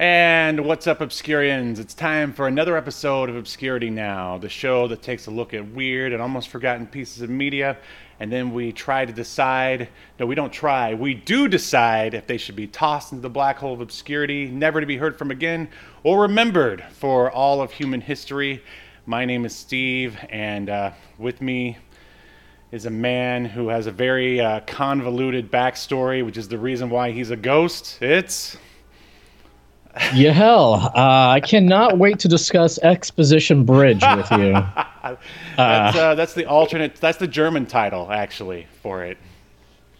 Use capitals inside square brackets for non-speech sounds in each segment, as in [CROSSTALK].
And what's up, Obscurians? It's time for another episode of Obscurity Now, the show that takes a look at weird and almost forgotten pieces of media, and then we try to decide. No, we don't try. We do decide if they should be tossed into the black hole of obscurity, never to be heard from again, or remembered for all of human history. My name is Steve, and uh, with me is a man who has a very uh, convoluted backstory, which is the reason why he's a ghost. It's. Yahel, uh, I cannot wait to discuss Exposition Bridge with you. [LAUGHS] that's, uh, that's the alternate. That's the German title, actually, for it.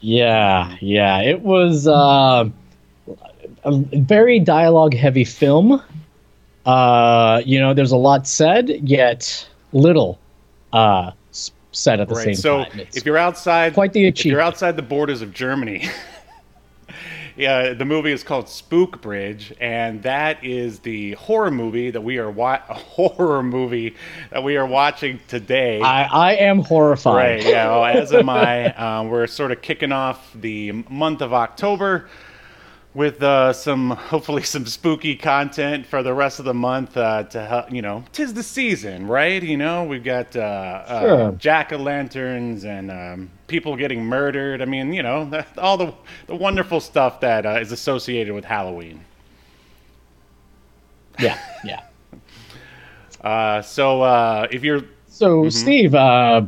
Yeah, yeah, it was uh, a very dialogue-heavy film. Uh, you know, there's a lot said, yet little uh, said at the Right. same So time. It's if you're outside, quite the if you're outside the borders of Germany. [LAUGHS] Yeah, the movie is called Spook Bridge, and that is the horror movie that we are wa- [LAUGHS] horror movie that we are watching today. I, I am horrified. Right, yeah, well, as am I. Um, [LAUGHS] we're sort of kicking off the month of October with uh, some, hopefully, some spooky content for the rest of the month uh, to help, you know, tis the season, right? You know, we've got uh, uh, Sure. jack o' lanterns and um, people getting murdered. I mean, you know, that- [LAUGHS] all the, the wonderful stuff that uh, is associated with Halloween. Yeah, yeah. [LAUGHS] Uh, so uh, if you're So, Mm-hmm. Steve, uh,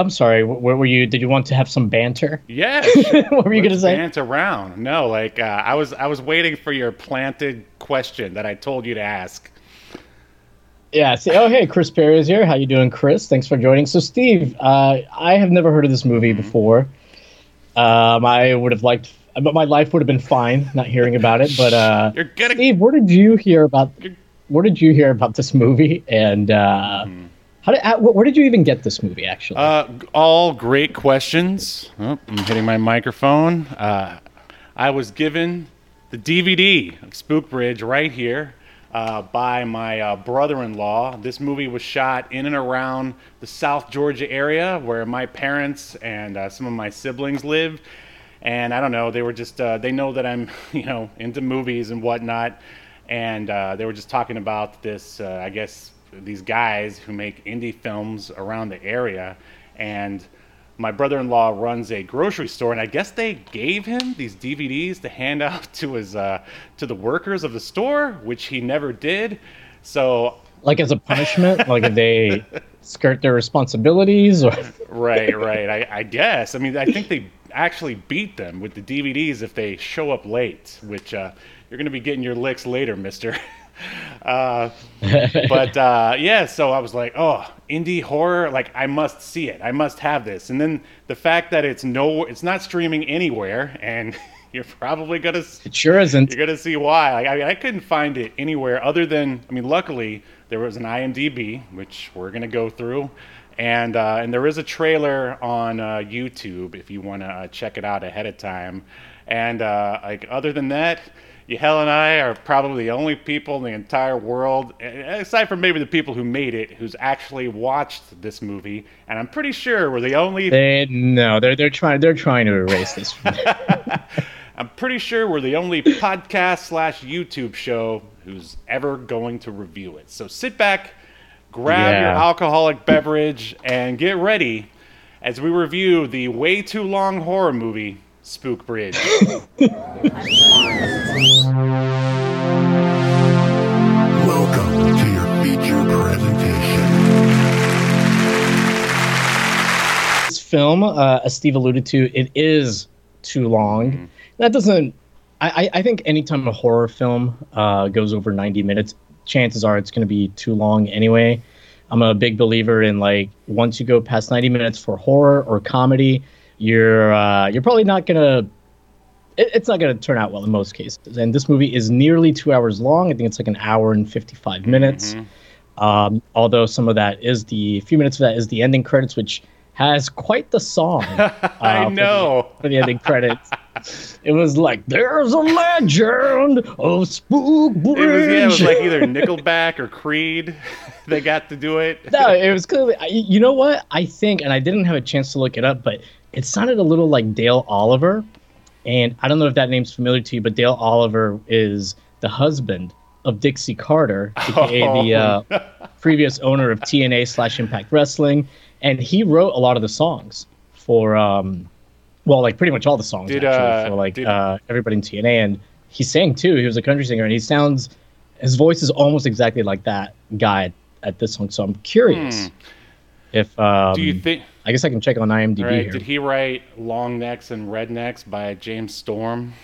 I'm sorry. wh- Where were you? Did you want to have some banter? [LAUGHS] Yeah. what were you gonna say? Dance around. No, like uh, I was I was waiting for your planted question that I told you to ask. Yeah. See, oh, hey, Chris Perry is here. How you doing, Chris? Thanks for joining. So, Steve, uh, I have never heard of this movie Mm-hmm. before. Um, I would have liked, but my life would have been fine not hearing about it. But uh, [LAUGHS] You're gonna Steve, where did you hear about? Where did you hear about this movie? And uh, how did? How, where did you even get this movie? Actually, uh, all great questions. Oh, I'm hitting my microphone. Uh, I was given the DVD of Spook Bridge right here uh, by my uh, brother-in-law. This movie was shot in and around the South Georgia area where my parents and uh, some of my siblings live. And I don't know, they were just uh, they know that I'm [LAUGHS] you know into movies and whatnot, and uh, they were just talking about this. Uh, I guess these guys who make indie films around the area, and my brother-in-law runs a grocery store, and I guess they gave him these DVDs to hand [LAUGHS] out to his uh, to the workers of the store, which he never did. So like as a punishment, like if they skirt their responsibilities, or right, right, I, I guess. I mean, I think they actually beat them with the DVDs if they show up late, which uh, you're going to be getting your licks later, Mister. [LAUGHS] Uh, [LAUGHS] but uh, yeah, so I was like, oh, indie horror, like I must see it. I must have this. And then the fact that it's no, it's not streaming anywhere, and [LAUGHS] you're probably gonna it sure isn't. you're gonna see why. Like I, mean, I couldn't find it anywhere other than, I mean, luckily there was an IMDb, which we're gonna go through. And, uh, and there is a trailer on uh, YouTube if you want to uh, check it out ahead of time. And uh, like other than that, Yahel and I are probably the only people in the entire world, aside from maybe the people who made it, who's actually watched this movie. And I'm pretty sure we're the only. They no, they're they're trying they're trying to erase this. [LAUGHS] I'm pretty sure we're the only podcast slash YouTube show who's ever going to review it. So sit back, grab your alcoholic beverage, and get ready as we review the way too long horror movie Spook Bridge. [LAUGHS] Welcome to your feature presentation. this film, uh, as Steve alluded to, it is too long. That doesn't. I, I I think anytime a horror film uh, goes over 90 minutes, chances are it's going to be too long anyway. I'm a big believer in like once you go past 90 minutes for horror or comedy, you're uh, you're probably not gonna it, it's not going to turn out well in most cases. And this movie is nearly two hours long. I think it's like an hour and 55 minutes. Um, although some of that is the a few minutes of that is the ending credits, which has quite the song. [LAUGHS] uh, I for the- know. for the ending credits. It was like, "There's a legend of Spook Bridge." It was, yeah, it was like either Nickelback or Creed. [LAUGHS] they got to do it. no, it [LAUGHS] was clearly. You know what? I think, and I didn't have a chance to look it up, but it sounded a little like Dale Oliver, and I don't know if that name's familiar to you, but Dale Oliver is the husband of Dixie Carter, [LAUGHS] aka the uh, [LAUGHS] previous owner of TNA slash Impact Wrestling, and he wrote a lot of the songs for, um, well, like pretty much all the songs Did, actually uh, for like did- uh, everybody in TNA, and he sang too. He was a country singer, and he sounds, his voice is almost exactly like that guy at, at this song. So I'm curious if um, Do you think? I guess I can check on IMDb Right? here. Did he write "Long Necks and Rednecks" by James Storm?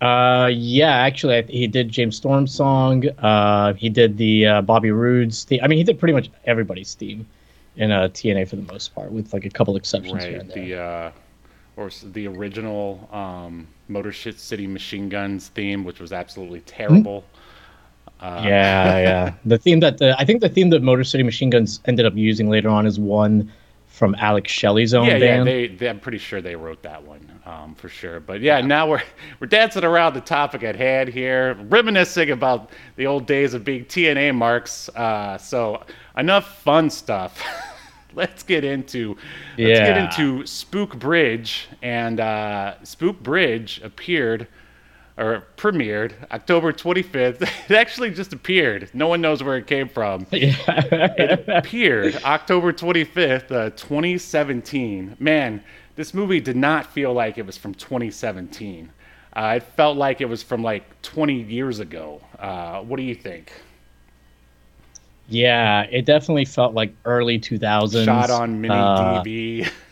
Uh, yeah, actually, I, he did James Storm's song. Uh, he did the uh, Bobby Roode's theme. I mean, he did pretty much everybody's theme in uh, TNA for the most part, with like a couple exceptions here Right. The uh, or the original um, Motor Shit City Machine Guns theme, which was absolutely terrible. Uh, yeah, yeah. [LAUGHS] The theme that the, I think the theme that Motor City Machine Guns ended up using later on is one from Alex Shelley's own Yeah, yeah, band. they, they, I'm pretty sure they wrote that one um, for sure. But yeah, now we're [LAUGHS] we're dancing around the topic at hand here, reminiscing about the old days of being TNA marks. Uh, so enough fun stuff. [LAUGHS] let's get into let's get into Spook Bridge, and uh, Spook Bridge appeared or premiered October 25th. [LAUGHS] It actually just appeared. No one knows where it came from [LAUGHS] it appeared October 25th, uh, 2017. Man, this movie did not feel like it was from 2017. Uh, it felt like it was from like 20 years ago. Uh, what do you think? yeah, it definitely felt like early 2000s. Shot on mini Uh, DV. [LAUGHS]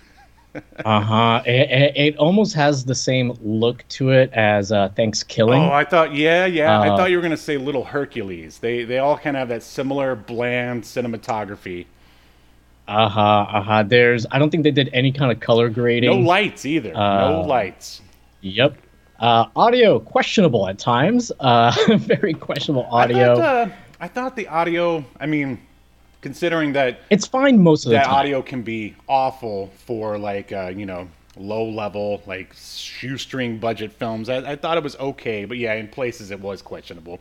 Uh huh. It, it, almost has the same look to it as uh, Thanksgiving. Oh, I thought, yeah, yeah. I Uh, thought you were gonna say Little Hercules. They they all kind of have that similar bland cinematography. Uh huh. Uh huh. There's. I don't think they did any kind of color grading. No lights either. no Uh, lights. Yep. Uh, audio questionable at times. Uh, [LAUGHS] very questionable I audio. thought, uh, I thought the audio. I mean, considering that it's fine most of the that time. audio can be awful for like uh, you know low level like shoestring budget films. I, I thought it was okay, but yeah, in places it was questionable.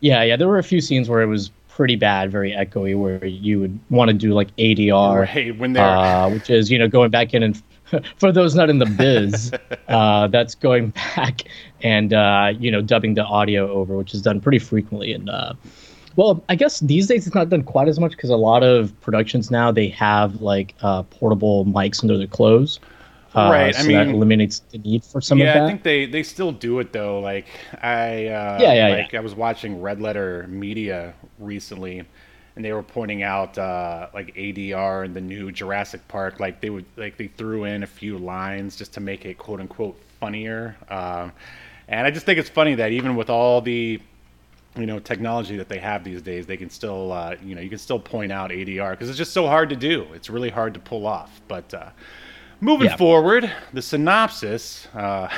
Yeah, yeah. There were a few scenes where it was pretty bad, very echoey, where you would want to do like ADR, Right when they're uh, which is you know going back in and [LAUGHS] for those not in the biz, [LAUGHS] uh, that's going back and uh, you know dubbing the audio over, which is done pretty frequently. And uh, well, I guess these days it's not done quite as much because a lot of productions now they have like uh, portable mics under their clothes. Uh, Right, I so that eliminates the need for some of yeah, that. I think they they still do it though. Like I uh, Yeah, yeah, like I was watching Red Letter Media recently, and they were pointing out uh, like ADR in the new Jurassic Park. Like they would like they threw in a few lines just to make it quote unquote funnier. Um, and I just think it's funny that even with all the you know technology that they have these days, they can still uh, you know you can still point out ADR because it's just so hard to do. It's really hard to pull off. But uh, moving Yeah. forward, the synopsis, uh,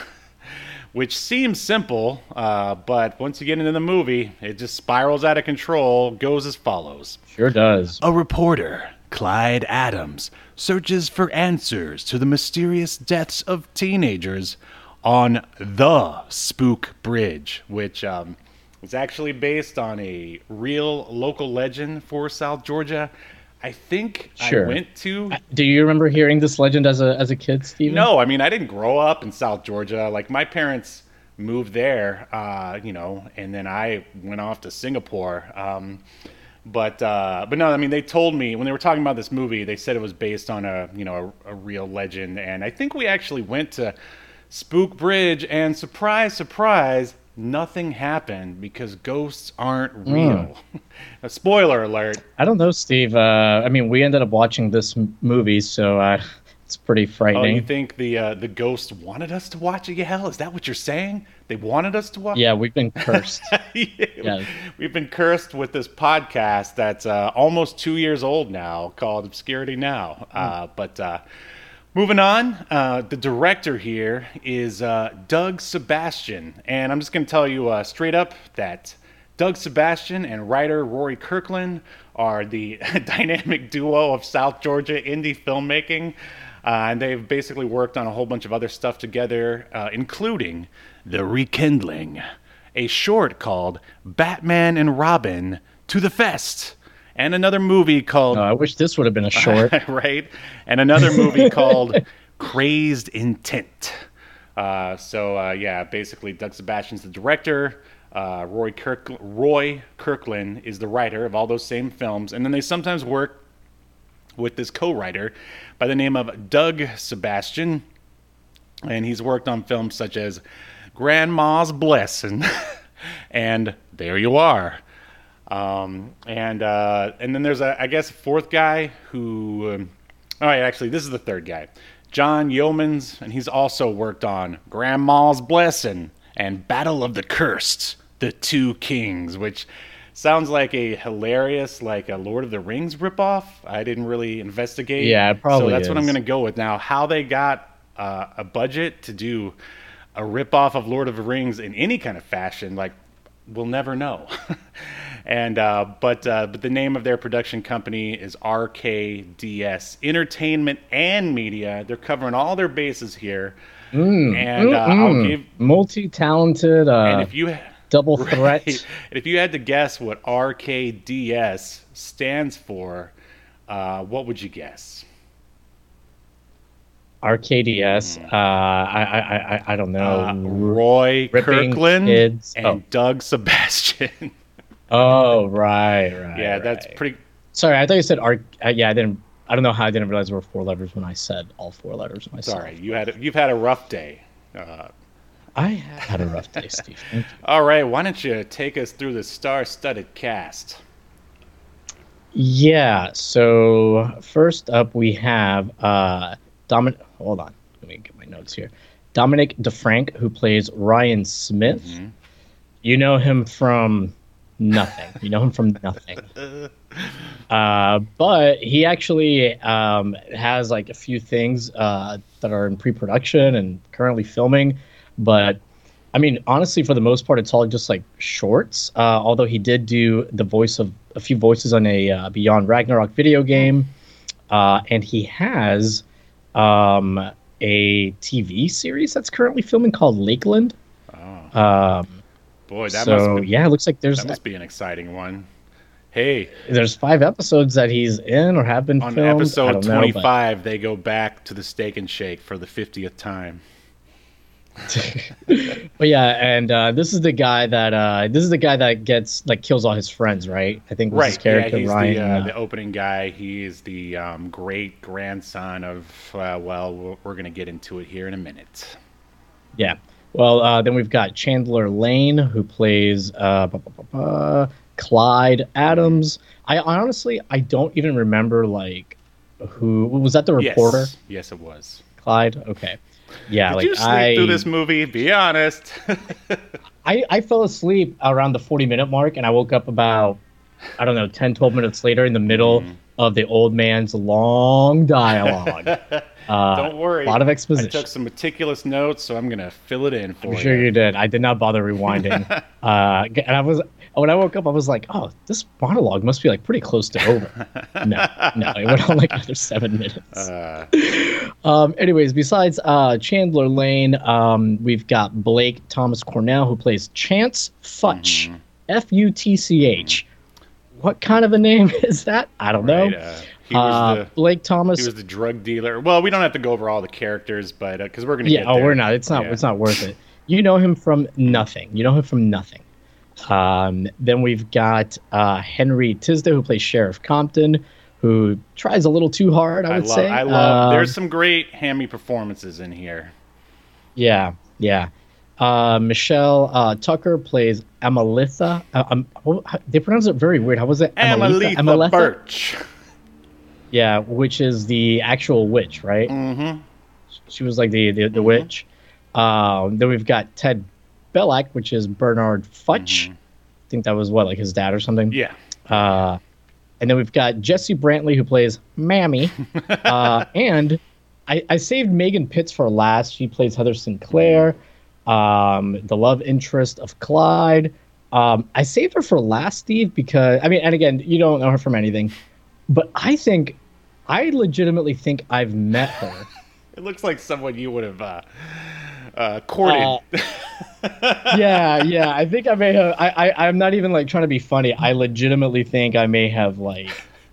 [LAUGHS] which seems simple, uh, but once you get into the movie, it just spirals out of control. Goes as follows. sure does. A reporter, Clyde Adams, searches for answers to the mysterious deaths of teenagers on the Spook Bridge, which um, is actually based on a real local legend for South Georgia. I think Sure. I went to. Do you remember hearing this legend as a as a kid, Steven? No, I mean I didn't grow up in South Georgia. Like my parents moved there, uh, you know, and then I went off to Singapore. Um, but uh, but no, I mean they told me when they were talking about this movie, they said it was based on a you know a, a real legend, and I think we actually went to Spook Bridge, and surprise, surprise, nothing happened because ghosts aren't real. [LAUGHS] a spoiler alert. I don't know, Steve. Uh, I mean, we ended up watching this m- movie, so uh, [LAUGHS] it's pretty frightening. Oh, you think the uh, the ghost wanted us to watch it? Yeah, is that what you're saying? They wanted us to watch? yeah, we've been cursed. [LAUGHS] yeah. We've been cursed with this podcast that's uh, almost two years old now called Obscurity Now. Uh, but uh, Moving on, uh, the director here is uh, Doug Sebastian, and I'm just going to tell you uh, straight up that Doug Sebastian and writer Rory Kirkland are the [LAUGHS] dynamic duo of South Georgia indie filmmaking. Uh, and they've basically worked on a whole bunch of other stuff together, uh, including The Rekindling, a short called Batman and Robin to the Fest, and another movie called Oh, I wish this would have been a short. [LAUGHS] right? And another movie [LAUGHS] called Crazed Intent. Uh, so uh, yeah, basically Doug Sebastian's the director. Uh, Roy Kirk Roy Kirkland is the writer of all those same films, and then they sometimes work with this co-writer by the name of Doug Sebastian, and he's worked on films such as Grandma's Blessing [LAUGHS] and There You Are. Um, and uh, and then there's a I guess fourth guy who. Um, all right, actually, this is the third guy, John Yeomans, and he's also worked on Grandma's Blessing and Battle of the Cursed, The Two Kings, which sounds like a hilarious like a Lord of the Rings ripoff. I didn't really investigate. Yeah, probably So that's what I'm gonna go with now. How they got uh, a budget to do a ripoff of Lord of the Rings in any kind of fashion, like we'll never know. [LAUGHS] and uh, but uh, but the name of their production company is RKDS Entertainment and Media. They're covering all their bases here. and uh, I'll give. Multi-talented, And uh, if you double [LAUGHS] threat. Right. And if you had to guess what RKDS stands for, uh, what would you guess? RKDS. Uh, I, I, I, I don't know. Uh, Roy ripping Kirkland kids. and Oh. Doug Sebastian. Oh, right, right. yeah, that's pretty. Sorry, I thought you said R. Uh, yeah, I didn't. I don't know how I didn't realize there were four letters when I said all four letters myself. Sorry, you had you've had a rough day. Uh, I had a rough day, Steve. All right, why don't you take us through the star-studded cast? Yeah. So first up, we have uh, Dominic. Hold on. Let me get my notes here. Dominic DeFrank, who plays Ryan Smith. You know him from nothing. You know him from nothing. Uh, but he actually um, has like a few things uh, that are in pre-production and currently filming. But I mean, honestly, for the most part, it's all just like shorts. Uh, although he did do the voice of a few voices on a uh, Beyond Ragnarok video game, uh, and he has um, a TV series that's currently filming called Lakeland. Um, Boy, that so must be, yeah, it looks like there's that must be an exciting one. Hey, there's five episodes that he's in or have been on filmed. Episode but- 25, they go back to the Steak and Shake for the 50th time. [LAUGHS] But yeah, and uh, this is the guy that uh, this is the guy that gets like kills all his friends, right? I think was his Right. character yeah, he's Ryan. the, uh, uh, the opening guy. He's the um, great grandson of, uh, well, we're- we're going to get into it here in a minute. yeah. Well, uh, then we've got Chandler Lane who plays uh, Clyde Adams. I honestly I don't even remember like who was that the reporter Yes, yes it was. Clyde. Okay. Yeah, Did like you sleep I, through this movie? Be honest. [LAUGHS] I I fell asleep around the 40 minute mark and I woke up about I don't know 10 12 minutes later in the middle Mm-hmm. of the old man's long dialogue. [LAUGHS] Uh, Don't worry. A lot of exposition. I took some meticulous notes, so I'm going to fill it in for I'm you. sure you did. I did not bother rewinding. [LAUGHS] uh, and I was when I woke up, I was like, "Oh, this monologue must be like pretty close to over." [LAUGHS] no, no, it went on like another seven minutes. Uh, Um, anyways, besides uh, Chandler Lane, um, we've got Blake Thomas Cornell who plays Chance Futch, Mm-hmm. F U T C H. What kind of a name [LAUGHS] is that? I don't know. right, uh, he was Uh, the Blake Thomas. he was the drug dealer. Well, we don't have to go over all the characters, but because we're going to yeah. get Oh, there. we're not. It's not. Yeah. It's not worth it. You know him from nothing. You know him from nothing. Um, then we've got uh, Henry Tisdale who plays Sheriff Compton, who tries a little too hard. I I would love. say. I love. Um, there's some great hammy performances in here. Yeah, yeah. Uh, Michelle uh, Tucker plays Amelitha. Uh, um, how- they pronounce it very weird. How was it? Amelitha Ameletha? Birch. Yeah, which is the actual witch, right? Mm-hmm. She was like the the, the witch. Um, then we've got Ted Belak, which is Bernard Futch. I think that was what, like his dad or something. Yeah. Uh, and then we've got Jesse Brantley, who plays Mammy, [LAUGHS] uh, and I, I saved Megan Pitts for last. She plays Heather Sinclair, um, the love interest of Clyde. Um, I saved her for last, Steve, because I mean, and again, you don't know her from anything, but I think, I legitimately think I've met her. [LAUGHS] It looks like someone you would have uh, uh, courted. [LAUGHS] yeah, yeah. I think I may have. I, I, I'm not even like trying to be funny. I legitimately think I may have like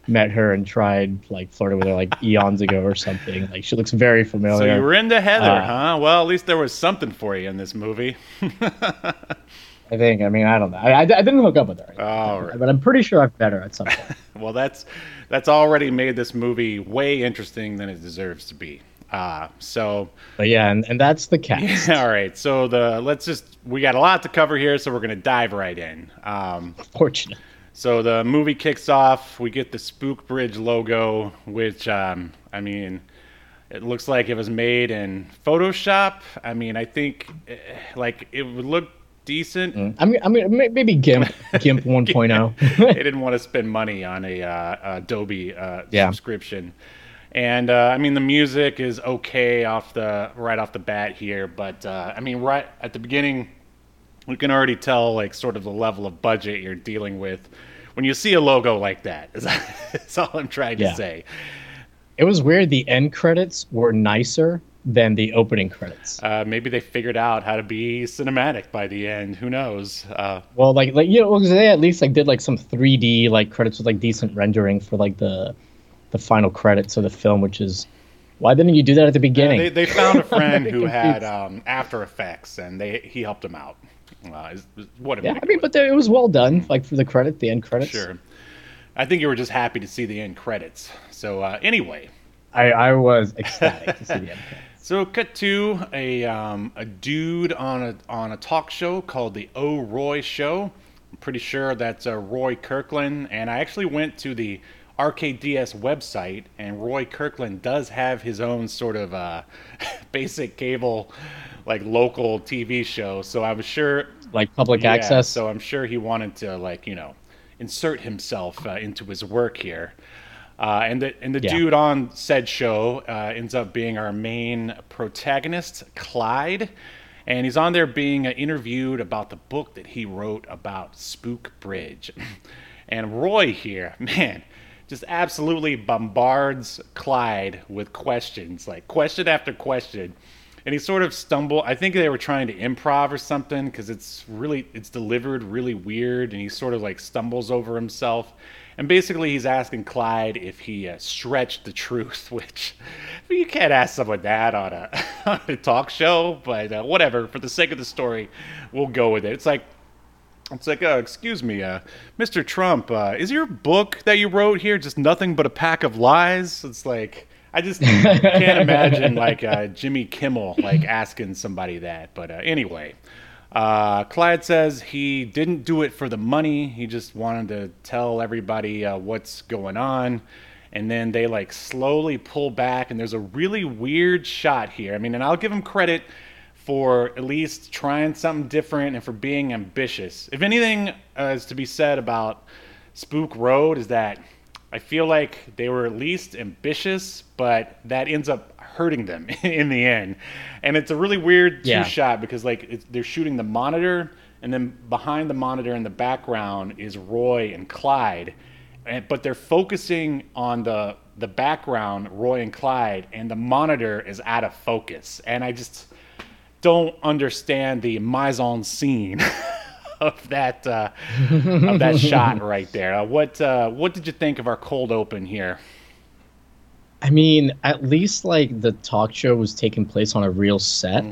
met her and tried like flirting with her like eons ago or something. Like she looks very familiar. so you were into Heather, Uh, huh? Well, at least there was something for you in this movie. [LAUGHS] I think. I mean, I don't know. I, I, I didn't hook up with her, All right. but I'm pretty sure I've met her at some point. Well, that's that's already made this movie way interesting than it deserves to be. Uh, so, but yeah, and, and that's the [LAUGHS] cast. all right. So the let's just we got a lot to cover here, so we're gonna dive right in. Um, Fortunate. So the movie kicks off. We get the Spook Bridge logo, which um, I mean, it looks like it was made in Photoshop. I mean, I think eh, like it would look decent. I mean, I mean, maybe GIMP, [LAUGHS] GIMP 1.0. they [LAUGHS] didn't want to spend money on a uh, Adobe uh, Yeah. subscription. And uh, I mean, the music is okay off the right off the bat here, but uh, I mean, right at the beginning, we can already tell like sort of the level of budget you're dealing with when you see a logo like that. Is that's [LAUGHS] all I'm trying Yeah. to say. it was weird. The end credits were nicer than the opening credits. Uh, maybe they figured out how to be cinematic by the end. Who knows? Uh, Well, like, like you know, 'cause they at least like did like some 3D like credits with like decent rendering for like the the final credits of the film, which is why didn't you do that at the beginning? they, they found a [LAUGHS] friend who had um, After Effects, and they he helped him out. Uh, is, is what yeah, I mean, but they, it was well done. Like for the credit, the end credits. Sure. I think you were just happy to see the end credits. So uh, anyway, I, I was ecstatic to see the [LAUGHS] end credits. So cut to a um, a dude on a on a talk show called the O Roy Show. I'm pretty sure that's uh, Roy Kirkland, and I actually went to the RKDS website, and Roy Kirkland does have his own sort of uh, [LAUGHS] basic cable, like local TV show. So I'm sure Like public Yeah, access. So I'm sure he wanted to like you know insert himself uh, into his work here. Uh, and the and the Yeah. dude on said show uh, ends up being our main protagonist, Clyde, and he's on there being uh, interviewed about the book that he wrote about Spook Bridge. [LAUGHS] and Roy here, [LAUGHS] man, just absolutely bombards Clyde with questions, like question after question and he sort of stumbled i think they were trying to improv or something because it's really it's delivered really weird and he sort of like stumbles over himself and basically he's asking clyde if he uh, stretched the truth [LAUGHS] which you can't ask someone that on a, [LAUGHS] on a talk show but uh, whatever for the sake of the story we'll go with it it's like it's like, uh, excuse me, uh, Mr. Trump, uh, is your book that you wrote here just nothing but a pack of lies? It's like, I just can't imagine like uh, [LAUGHS] Jimmy Kimmel like asking somebody that. But uh, anyway, uh, Clyde says he didn't do it for the money. He just wanted to tell everybody uh, what's going on. And then they like slowly pull back, and there's a really weird shot here. I mean, and I'll give him credit for at least trying something different and for being ambitious. If anything uh, is to be said about Spook Road, is that I feel like they were at least ambitious, but that ends up hurting them [LAUGHS] in the end. And it's a really weird two Yeah. shot because like it's, they're shooting the monitor, and then behind the monitor in the background is Roy and Clyde, and, but they're focusing on the the background, Roy and Clyde, and the monitor is out of focus. And I just don't understand the mise en scene [LAUGHS] of that uh, of that [LAUGHS] shot right there. Uh, what uh, what did you think of our cold open here? I mean, at least like the talk show was taking place on a real set.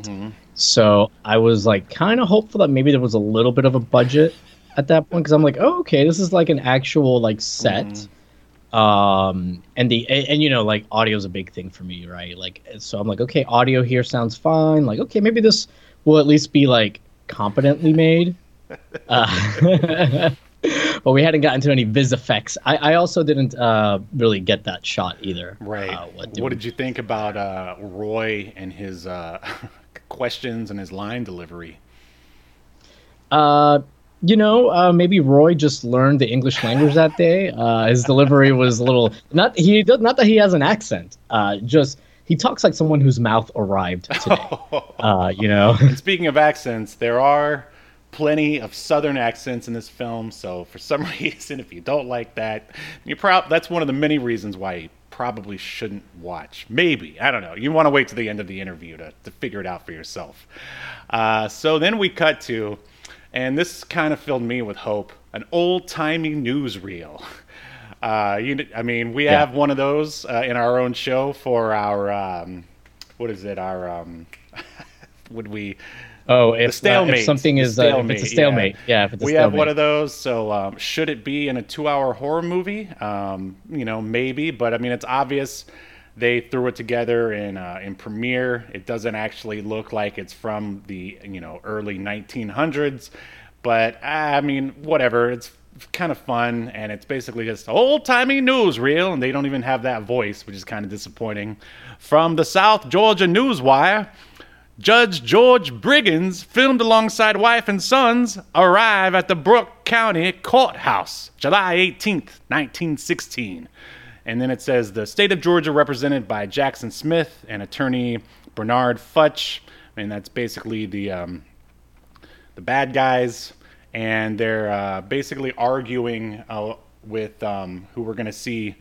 So I was like kind of hopeful that maybe there was a little bit of a budget at that point because I'm like, oh, okay, this is like an actual like set. Um, and the and, and, you know like audio is a big thing for me, right? Like, so I'm like, okay, audio here sounds fine. Like, okay, maybe this will at least be like competently made. [LAUGHS] Uh, [LAUGHS] [LAUGHS] but we hadn't gotten to any vis effects. I, I also didn't uh, really get that shot either. Right. Uh, what, what, did you think about uh, Roy and his uh, [LAUGHS] questions and his line delivery? Uh, you know, uh, maybe Roy just learned the English language that day. Uh, his delivery was a little not he not that he has an accent. Uh, just he talks like someone whose mouth arrived today. [LAUGHS] uh, you know. And speaking of accents, there are plenty of southern accents in this film. So for some [LAUGHS] reason, if you don't like that, you prob that's one of the many reasons why you probably shouldn't watch. Maybe I don't know. You want to wait to the end of the interview to to figure it out for yourself. Uh, so then we cut to, and this kind of filled me with hope. An old timey newsreel. [LAUGHS] Uh, you, I mean, we Yeah. have one of those uh, in our own show for our um, what is it? Our um, [LAUGHS] would we? Oh, if, uh, stalemate. if something is uh, if it's a stalemate, stalemate, yeah. if it's a we stalemate. have one of those. So um, should it be in a two-hour horror movie? Um, you know, maybe, but I mean, it's obvious they threw it together in uh, in Premiere. It doesn't actually look like it's from the you know early 1900s, but I mean, whatever. It's kind of fun, and it's basically just old-timey newsreel, and they don't even have that voice, which is kind of disappointing. From the South Georgia Newswire. Judge George Briggins, filmed alongside wife and sons, arrive at the Brook County Courthouse, July 18th, 1916. And then it says the state of Georgia represented by Jackson Smith and attorney Bernard Futch. I mean, that's basically the um, the bad guys, and they're uh, basically arguing uh, with um, who we're going to see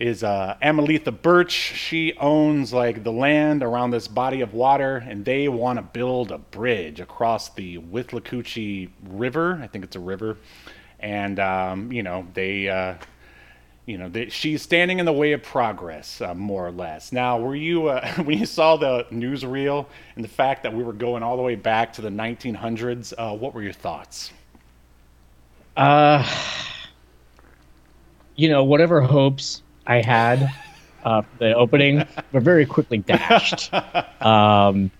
is uh, Amelitha Birch. She owns like the land around this body of water, and they want to build a bridge across the Withlacoochee River. I think it's a river, and um, you know they. Uh, you know, they, she's standing in the way of progress, uh, more or less. Now, were you uh, [LAUGHS] when you saw the newsreel and the fact that we were going all the way back to the 1900s? Uh, what were your thoughts? Uh, you know, whatever hopes I had uh, the opening but very quickly dashed. [LAUGHS] Um,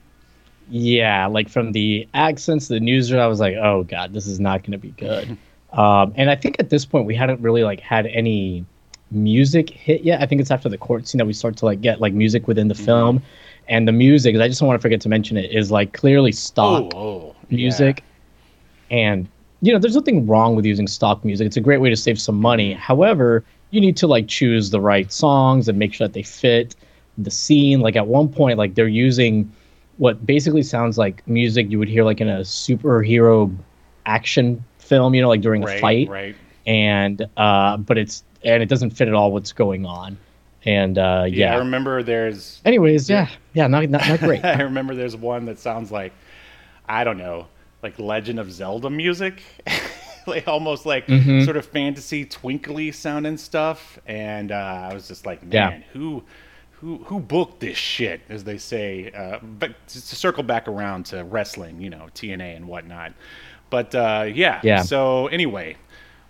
yeah, like from the accents, the news, I was like, oh god, this is not going to be good. Um, and I think at this point we hadn't really like had any music hit yet. I think it's after the court scene that we start to like get like music within the film, and the music. I just don't want to forget to mention it is like clearly stock Oh, oh, yeah. music. And you know, there's nothing wrong with using stock music. It's a great way to save some money. However, you need to like choose the right songs and make sure that they fit the scene. Like at one point, like they're using what basically sounds like music you would hear like in a superhero action film, you know, like during a fight. right. And uh but it's and it doesn't fit at all what's going on. And uh Yeah, yeah. I remember there's Anyways, yeah. Yeah, not not, not great. [LAUGHS] I remember there's one that sounds like I don't know, like Legend of Zelda music. [LAUGHS] [LAUGHS] like almost like Mm-hmm. sort of fantasy twinkly sounding stuff and uh, I was just like, Yeah. man, who who who booked this shit as they say uh, but to to circle back around to wrestling, you know, TNA and whatnot. But uh, yeah, Yeah. so anyway,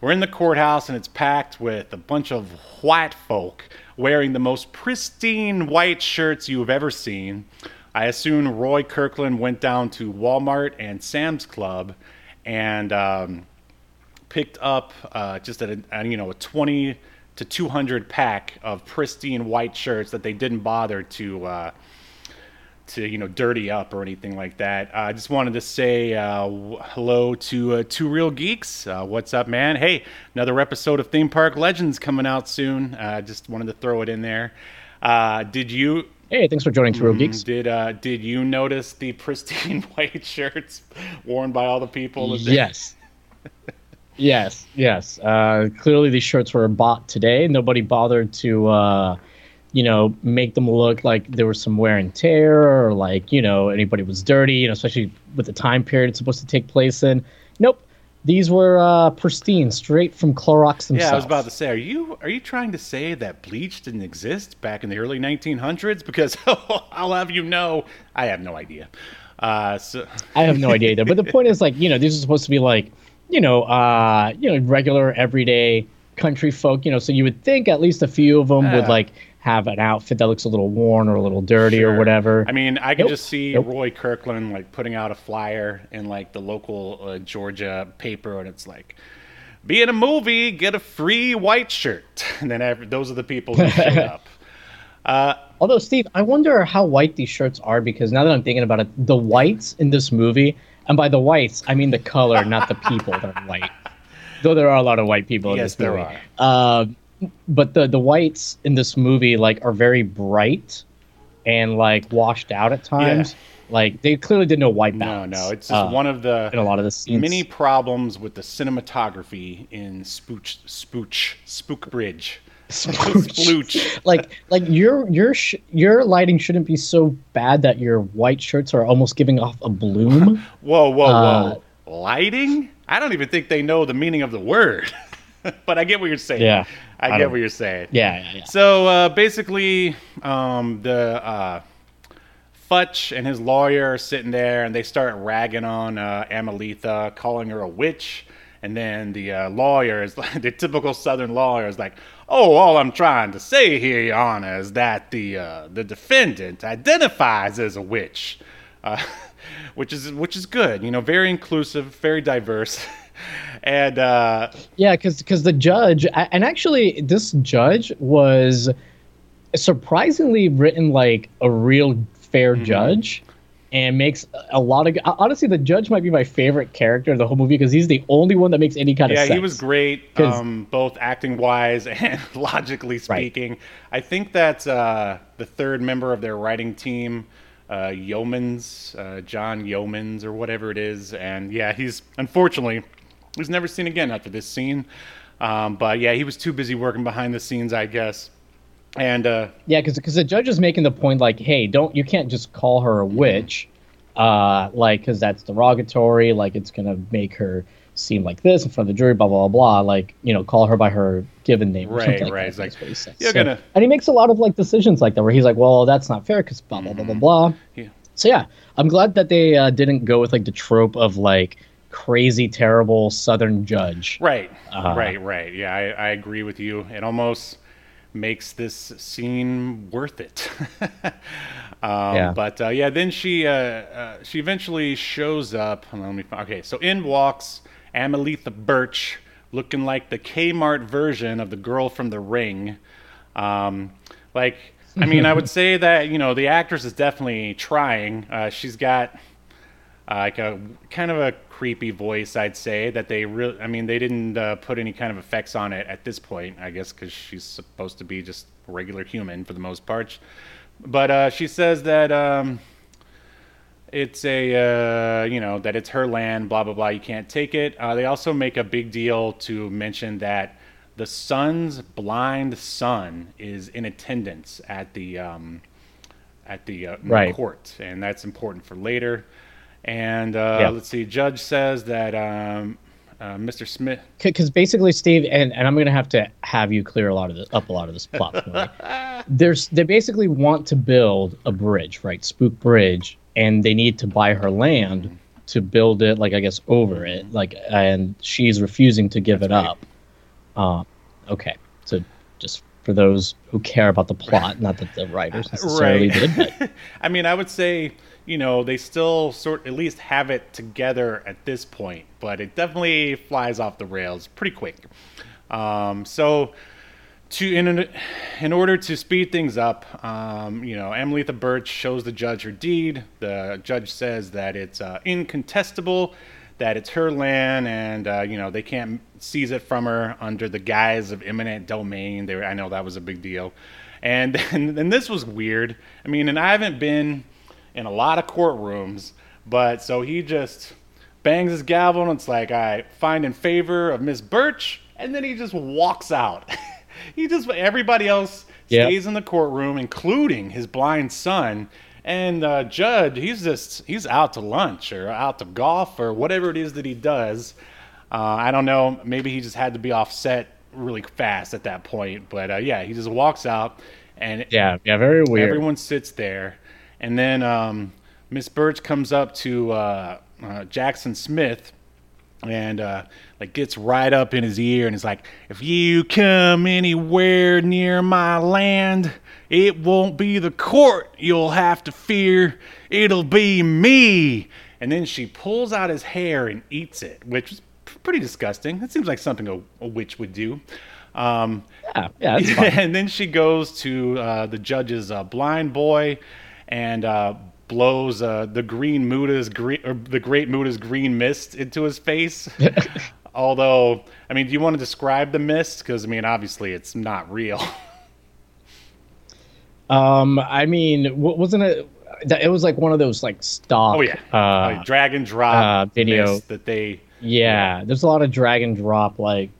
we're in the courthouse and it's packed with a bunch of white folk wearing the most pristine white shirts you've ever seen. I assume Roy Kirkland went down to Walmart and Sam's Club and um, picked up uh, just at a, a, you know a 20 to 200 pack of pristine white shirts that they didn't bother to uh, to you know dirty up or anything like that. I just wanted to say uh, hello to uh, two real geeks. Uh, what's up, man? Hey, another episode of Theme Park Legends coming out soon. Uh, just wanted to throw it in there. Uh, did you hey, thanks for joining Two Real Geeks. did uh, did you notice the pristine [LAUGHS] white shirts worn by all the people? Yes. [LAUGHS] yes, yes. Uh, clearly, these shirts were bought today. Nobody bothered to, uh, you know, make them look like there was some wear and tear or like, you know, anybody was dirty, you know, especially with the time period it's supposed to take place in. Nope. These were uh, pristine, straight from Clorox themselves. Yeah, I was about to say, are you are you trying to say that bleach didn't exist back in the early 1900s? Because [LAUGHS] I'll have you know, I have no idea. Uh, so I have no idea either. But the point is, like, you know, these are supposed to be like, you know, uh, you know, regular everyday country folk. You know, so you would think at least a few of them would like have an outfit that looks a little worn or a little dirty or whatever. I mean, I can Nope. just see Nope. Roy Kirkland like putting out a flyer in like the local uh, Georgia paper, and it's like, "Be in a movie, get a free white shirt," [LAUGHS] and then every, those are the people who showed [LAUGHS] up. Although, Steve, I wonder how white these shirts are because now that I'm thinking about it, the whites in this movie, and by the whites, I mean the color, not the people that are white. Though there are a lot of white people in Yes, this there movie. are. Uh, but the the whites in this movie like are very bright and like washed out at times. Like they clearly did no white No, balance. no, it's just uh, one of the in a lot of the scenes. many problems with the cinematography in Spooch, Spooch, Spook Bridge. [LAUGHS] Splooch. like like your your sh- your lighting shouldn't be so bad that your white shirts are almost giving off a bloom. [LAUGHS] Whoa, whoa, Uh, whoa! Lighting? I don't even think they know the meaning of the word. [LAUGHS] but I get what you're saying. Yeah, I, I get what you're saying. yeah, yeah, yeah. So uh, basically, um, the uh, Futch and his lawyer are sitting there, and they start ragging on uh, Amelitha, calling her a witch. And then the uh, lawyer is like the typical Southern lawyer is like, "Oh, all I'm trying to say here, Your Honor, is that the uh, the defendant identifies as a witch." Uh, [LAUGHS] which is which is good, you know, very inclusive, very diverse, [LAUGHS] and uh, Yeah, because because the judge, and actually, this judge was surprisingly written like a real fair Mm-hmm. judge, and makes a lot of. Honestly, the judge might be my favorite character of the whole movie because he's the only one that makes any kind Yeah, of sense. Yeah, he was great um, both acting wise [LAUGHS] and logically speaking. I think that uh, the third member of their writing team, uh, Yeomans, uh, John Yeomans, or whatever it is, and yeah, he's unfortunately he's never seen again after this scene. Um, but yeah, he was too busy working behind the scenes, I guess. And uh, Yeah, because the judge is making the point like, hey, don't you can't just call her a Mm-hmm. witch, uh, like because that's derogatory. Like it's gonna make her seem like this in front of the jury. Blah blah blah. blah. Like you know, call her by her given name. Right, like right. It's like, he says. you're So- gonna- and he makes a lot of like decisions like that where he's like, well, that's not fair because blah blah blah blah blah. Yeah. So yeah, I'm glad that they uh, didn't go with like the trope of like crazy terrible Southern judge. Right, Uh, right, right. Yeah, I, I agree with you. It almost makes this scene worth it. [LAUGHS] um, Yeah. But uh, yeah, then she uh, uh, she eventually shows up. Let me. find- Okay, so in walks Amelitha Birch, looking like the Kmart version of the girl from The Ring. Um, like, I mean, I would [LAUGHS] say that you know the actress is definitely trying. Uh, she's got uh, like a kind of a creepy voice, I'd say. That they really, I mean, they didn't uh, put any kind of effects on it at this point, I guess, because she's supposed to be just a regular human for the most part. But uh, she says that um, it's a, uh, you know, that it's her land, blah blah blah. You can't take it. Uh, they also make a big deal to mention that the son's blind son is in attendance at the um, at the uh, Right. court, and that's important for later. And uh, Yeah. let's see, judge says that um, uh, Mr. Smith. because basically steve and, and i'm gonna have to have you clear a lot of this up a lot of this plot [LAUGHS] there's they basically want to build a bridge right spook bridge and they need to buy her land to build it like i guess over it like and she's refusing to give it right. up um okay so just for those who care about the plot not that the writers necessarily did but [LAUGHS] I mean, I would say, you know, they still sort at least have it together at this point, but it definitely flies off the rails pretty quick. Um, so, to in in order to speed things up, um, you know, Amelitha Birch shows the judge her deed. The judge says that it's uh, incontestable, that it's her land, and uh, you know they can't seize it from her under the guise of eminent domain. They, were- I know that was a big deal, and and, [LAUGHS] and this was weird. I mean, and I haven't been in a lot of courtrooms, but so he just bangs his gavel and it's like, I find in favor of Miss Birch, and then he just walks out. [LAUGHS] he just everybody else Yep. stays in the courtroom, including his blind son. And uh, Judge, he's just he's out to lunch or out to golf or whatever it is that he does. Uh, I don't know. Maybe he just had to be offset really fast at that point. But uh, yeah, he just walks out, and yeah yeah very weird Everyone sits there, and then um, Miss Birch comes up to uh, uh, Jackson Smith, and uh, like gets right up in his ear, and is like, "If you come anywhere near my land, it won't be the court you'll have to fear. It'll be me." And then she pulls out his hair and eats it, which is pretty disgusting. That seems like something a, a witch would do. Um, yeah yeah [LAUGHS] and then she goes to uh, the judge's uh, blind boy and uh, blows uh, the green Muda's green or the great Muda's green mist into his face. [LAUGHS] Although, I mean, do you want to describe the mist? Because I mean, obviously, it's not real. [LAUGHS] Um, I mean, wasn't it? It was like one of those like stock. Oh yeah, Uh, like drag and drop uh, video. that they. yeah. There's a lot of drag and drop like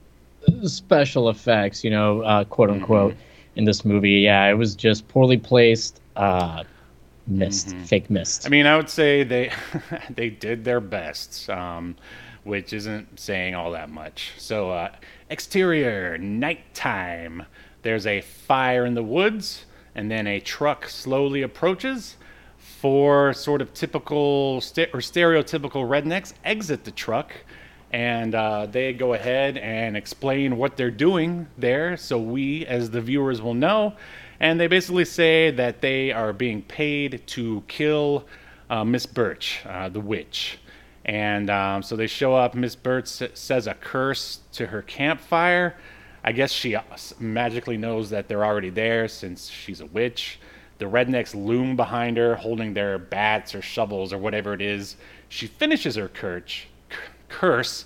special effects, you know, uh, quote unquote, in this movie. Yeah, it was just poorly placed. Uh, mist, fake mist. I mean, I would say they [LAUGHS] they did their best, um, which isn't saying all that much. So, uh, exterior, nighttime. There's a fire in the woods, and then a truck slowly approaches. Four sort of typical st- or stereotypical rednecks exit the truck, and uh, they go ahead and explain what they're doing there, so we, as the viewers, will know. And they basically say that they are being paid to kill uh, Miss Birch, uh, the witch. And um, so they show up. Miss Birch says a curse to her campfire. I guess she uh, magically knows that they're already there since she's a witch. The rednecks loom behind her, holding their bats or shovels or whatever it is. She finishes her curse, curse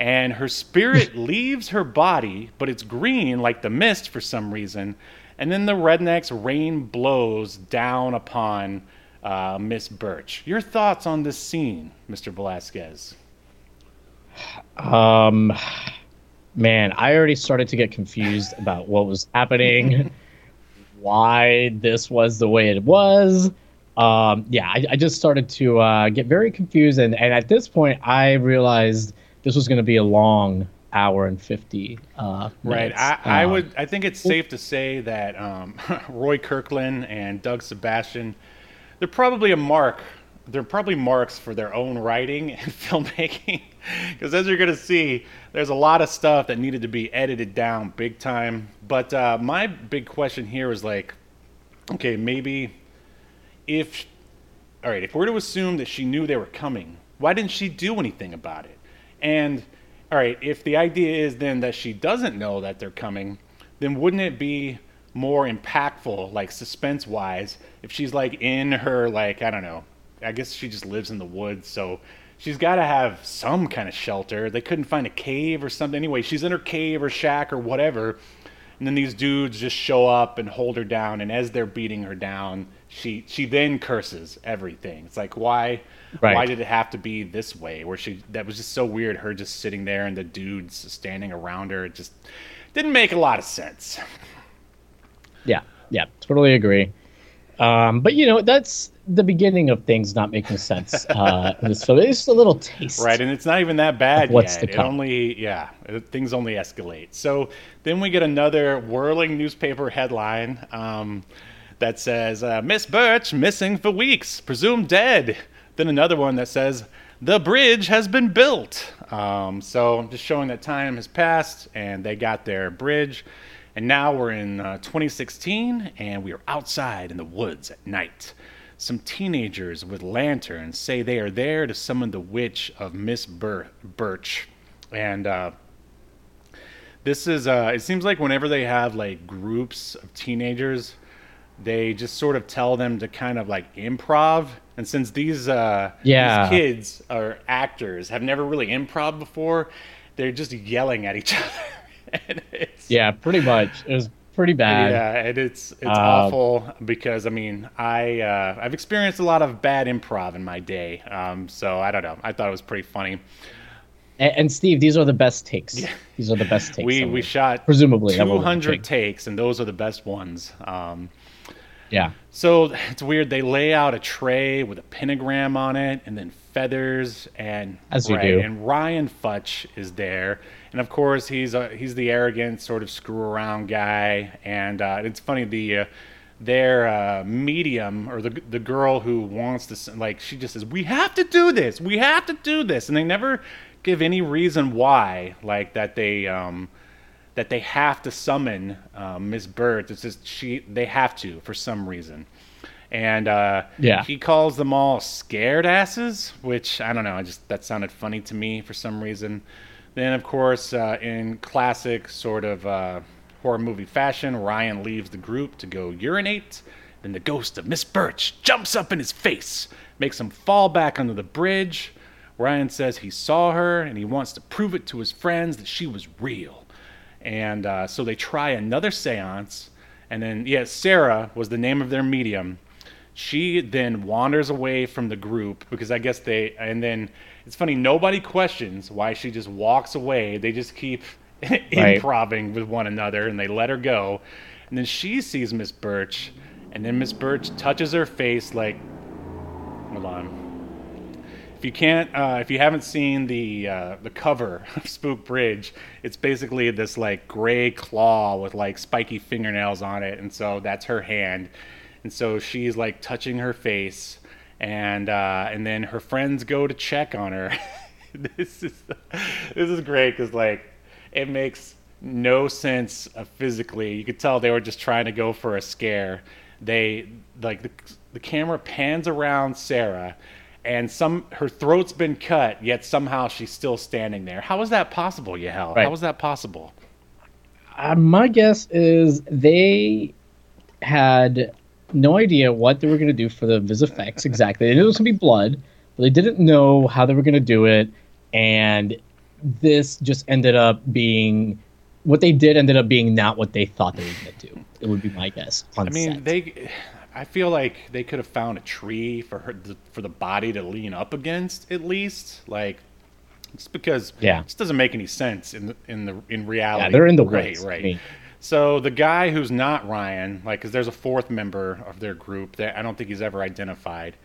and her spirit [LAUGHS] leaves her body, but it's green like the mist for some reason. And then the rednecks' rain blows down upon uh, Miss Birch. Your thoughts on this scene, Mr. Velasquez? Um, man, I already started to get confused about what was happening, [LAUGHS] why this was the way it was. Um, yeah, I, I just started to uh, get very confused, and, and at this point, I realized this was going to be a long hour and fifty. Uh, Right. I, I Um, would. I think it's safe to say that um, [LAUGHS] Roy Kirkland and Doug Sebastian, they're probably a mark. They're probably marks for their own writing [LAUGHS] and filmmaking, because as you're gonna see, there's a lot of stuff that needed to be edited down big time. But uh, my big question here is like, okay, maybe if all right, if we're to assume that she knew they were coming, why didn't she do anything about it? And all right, if the idea is then that she doesn't know that they're coming, then wouldn't it be more impactful, like suspense wise, if she's like in her like I don't know, I guess she just lives in the woods, so she's got to have some kind of shelter. They couldn't find a cave or something. Anyway, she's in her cave or shack or whatever. And then these dudes just show up and hold her down, and as they're beating her down, she she then curses everything. It's like why Right. why did it have to be this way? Where she that was just so weird. Her just sitting there and the dudes standing around her. It just didn't make a lot of sense. Yeah, yeah, totally agree. Um, but you know, that's the beginning of things not making sense uh, in this film. It's just a little taste. Right, and it's not even that bad what's yet. to It only, yeah, it- things only escalate. So then we get another whirling newspaper headline um, that says uh, Miss Birch missing for weeks, presumed dead. Then another one that says the bridge has been built. Um, so just showing that time has passed and they got their bridge. And now we're in uh, 2016 and we are outside in the woods at night. Some teenagers with lanterns say they are there to summon the witch of Miss Bir- Birch. And uh, this is, uh, it seems like whenever they have like groups of teenagers, they just sort of tell them to kind of like improv. And since these, uh, Yeah. these kids are actors, have never really improv before, they're just yelling at each [LAUGHS] other. and it's, Yeah, pretty much. It was pretty bad. yeah, and it's it's Uh, awful because I mean I uh, I've experienced a lot of bad improv in my day, um, so I don't know. I thought it was pretty funny. And, and Steve, these are the best takes. These are the best [LAUGHS] takes. We we shot Presumably, two hundred takes, and those are the best ones. Um, Yeah. so it's weird. They lay out a tray with a pentagram on it, and then feathers, and As you do. And Ryan Futch is there, and of course he's a, he's the arrogant sort of screw around guy. And uh, it's funny the uh, their uh, medium or the the girl who wants to like she just says we have to do this, we have to do this, and they never give any reason why like that they um, that they have to summon um, Miss Bird. It's just she they have to for some reason. And uh, Yeah. he calls them all scared asses, which I don't know. I just that sounded funny to me for some reason. Then, of course, uh, in classic sort of uh, horror movie fashion, Ryan leaves the group to go urinate. Then the ghost of Miss Birch jumps up in his face, makes him fall back under the bridge. Ryan says he saw her and he wants to prove it to his friends that she was real. And uh, so they try another seance, And then, yeah, Sarah was the name of their medium. She then wanders away from the group because I guess they, and then it's funny, nobody questions why she just walks away. They just keep [LAUGHS] improving with one another and they let her go. And then she sees Miss Birch, and then Miss Birch touches her face like, hold on. If you can't, uh, if you haven't seen the uh, the cover [LAUGHS] of Spook Bridge, it's basically this like gray claw with like spiky fingernails on it, and so that's her hand, and so she's like touching her face, and uh, and then her friends go to check on her. [LAUGHS] this is this is great because like it makes no sense physically. You could tell they were just trying to go for a scare. They like the the camera pans around Sarah and some her throat's been cut, yet somehow she's still standing there. How is that possible, Yahel? Right. How is that possible? Uh, my guess is they had no idea what they were going to do for the vis effects exactly. They knew it was going to be blood, but they didn't know how they were going to do it. And this just ended up being what they did ended up being not what they thought they were going to do. It would be my guess. I mean, set. they. I feel like they could have found a tree for her for the body to lean up against at least, like just because Yeah. it just doesn't make any sense in the, in the in reality. Yeah, they're in the right, woods. right. I mean- So the guy who's not Ryan, like, because there's a fourth member of their group that I don't think he's ever identified.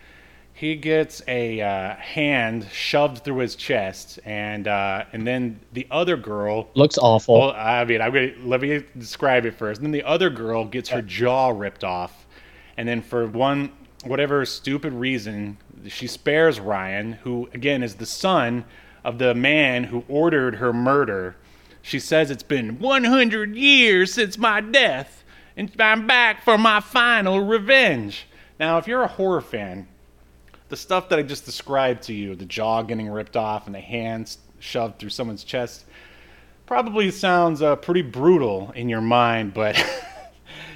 He gets a uh, hand shoved through his chest, and uh, and then the other girl looks awful. well, I mean, I'm gonna, let me describe it first. And then the other girl gets her jaw ripped off, and then for one whatever stupid reason, she spares Ryan, who again is the son of the man who ordered her murder. She says it's been 100 years since my death, and I'm back for my final revenge. Now, if you're a horror fan, the stuff that I just described to you, the jaw getting ripped off and the hands shoved through someone's chest, probably sounds uh, pretty brutal in your mind, but [LAUGHS]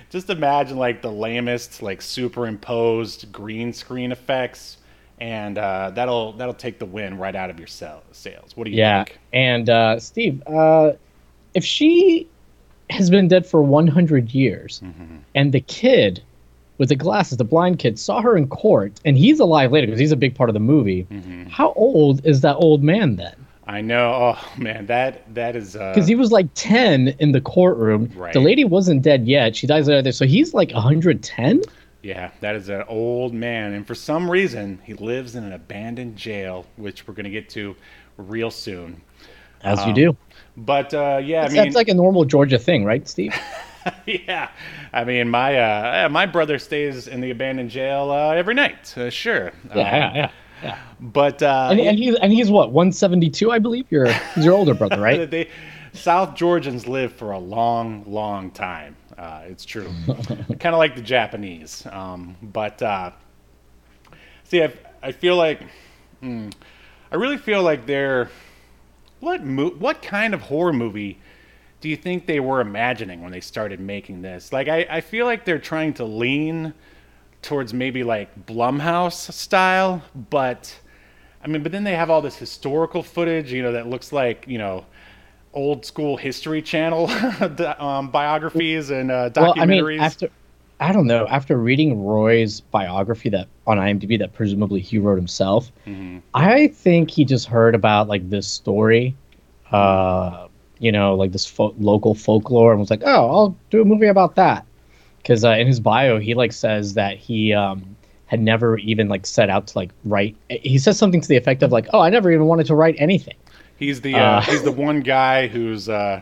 just imagine like the lamest, like superimposed green screen effects, and uh, that'll that'll take the win right out of your sell- sales. What do you yeah. think? And uh, Steve, uh, if she has been dead for 100 years, Mm-hmm. and the kid with the glasses, the blind kid, saw her in court, and he's alive later because he's a big part of the movie. Mm-hmm. How old is that old man then? I know. Oh man, that that is. Uh, Because he was like 10 in the courtroom. Right. The lady wasn't dead yet. She dies later. So he's like 110. Yeah, that is an old man, and for some reason, he lives in an abandoned jail, which we're gonna get to real soon. As you do. But uh, yeah, That's, Um, I mean, that's like a normal Georgia thing, right, Steve? [LAUGHS] yeah, I mean, my uh, uh, my brother stays in the abandoned jail uh, every night. Uh, sure. Yeah, yeah, yeah. But uh, And, and he's and he's what 172, I believe. You're he's your older brother, right? [LAUGHS] they, South Georgians live for a long, long time. Uh, it's true. [LAUGHS] kind of like the Japanese. Um, but uh, see, I, I feel like hmm, I really feel like they're what mo- what kind of horror movie do you think they were imagining when they started making this? Like, I, I feel like they're trying to lean towards maybe like Blumhouse style, but I mean, but then they have all this historical footage, you know, that looks like you know old school History Channel [LAUGHS] um, biographies and uh, documentaries. Well, I mean, after I don't know, after reading Roy's biography that on IMDb that presumably he wrote himself, Mm-hmm. I think he just heard about like this story, uh, you know, like this fo- local folklore, and was like, "Oh, I'll do a movie about that." Because uh, in his bio, he like says that he um, had never even like set out to like write. He says something to the effect of like, "Oh, I never even wanted to write anything." he's the uh, uh, he's the [LAUGHS] one guy who's uh,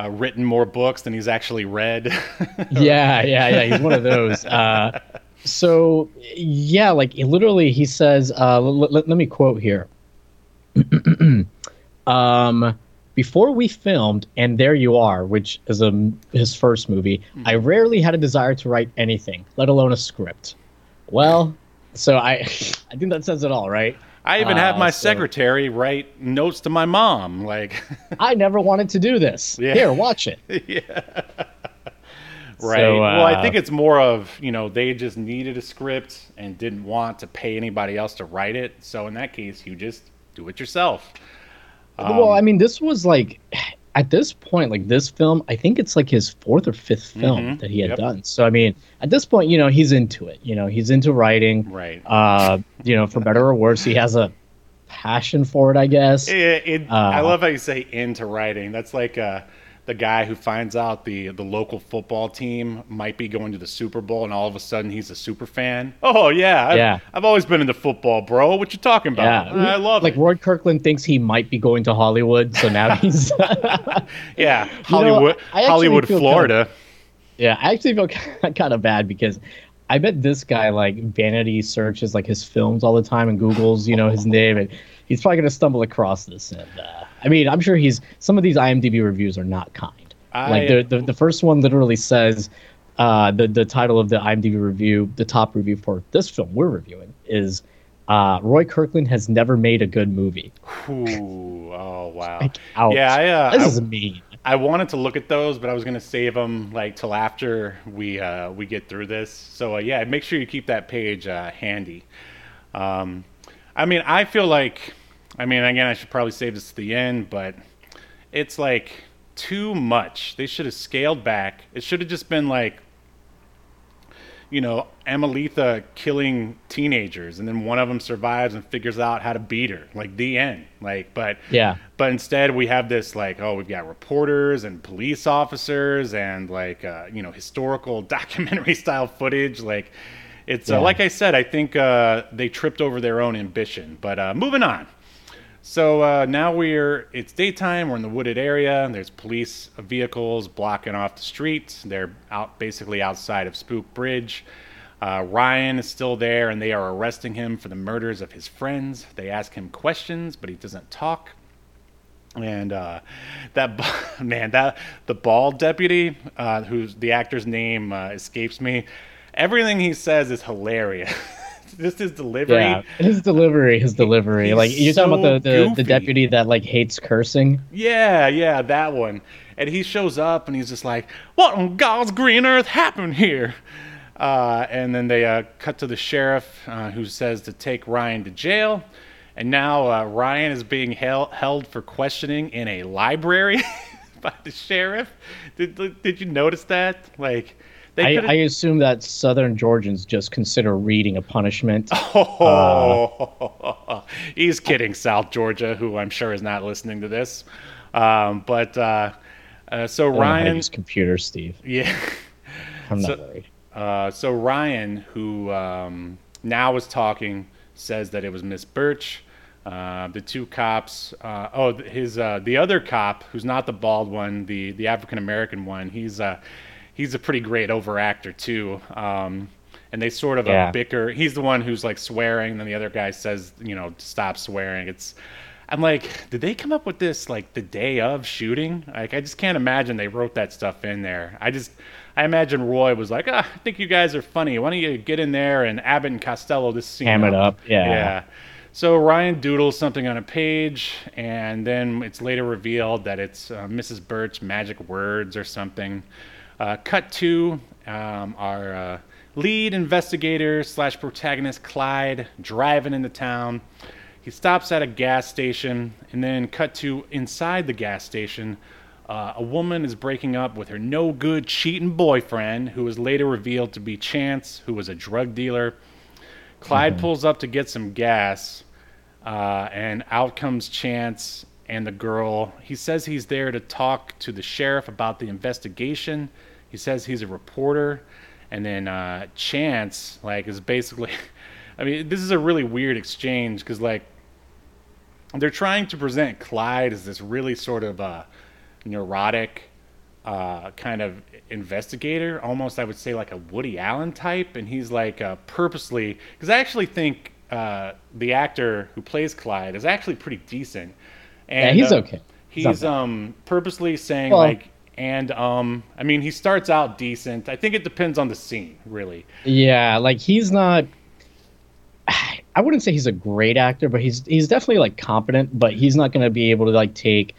uh, written more books than he's actually read. [LAUGHS] yeah, yeah, yeah. He's one of those. Uh, so yeah, like literally, he says. Uh, l- l- let me quote here. [CLEARS THROAT] um, before we filmed, and there you are, which is a, his first movie. I rarely had a desire to write anything, let alone a script. Well, so I, [LAUGHS] I think that says it all, right? I even have Uh, my so- secretary write notes to my mom, like. [LAUGHS] I never wanted to do this. [LAUGHS] Yeah. Here, watch it. yeah Right. So, well, I uh, think it's more of, you know, they just needed a script and didn't want to pay anybody else to write it. So in that case, you just do it yourself. Um, well, I mean, this was like [SIGHS] at this point, like this film, I think it's like his fourth or fifth film Mhm, that he had yep. done. So I mean, at this point, you know, he's into it. You know, he's into writing. Right. Uh, you know, for better or worse, he has a passion for it, I guess. It, it, I Uh, love how you say into writing. That's like uh, the guy who finds out the the local football team might be going to the Super Bowl, and all of a sudden he's a super fan. Oh yeah, I've, Yeah. I've always been into football, bro. What you talking about? Yeah, I love it. like it. Roy Kirkland thinks he might be going to Hollywood, so now [LAUGHS] he's Yeah, [LAUGHS] You know, Hollywood, I actually Hollywood, feel kinda- Florida. Yeah, I actually feel [LAUGHS] kind of bad because I bet this guy like vanity searches like his films all the time and Google's you know his name and he's probably gonna stumble across this. And uh, I mean, I'm sure he's some of these IMDb reviews are not kind. I- like the, the the first one literally says uh, the the title of the IMDb review, the top review for this film we're reviewing is. Uh, Roy Kirkland has never made a good movie. Ooh, oh wow. Like. Yeah, I, uh, this I- is mean. I wanted to look at those, but I was gonna save them like till after we uh, we get through this. So uh, yeah, make sure you keep that page uh, handy. Um, I mean, I feel like, I mean, again, I should probably save this to the end, but it's like too much. They should have scaled back. It should have just been like, you know, Amelitha killing teenagers, and then one of them survives and figures out how to beat her. Like the end. Like, but Yeah. but instead, we have this like, oh, we've got reporters and police officers and like, uh, you know, historical [LAUGHS] documentary style footage. Like, it's Yeah. uh, like I said, I think uh, they tripped over their own ambition. But uh, moving on. So uh, now we're it's daytime. We're in the wooded area. And there's police vehicles blocking off the street. They're out basically outside of Spook Bridge. Uh, Ryan is still there, and they are arresting him for the murders of his friends. They ask him questions, but he doesn't talk. And uh, that [LAUGHS] man, that the bald deputy, uh, whose the actor's name uh, escapes me, everything he says is hilarious. [LAUGHS] [LAUGHS] Just his delivery. Yeah, his delivery, his delivery. he's like you're talking about the, the, the deputy that like hates cursing. Yeah, yeah, that one. And he shows up and he's just like, "What on God's green earth happened here?" Uh, and then they uh, cut to the sheriff, uh, who says to take Ryan to jail. And now uh, Ryan is being held held for questioning in a library [LAUGHS] by the sheriff. Did did you notice that? Like, I, I assume that Southern Georgians just consider reading a punishment. [LAUGHS] Oh, he's kidding, South Georgia, who I'm sure is not listening to this. Um, but uh, uh, so I don't know how to Ryan, use computers, Steve. yeah. [LAUGHS] I'm not So- worried. Uh, so Ryan, who um, now is talking, says that it was Miss Birch. Uh, the two cops. Uh, oh, his uh, the other cop, who's not the bald one, the the African American one. He's uh, he's a pretty great overactor too. Um, and they sort of Yeah. uh, bicker. He's the one who's like swearing, and then the other guy says, you know, stop swearing. It's I'm like, did they come up with this like the day of shooting? Like, I just can't imagine they wrote that stuff in there. I just, I imagine Roy was like, ah, I think you guys are funny. Why don't you get in there and Abbott and Costello this scene? Ham it up, yeah. Yeah. So Ryan doodles something on a page, and then it's later revealed that it's uh, Mrs. Birch magic words or something. Uh, cut to um, our uh, lead investigator slash protagonist Clyde driving into town. He stops at a gas station, and then cut to inside the gas station. Uh, a woman is breaking up with her no good cheating boyfriend, who was later revealed to be Chance, who was a drug dealer. Clyde pulls up to get some gas, uh, and out comes Chance and the girl. He says he's there to talk to the sheriff about the investigation. He says he's a reporter, and then uh, Chance like is basically. [LAUGHS] I mean, this is a really weird exchange because like they're trying to present Clyde as this really sort of uh, neurotic uh, kind of investigator, almost I would say like a Woody Allen type, and he's like uh, purposely because I actually think uh, the actor who plays Clyde is actually pretty decent. And, he's uh, okay. He's um purposely saying Well- like and um I mean he starts out decent. I think it depends on the scene, really. Yeah, like he's not. I wouldn't say he's a great actor, but he's he's definitely like competent. But he's not going to be able to like take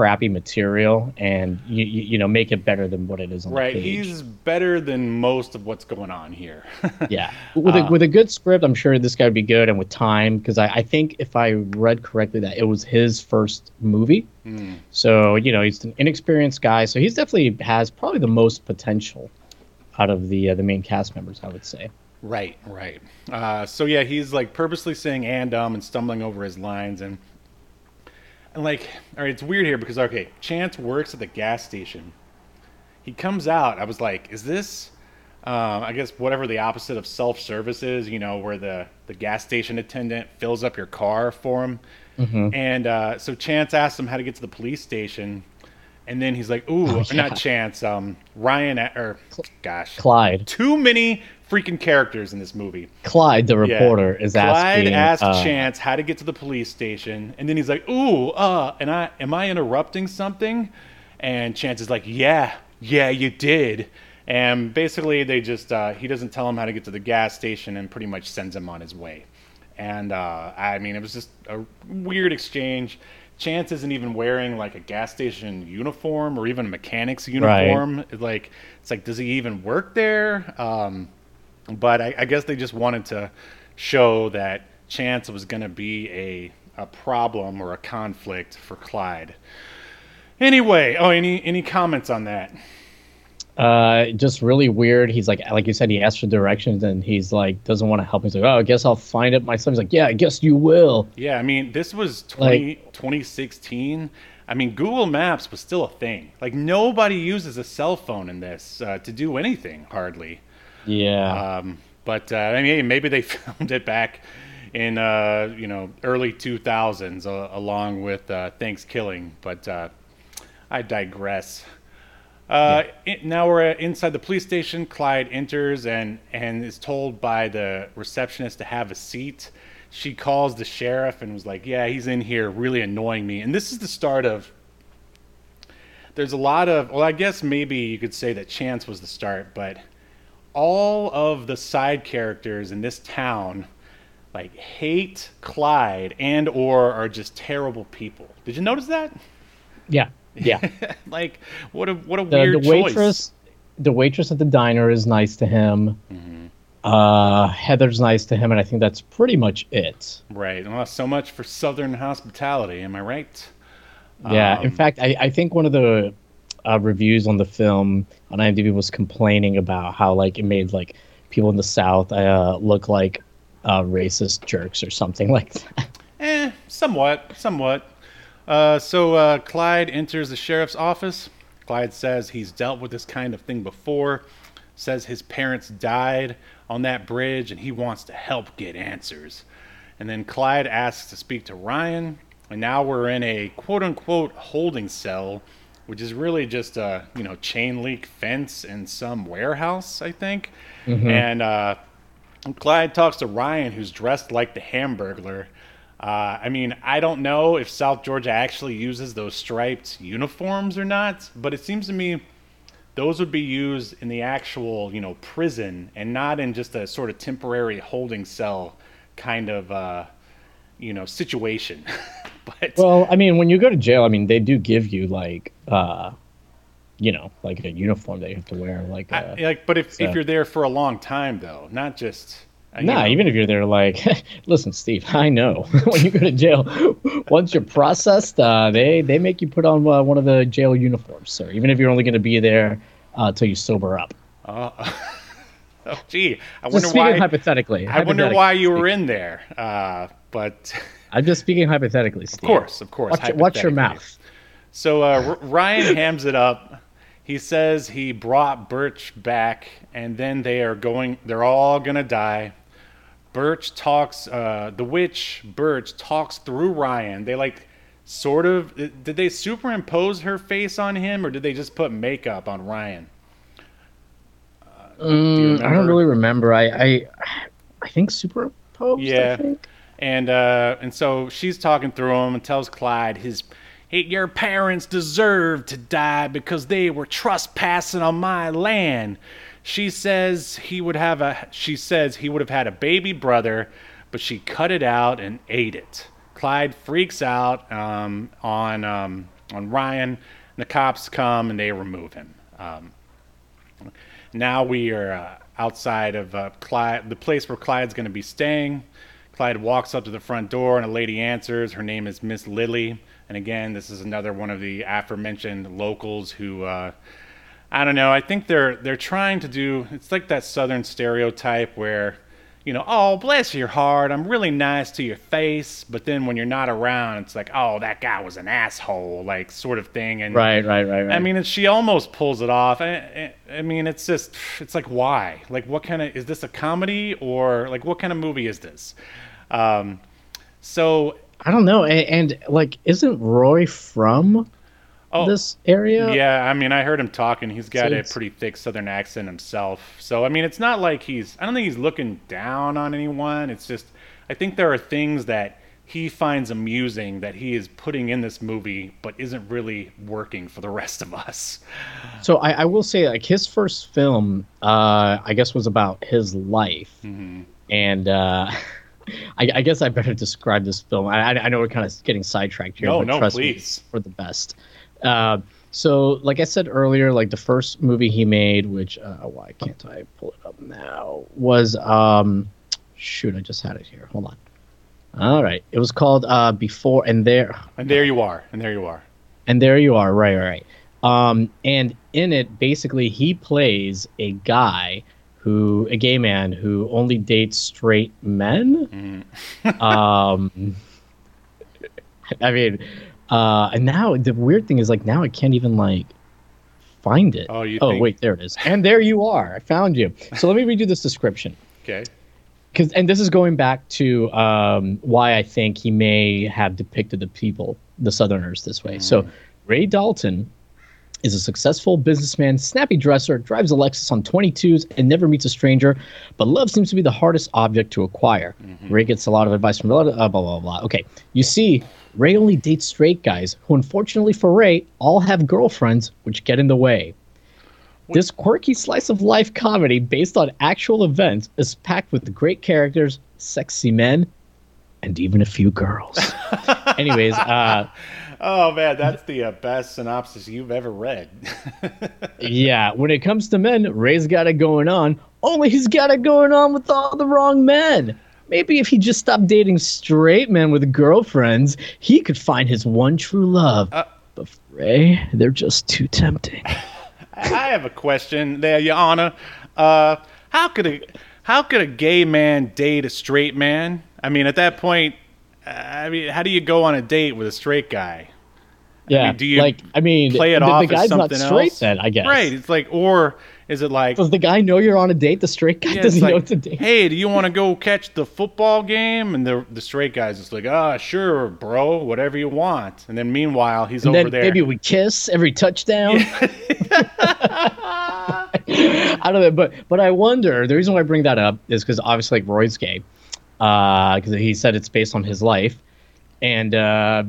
crappy material and you, you you know make it better than what it is on Right. the page. He's better than most of what's going on here. [LAUGHS] yeah with Uh, a, with a good script i'm sure this guy would be good and with time because I, I think if i read correctly that it was his first movie Hmm. so you know he's an inexperienced guy so he's definitely has probably the most potential out of the uh, the main cast members i would say Right, right. Uh, so yeah, he's like purposely saying and um and stumbling over his lines and and like all right, it's weird here because okay, Chance works at the gas station. He comes out. I was like, is this? Um, I guess whatever the opposite of self-service is, you know, where the the gas station attendant fills up your car for him. And uh, so Chance asks him how to get to the police station, and then he's like, "Ooh, Oh, yeah. not Chance, um, Ryan, or gosh, clyde too many freaking characters in this movie. clyde the Yeah. reporter is Clyde asking asked uh, Chance how to get to the police station, and then he's like, "Ooh, uh, and I am I interrupting something?" And Chance is like, "Yeah, yeah, you did." And basically, they just uh, he doesn't tell him how to get to the gas station, and pretty much sends him on his way. And uh, I mean, it was just a weird exchange. Chance isn't even wearing like a gas station uniform or even a mechanic's uniform. Like, it's like, does he even work there? Um, but I, I guess they just wanted to show that Chance was going to be a, a problem or a conflict for Clyde. Anyway, oh, any any comments on that? Uh just really weird he's like like you said he asked for directions and he's like doesn't want to help he's like oh i guess i'll find it myself he's like yeah i guess you will Yeah, I mean, this was 20, 2016. I mean, Google Maps was still a thing. Like nobody uses a cell phone in this uh, to do anything hardly. yeah Um, but uh, I mean, maybe they [LAUGHS] filmed it back in uh, you know early 2000s uh, along with uh, Thanksgiving. But uh, I digress. Uh, it- now we're inside the police station. Clyde enters and and is told by the receptionist to have a seat. She calls the sheriff and was like, "Yeah, he's in here, really annoying me." And this is the start of. There's a lot of well, I guess maybe you could say that Chance was the start, but all of the side characters in this town like hate Clyde and or are just terrible people. Did you notice that? yeah yeah [LAUGHS] like what a what a the, weird the waitress the waitress at the diner is nice to him Mm-hmm. uh heather's nice to him and i think that's pretty much it. Right. Well, so much for southern hospitality, am I right? yeah in Um, fact I, I think one of the uh, reviews on the film on imdb was complaining about how like it made like people in the south uh look like uh racist jerks or something [LAUGHS] like that Eh, somewhat, somewhat. Uh, so uh, Clyde enters the sheriff's office. Clyde says he's dealt with this kind of thing before. Says his parents died on that bridge and he wants to help get answers. And then Clyde asks to speak to Ryan. And now we're in a quote unquote holding cell, which is really just a you know chain link fence in some warehouse, I think. And uh, Clyde talks to Ryan, who's dressed like the Hamburglar. Uh, I mean, I don't know if South Georgia actually uses those striped uniforms or not, but it seems to me those would be used in the actual, you know, prison and not in just a sort of temporary holding cell kind of, uh, you know, situation. [LAUGHS] but well i mean when you go to jail i mean they do give you like uh you know like a uniform that you have to wear like uh, I, like, but if, so- if you're there for a long time, though, not just. Uh, you Nah, know, even if you're there, like, [LAUGHS] listen, Steve, I know [LAUGHS] when you go to jail, [LAUGHS] once you're processed, uh, they they make you put on uh, one of the jail uniforms, sir. Even if you're only going to be there uh, till you sober up. Oh, gee, I Just wonder why. hypothetically. I wonder why you were in there. Uh, but I'm just speaking hypothetically, Steve. of course, of course. Watch, your- watch your mouth. So uh, R- Ryan hams it up. He says he brought Birch back, and then they are going. They're all gonna die. Birch talks. Uh, the witch Birch talks through Ryan. They like sort of. Did they superimpose her face on him, or did they just put makeup on Ryan? Uh, do I don't really remember. I I, I think superimposed. Yeah. I think. And uh, and so she's talking through him and tells Clyde his "Hey, your parents deserve to die because they were trespassing on my land. She says he would have a she says he would have had a baby brother, but she cut it out and ate it. Clyde freaks out um, on um, on Ryan. And the cops come and they remove him. Um, now we are uh, outside of uh, Clyde, the place where Clyde's going to be staying. Clyde walks up to the front door and a lady answers. Her name is Miss Lily. And again, this is another one of the aforementioned locals who, uh, I don't know. I think they're they're trying to do. It's like that Southern stereotype where, you know, oh bless your heart, I'm really nice to your face, but then when you're not around, it's like, oh that guy was an asshole, like sort of thing. And Right, right, right, right. I mean, she almost pulls it off. I, I, I mean, it's just, it's like, why? Like, what kind of, is this a comedy or like, what kind of movie is this? Um, so, I don't know. And, and like, isn't Roy from oh, this area? yeah, I mean, I heard him talking. He's got a pretty thick Southern accent himself. So, I mean, it's not like he's, I don't think he's looking down on anyone. It's just, I think there are things that he finds amusing that he is putting in this movie, but isn't really working for the rest of us. So I, I will say, like his first film, uh, I guess, was about his life, Mm-hmm. and uh, [LAUGHS] I, I guess I better describe this film. I, I I know we're kind of getting sidetracked here, No, but no, trust please. me, for the best. Uh, so, like I said earlier, like the first movie he made, which uh, why can't I pull it up now, was um, shoot, I just had it here. Hold on. All right, it was called uh, Before and There And there you are. And there you are. and there you are right right right um and in it basically he plays a guy who a gay man who only dates straight men [LAUGHS] um [LAUGHS] i mean uh and now the weird thing is like now i can't even like find it. Oh, you oh think- wait there it is. And there you are. I found you. So let me read you this description. Okay. because and this is going back to um, why I think he may have depicted the people, the Southerners, this way. So Ray Dalton is a successful businessman, snappy dresser, drives a Lexus on 22s, and never meets a stranger. But love seems to be the hardest object to acquire. Ray gets a lot of advice from blah, blah, blah, blah, blah. Okay, you see, Ray only dates straight guys who, unfortunately for Ray, all have girlfriends, which get in the way. This quirky slice of life comedy based on actual events is packed with great characters, sexy men, and even a few girls. [LAUGHS] Anyways, uh, Oh man, that's the uh, best synopsis you've ever read. [LAUGHS] yeah, when it comes to men, Ray's got it going on. Only he's got it going on with all the wrong men. Maybe if he just stopped dating straight men with girlfriends, he could find his one true love. but for Ray, they're just too tempting. [LAUGHS] I have a question there, Your Honor. Uh, how could a how could a gay man date a straight man? I mean, at that point, uh, I mean, how do you go on a date with a straight guy? Yeah, mean, do you like I mean, Play it the, off the guy's as not something straight else, then, I guess. Right? It's like, or is it like? Does the guy know you're on a date? The straight guy yeah, doesn't he know like, it's a date? hey, do you want to go catch the football game? And the the straight guy's just like, ah, sure, bro, whatever you want. And then meanwhile, he's and over then there. maybe we kiss every touchdown. [LAUGHS] [LAUGHS] I don't know, but but I wonder. The reason why I bring that up is because obviously, like Roy's gay, because he said it's based on his life, and uh,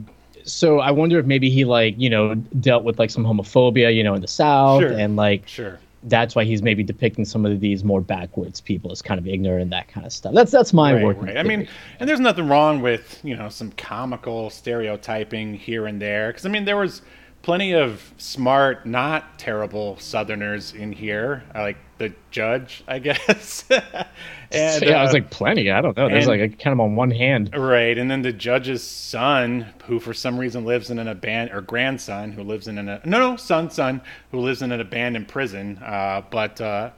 so I wonder if maybe he like you know dealt with like some homophobia, you know, in the South, Sure. and like sure. that's why he's maybe depicting some of these more backwoods people as kind of ignorant and that kind of stuff. That's that's my Right, working. right. I mean, and there's nothing wrong with you know some comical stereotyping here and there because I mean there was plenty of smart, not terrible Southerners in here, like the judge, I guess. [LAUGHS] and [LAUGHS] yeah, I was uh, like plenty. I don't know. There's and- like I count them on one hand. Right, and then the judge's son, who for some reason lives in an abandoned, or grandson who lives in an no no son son who lives in an abandoned prison. Uh, but uh,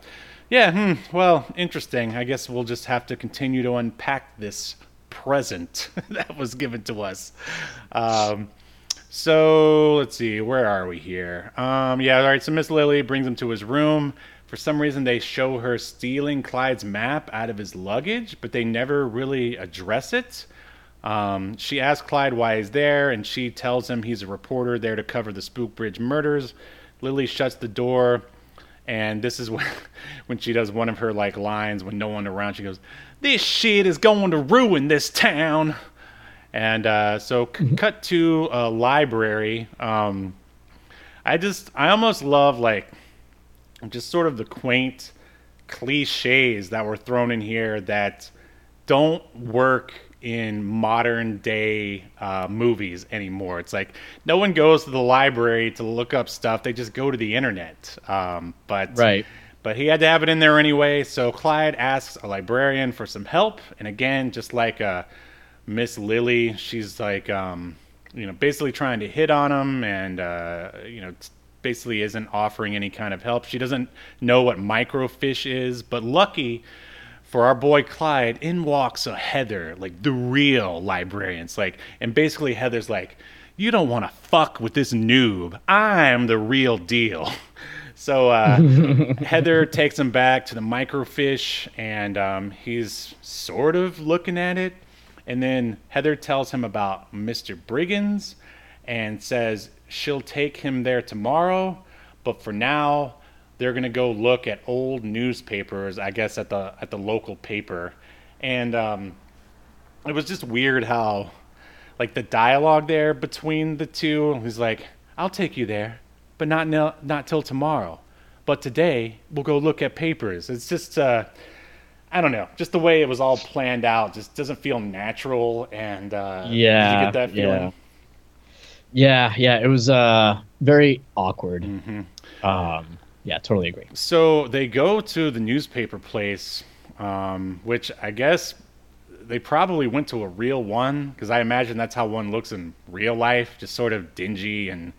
yeah, hmm, well, interesting. I guess we'll just have to continue to unpack this present [LAUGHS] that was given to us. Um, so let's see, where are we here? Um, yeah, all right. So Miss Lily brings him to his room. For some reason, they show her stealing Clyde's map out of his luggage, but they never really address it. Um, she asks Clyde why he's there, and she tells him he's a reporter there to cover the Spook Bridge murders. Lily shuts the door, and this is [LAUGHS] when, when she does one of her like lines when no one around. She goes, "This shit is going to ruin this town." And uh, so, c- cut to a library. Um, I just, I almost love like just sort of the quaint cliches that were thrown in here that don't work in modern day uh, movies anymore. It's like no one goes to the library to look up stuff; they just go to the internet. Um, but Right. but he had to have it in there anyway. So Clyde asks a librarian for some help, and again, just like uh, Miss Lily, she's like, um, you know, basically trying to hit on him, and uh, you know, basically isn't offering any kind of help. She doesn't know what microfiche is, but lucky for our boy Clyde, in walks a Heather, like the real librarians. Like, and basically Heather's like, you don't want to fuck with this noob. I'm the real deal. [LAUGHS] So uh, [LAUGHS] Heather takes him back to the microfiche, and um, he's sort of looking at it. And then Heather tells him about Mr. Briggins and says she'll take him there tomorrow, but for now, they're gonna go look at old newspapers, I guess at the at the local paper, and um, it was just weird how, like the dialogue there between the two. He's like, "I'll take you there, but not nil- not till tomorrow. But today we'll go look at papers." It's just, uh, I don't know, just the way it was all planned out just doesn't feel natural. And uh, Yeah, you get that feeling? Yeah, yeah, yeah, it was uh very awkward. Mm-hmm. Um, yeah, totally agree. So they go to the newspaper place, um, which I guess they probably went to a real one because I imagine that's how one looks in real life, just sort of dingy and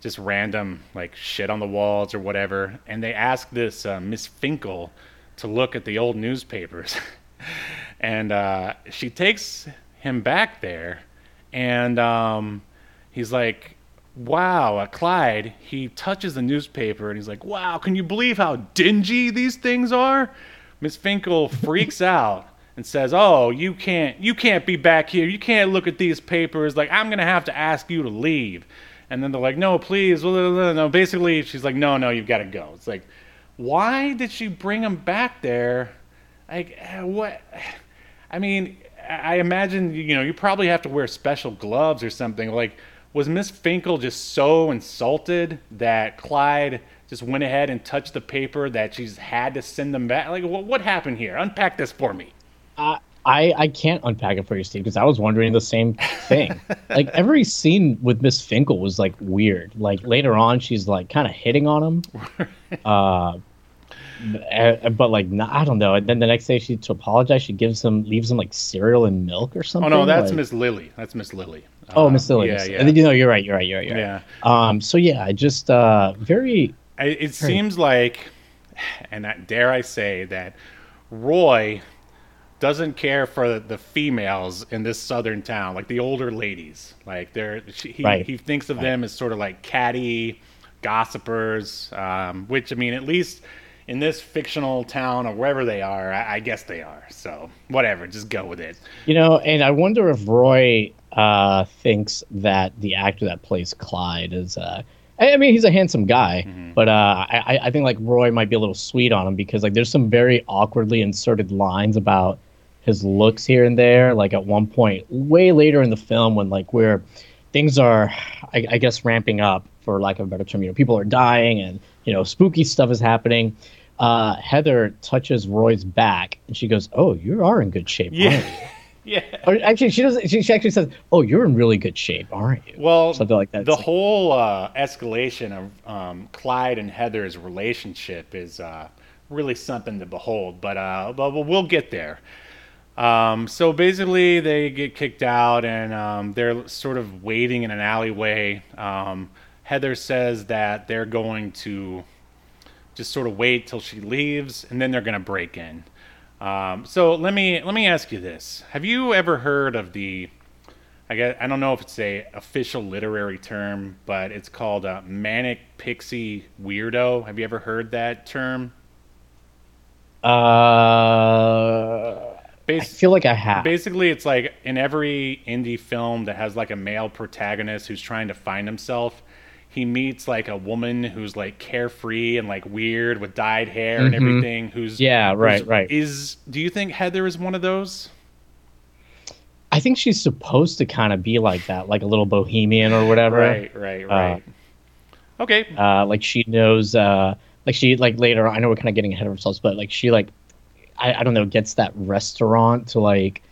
just random like shit on the walls or whatever. And they ask this uh, Miss Finkel to look at the old newspapers, [LAUGHS] and uh, she takes him back there, and um, he's like, wow, uh, Clyde, he touches the newspaper and he's like, wow, can you believe how dingy these things are? Miss Finkel [LAUGHS] freaks out and says, oh, you can't, you can't be back here. You can't look at these papers. Like, I'm going to have to ask you to leave. And then they're like, no, please. No, basically, she's like, no, no, you've got to go. It's like, why did she bring him back there? Like, uh, what? [SIGHS] I mean, I imagine you know you probably have to wear special gloves or something. Like, was Miss Finkel just so insulted that Clyde just went ahead and touched the paper that she's had to send them back? Like, what, what happened here? Unpack this for me. I I, I can't unpack it for you, Steve, because I was wondering the same thing. [LAUGHS] like every scene with Miss Finkel was like weird. Like later on, she's like kind of hitting on him. [LAUGHS] uh, uh, but like not, I don't know. And then the next day, she to apologize, she gives him leaves him like cereal and milk or something. Oh no, that's like- Miss Lily. That's Miss Lily. Oh, Uh, Miss Lily. Yeah, Miss- yeah. You know, you're right. You're right. You're right. You're right. Yeah. Um. So yeah, I just uh very I, it seems like, and I, dare I say that Roy doesn't care for the females in this southern town, like the older ladies. Like they're she, he, Right. he thinks of them as sort of like catty gossipers, um, which I mean, at least in this fictional town or wherever they are, I, I guess they are. So whatever, just go with it. You know, and I wonder if Roy uh, thinks that the actor that plays Clyde is. Uh, I mean, he's a handsome guy, but uh, I, I think like Roy might be a little sweet on him because like there's some very awkwardly inserted lines about his looks here and there. Like at one point, way later in the film, when like where things are, I, I guess, ramping up for lack of a better term. You know, people are dying and you know spooky stuff is happening. Uh, Heather touches Roy's back and she goes, "Oh, you are in good shape, aren't you?" Yeah, [LAUGHS] yeah. Or actually, she doesn't. She, she actually says, "Oh, you're in really good shape, aren't you?" Well, something like that. The It's like- whole uh, escalation of um, Clyde and Heather's relationship is uh, really something to behold. But uh, but we'll get there. Um, so basically, they get kicked out, and um, they're sort of waiting in an alleyway. Um, Heather says that they're going to just sort of wait till she leaves, and then they're going to break in. Um, so let me let me ask you this: Have you ever heard of the I guess I don't know if it's a official literary term, but it's called a manic pixie weirdo. Have you ever heard that term? uh, I feel like I have. basically, it's like in every indie film that has like a male protagonist who's trying to find himself, he meets like a woman who's like carefree and like weird with dyed hair and everything. Who's Mm-hmm. Yeah, right, who's- right. Is do you think Heather is one of those? I think she's supposed to kind of be like that, like a little bohemian or whatever. Right, right, right. okay, Uh, like she knows. Uh, like she like later. I know we're kind of getting ahead of ourselves, but like she like, I, I don't know, gets that restaurant to like.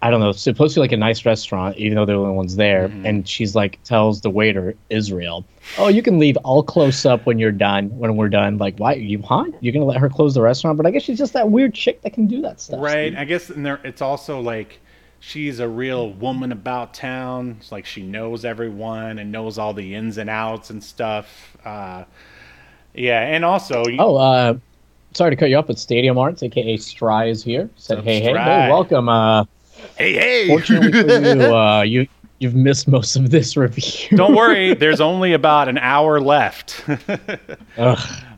I don't know, supposed to be like a nice restaurant, even though they're the only ones there. Mm-hmm. And she's like, tells the waiter, Israel, oh, you can leave. I'll close up when you're done, when we're done. Like, why? Are you, huh? You're going to let her close the restaurant? But I guess she's just that weird chick that can do that stuff. Right. Steve. I guess and there, it's also like she's a real woman about town. It's like she knows everyone and knows all the ins and outs and stuff. Uh, yeah, and also Oh, uh, sorry to cut you off, but Stadium Arts, aka Stry, is here. Said, hey, hey, hey, welcome. Uh, hey, hey. fortunately for you, [LAUGHS] uh, you, you've missed most of this [LAUGHS] review. Don't worry, there's only about an hour left. [LAUGHS] Ugh.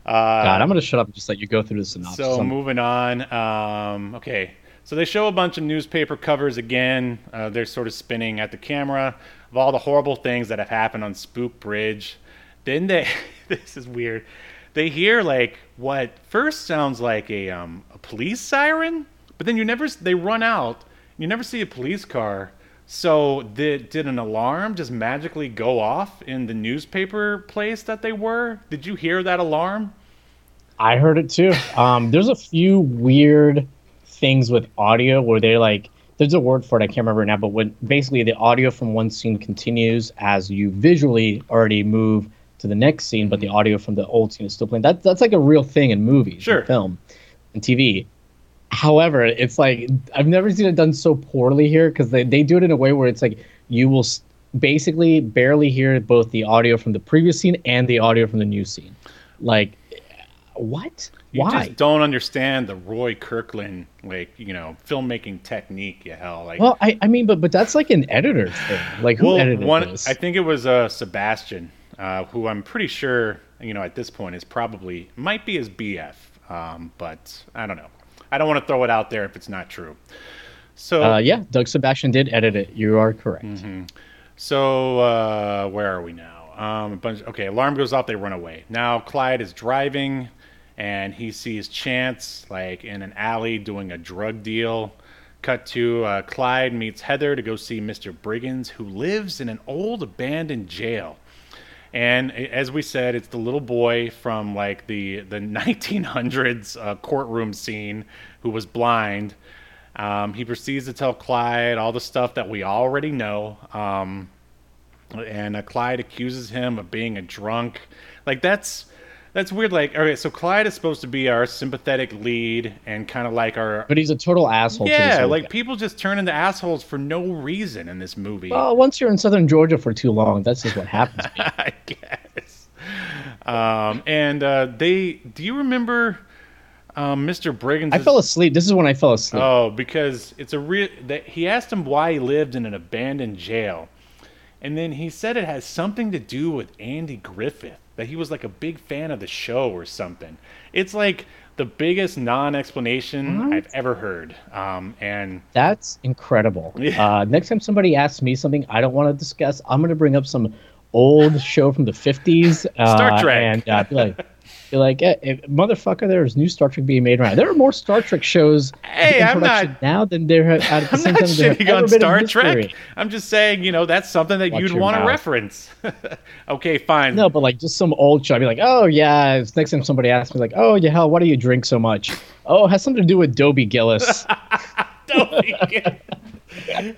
God, I'm going to shut up and just let you go through the synopsis. So moving on. Um, okay, so they show a bunch of newspaper covers again. Uh, they're sort of spinning at the camera of all the horrible things that have happened on Spook Bridge. Then they, this is weird. They hear like what first sounds like a um, a police siren, but then you never they run out. You never see a police car. So did did an alarm just magically go off in the newspaper place that they were? Did you hear that alarm? I heard it too. Um, there's a few weird things with audio where they're like, there's a word for it, I can't remember now, but when basically the audio from one scene continues as you visually already move to the next scene, but the audio from the old scene is still playing. That, that's like a real thing in movies, Sure. film, and TV. However, it's like I've never seen it done so poorly here because they, they do it in a way where it's like you will basically barely hear both the audio from the previous scene and the audio from the new scene. Like, what? You Why? just don't understand the Roy Kirkland, like you know, filmmaking technique. Yahel, like Well, I, I mean, but but that's like an editor thing. Like who well, edited one. this? I think it was uh, Sebastian, uh, who I'm pretty sure you know at this point is probably might be his BF, um, but I don't know. I don't want to throw it out there if it's not true. So uh, yeah, Doug Sebastian did edit it. You are correct. Mm-hmm. So uh, where are we now? Um, a bunch. Okay, alarm goes off. They run away. Now Clyde is driving, and he sees Chance like in an alley doing a drug deal. Cut to uh, Clyde meets Heather to go see Mr. Briggins, who lives in an old abandoned jail. And as we said, it's the little boy from like the the [LAUGHS] 1900s uh, courtroom scene who was blind. Um, he proceeds to tell Clyde all the stuff that we already know. Um, and uh, Clyde accuses him of being a drunk. Like that's that's weird. Like, okay, so Clyde is supposed to be our sympathetic lead and kind of like our But he's a total asshole. yeah, whole like people just turn into assholes for no reason in this movie. well, once you're in southern Georgia for too long, that's just what happens. [LAUGHS] I guess. Um, and uh, they, do you remember um, Mr. Briggins? I fell asleep. This is when I fell asleep. Oh, because it's a real. He asked him why he lived in an abandoned jail, and then he said it has something to do with Andy Griffith. That he was like a big fan of the show or something. It's like the biggest non-explanation? I've ever heard. Um, and That's incredible. [LAUGHS] Uh, next time somebody asks me something I don't want to discuss, I'm going to bring up some old show from the 50s. Uh, Star Trek. And uh, be like, [LAUGHS] be like eh, eh, motherfucker, there's new Star Trek being made right now. There are more Star Trek shows [LAUGHS] Hey, in I'm production not- now than there have at the [LAUGHS] I'm same not time shitting on Star. Trek. I'm just saying, you know, that's something that Watch you'd want to reference. [LAUGHS] okay, fine. No, but like just some old show. I'd be like, oh yeah. Next time somebody asks me, like, oh yeah, hell, why do you drink so much? Oh, it has something to do with Dobie Gillis. Dobie Gillis.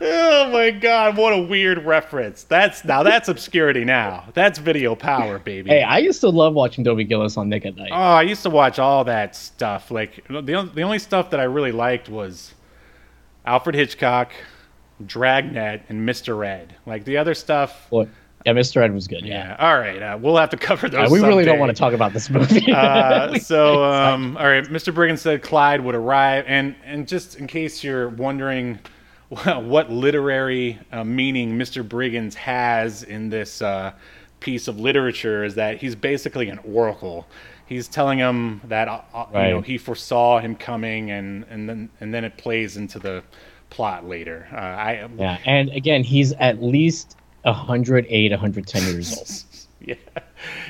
Oh my god, what a weird reference. That's now that's obscurity now. That's video power, baby. hey, I used to love watching Dobie Gillis on Nick at Night. Oh, I used to watch all that stuff. Like the the only stuff that I really liked was Alfred Hitchcock, Dragnet, and Mr. Ed. Like the other stuff. Well, yeah, Mr. Ed was good. Yeah. Yeah. All right. Uh, we'll have to cover Uh, those. we really don't want to talk about this movie. Uh, [LAUGHS] so, um, all right, Mr. Briggins said Clyde would arrive, and and just in case you're wondering [LAUGHS] what, literary uh, meaning Mr. Briggins has in this uh, piece of literature, is that he's basically an oracle. He's telling him that uh, uh, you know he foresaw him coming, and and then and then it plays into the plot later. Uh, I yeah, and again, he's at least 108, 110 years old. [LAUGHS] yeah,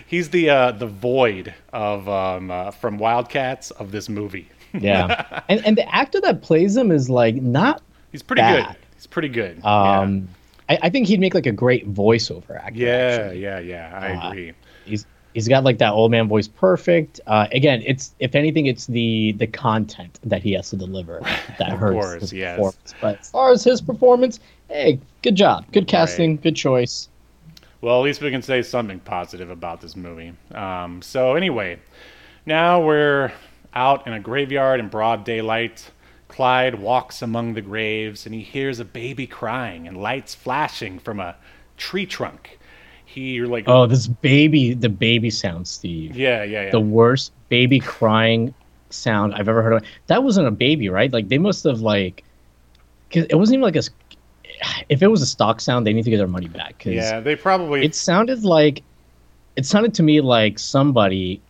he's the uh, the void of um, uh, from Wildcats of this movie. Yeah, [LAUGHS] and and the actor that plays him is like not. He's pretty Bad. good. He's pretty good. Um, I, I think he'd make like a great voiceover actor. yeah, actually. yeah, yeah, yeah. I Uh, agree. he's He's got like that old man voice perfect. Uh, again, it's if anything, it's the the content that he has to deliver [LAUGHS] that Of hurts course, his yes. performance. But as far as his performance, hey, good job, good casting, good choice. Well, at least we can say something positive about this movie. Um, so, anyway, now we're out in a graveyard in broad daylight. Clyde walks among the graves and he hears a baby crying and lights flashing from a tree trunk. He, you're like, Oh, this baby, the baby sound, Steve. yeah, yeah, yeah. The worst baby crying sound I've ever heard of. That wasn't a baby, right? Like they must have like, cause it wasn't even like a. If it was a stock sound, they need to get their money back. Yeah, they probably. it sounded like, it sounded to me like somebody,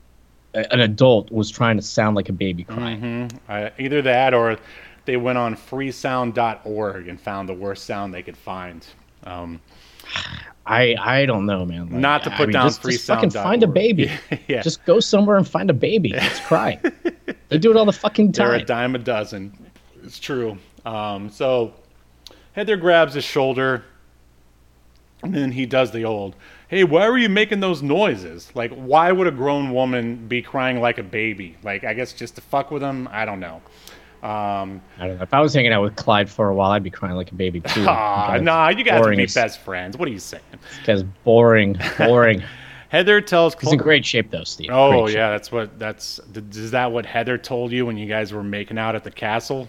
an adult, was trying to sound like a baby crying. Mhm. Uh, either that or they went on freesound.org and found the worst sound they could find. Um, I I don't know, man. Like, Not to I put mean, down just, just fucking find a baby. [LAUGHS] yeah. Just go somewhere and find a baby. It's crying. [LAUGHS] they do it all the fucking time. They're a dime a dozen. It's true. Um, so Heather grabs his shoulder, and then he does the old, "Hey, why were you making those noises? Like, why would a grown woman be crying like a baby? Like, I guess just to fuck with him. I don't know." Um, I don't know. If I was hanging out with Clyde for a while, I'd be crying like a baby [LAUGHS] too. ah, nah, you guys would be best friends. What are you saying? Because boring, boring. [LAUGHS] Heather tells. He's in great shape though, Steve. Oh yeah, that's what that's. Is that what Heather told you when you guys were making out at the castle?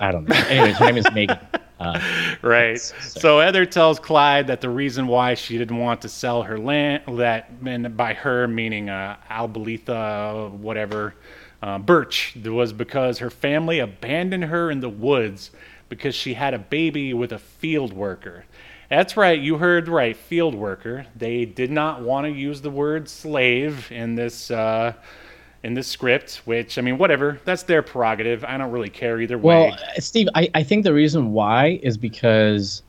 I don't know. Anyways, her name is [LAUGHS] Megan. Uh, [LAUGHS] Right. So- Heather tells Clyde that the reason why she didn't want to sell her land, that and by her meaning uh, Albalitha, whatever, uh, Birch, was because her family abandoned her in the woods because she had a baby with a field worker. That's right, you heard right, field worker. They did not want to use the word slave in this. Uh, in this script, which I mean, whatever, that's their prerogative. I don't really care either way. well, Steve, I, I think the reason why is because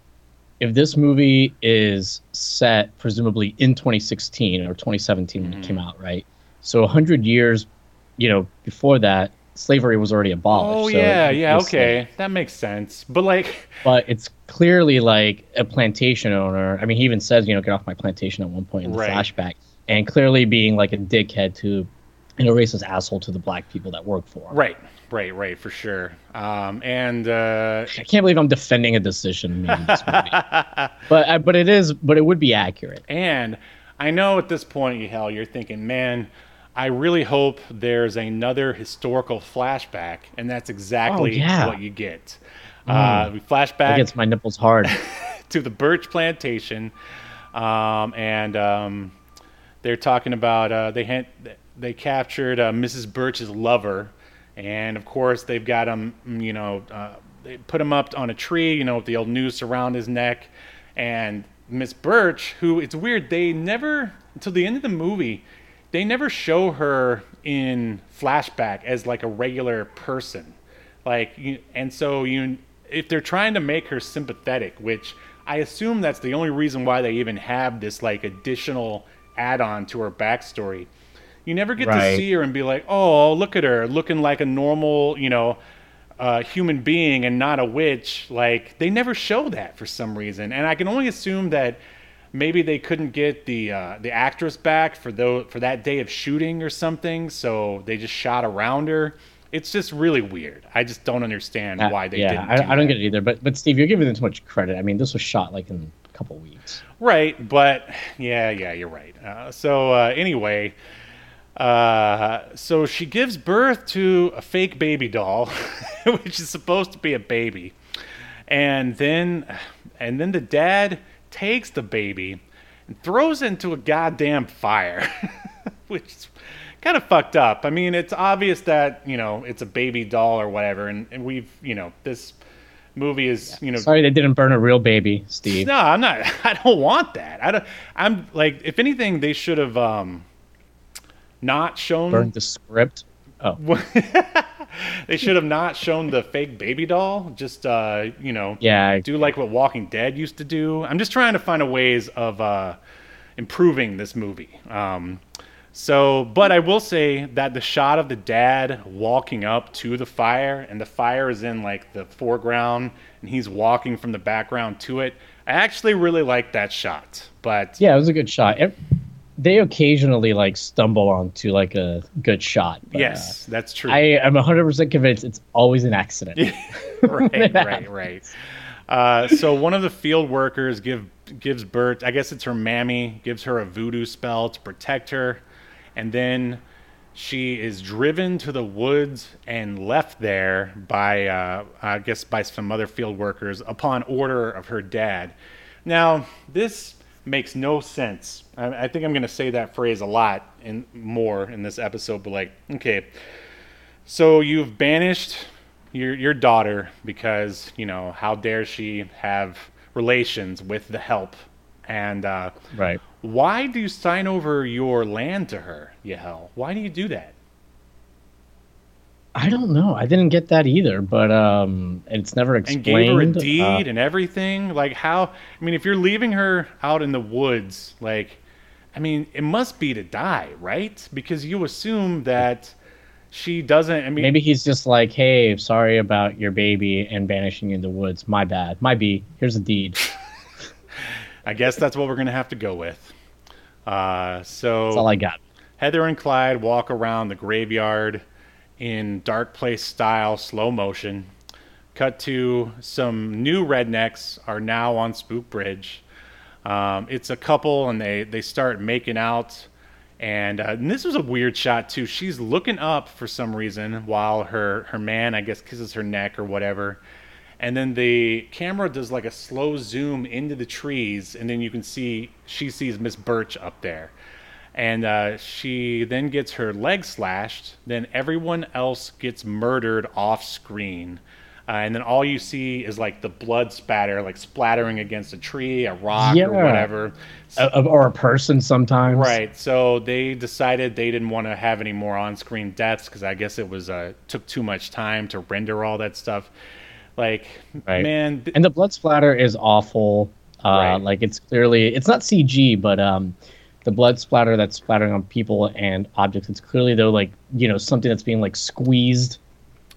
if this movie is set presumably in 2016 or 2017 when Mm-hmm. it came out, right? So 100 years, you know, before that, slavery was already abolished. Oh so yeah, it- yeah, okay, like- that makes sense. But like, but it's clearly like a plantation owner. I mean, he even says, you know, get off my plantation at one point in the Right. flashback, and clearly being like a dickhead to, and a racist asshole to the black people that work for him. right, right, right, for sure. Um, and uh, I can't believe I'm defending a decision made in this movie. [LAUGHS] but uh, but it is, but it would be accurate. and I know at this point, hell, you're thinking, man, I really hope there's another historical flashback, and that's exactly Oh, yeah. what you get. Uh, we flashback It gets my nipples hard. [LAUGHS] to the Birch Plantation, um, and um, they're talking about uh, they had, they captured uh, Mrs. Birch's lover, and of course they've got him, you know, uh, they put him up on a tree, you know, with the old noose around his neck, and Miss Birch, who it's weird, they never until the end of the movie, they never show her in flashback as like a regular person like you, and so you if they're trying to make her sympathetic which i assume that's the only reason why they even have this like additional add-on to her backstory you never get to see her and be like oh look at her looking like a normal you know uh, human being and not a witch like they never show that for some reason and i can only assume that maybe they couldn't get the uh, the actress back for those for that day of shooting or something, so they just shot around her. It's just really weird. I just don't understand Uh, why they yeah, didn't. I, do I don't get it either. But but Steve, you're giving them too much credit. I mean, this was shot like in a couple weeks. Right, but [SIGHS] yeah, yeah, you're right. Uh, so uh, anyway, uh, so she gives birth to a fake baby doll, [LAUGHS] which is supposed to be a baby, and then and then the dad takes the baby and throws it into a goddamn fire, [LAUGHS] which is kind of fucked up. I mean, it's obvious that you know it's a baby doll or whatever, and, and we've you know this movie is you know Sorry, they didn't burn a real baby, Steve. no, I'm not. [LAUGHS] I don't want that. I don't. I'm like, if anything, they should have um, not shown. Burned the script. Oh, [LAUGHS] they should have not shown the fake baby doll. Just uh, you know, yeah. do like what Walking Dead used to do. I'm just trying to find a ways of uh, improving this movie. Um, so, but I will say that the shot of the dad walking up to the fire, and the fire is in like the foreground, and he's walking from the background to it. I actually really like that shot, but Yeah, it was a good shot. It- they occasionally like stumble onto like a good shot. but, uh, yes, that's true. I am 100% convinced it's always an accident. [LAUGHS] [LAUGHS] right, right, right. Uh, so one of the field workers give gives Bert, I guess it's her mammy, gives her a voodoo spell to protect her, and then she is driven to the woods and left there by, uh, I guess, by some other field workers upon order of her dad. Now this makes no sense. I, I think I'm going to say that phrase a lot and more in this episode, but like, okay. So you've banished your your daughter because you know how dare she have relations with the help, and uh, Right. why do you sign over your land to her, Yahel? Why do you do that? I don't know. I didn't get that either, but um, it's never explained. And gave her a Uh, deed and everything. Like how? I mean, if you're leaving her out in the woods, like, I mean, it must be to die, right? Because you assume that she doesn't. I mean, maybe he's just like, "Hey, sorry about your baby and banishing you in the woods. My bad. My be. Here's a deed." [LAUGHS] [LAUGHS] I guess that's what we're gonna have to go with. Uh, so That's all I got. Heather and Clyde walk around the graveyard in dark place style, slow motion. Cut to some new rednecks are now on Spook Bridge. Um, it's a couple, and they they start making out. And, uh, and this was a weird shot too. She's looking up for some reason while her her man, I guess, kisses her neck or whatever. And then the camera does like a slow zoom into the trees, and then you can see she sees Miss Birch up there and uh, she then gets her leg slashed. Then everyone else gets murdered off screen, uh, and then all you see is like the blood spatter, like splattering against a tree, a rock, Yeah. or whatever. Uh, or a person sometimes. Right. So they decided they didn't want to have any more on-screen deaths because I guess it was uh, took too much time to render all that stuff. Like, Right. man, th- And the blood splatter is awful. Uh, Right. Like it's clearly it's not CG, but um, the blood splatter that's splattering on people and objects. It's clearly though like you know something that's being like squeezed.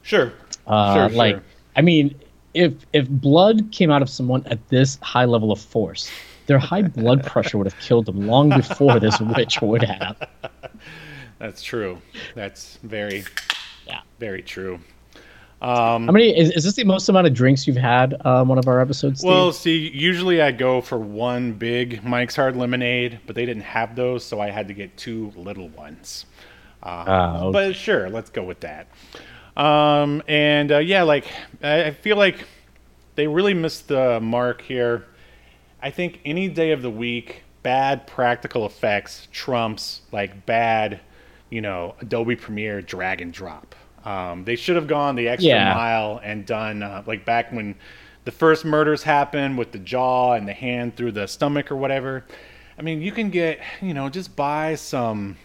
sure, Uh, sure, like sure. I mean, if if blood came out of someone at this high level of force, their high [LAUGHS] blood pressure would have killed them long before this [LAUGHS] witch would have. That's true. That's very, Yeah. very true. Um, How many is, is this the most amount of drinks you've had on one of our episodes? Steve? Well, see, usually I go for one big Mike's Hard Lemonade, but they didn't have those, so I had to get two little ones. Uh, ah, okay. But sure, let's go with that. Um, and uh, yeah, like I, I feel like they really missed the mark here. I think any day of the week, bad practical effects trumps like bad, you know, Adobe Premiere drag and drop. Um, they should have gone the extra Yeah. mile and done uh, like back when the first murders happened with the jaw and the hand through the stomach or whatever. I mean, you can get, you know, just buy some,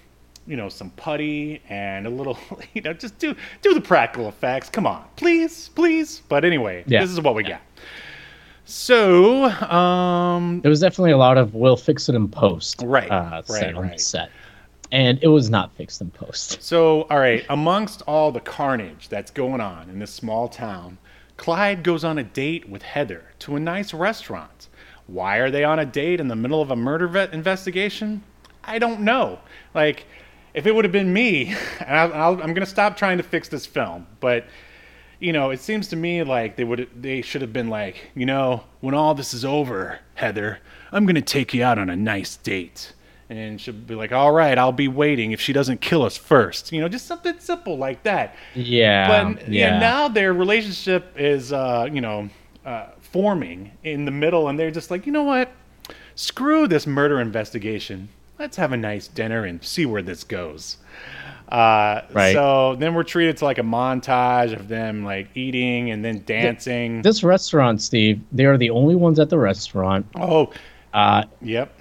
you know, some putty and a little, [LAUGHS] you know, just do do the practical effects. Come on, please, please. But anyway, Yeah. this is what we got. So, um, There was definitely a lot of we'll fix it in post. Right, Uh, set right, on right. set. And it was not fixed in post. [LAUGHS] So, all right, amongst all the carnage that's going on in this small town, Clyde goes on a date with Heather to a nice restaurant. Why are they on a date in the middle of a murder vet investigation? I don't know. Like, if it would have been me, [LAUGHS] and I'll, I'm going to stop trying to fix this film, but you know, it seems to me like they would they should have been like, you know, when all this is over, Heather, I'm gonna take you out on a nice date. And she'll be like, all right, I'll be waiting if she doesn't kill us first. You know, just something simple like that. Yeah. But yeah, yeah. now their relationship is, uh, you know, uh, forming in the middle, and they're just like, you know what? Screw this murder investigation. Let's have a nice dinner and see where this goes. Uh, Right. So then we're treated to like a montage of them like eating and then dancing. this restaurant, Steve, they are the only ones at the restaurant. oh, Uh, yep.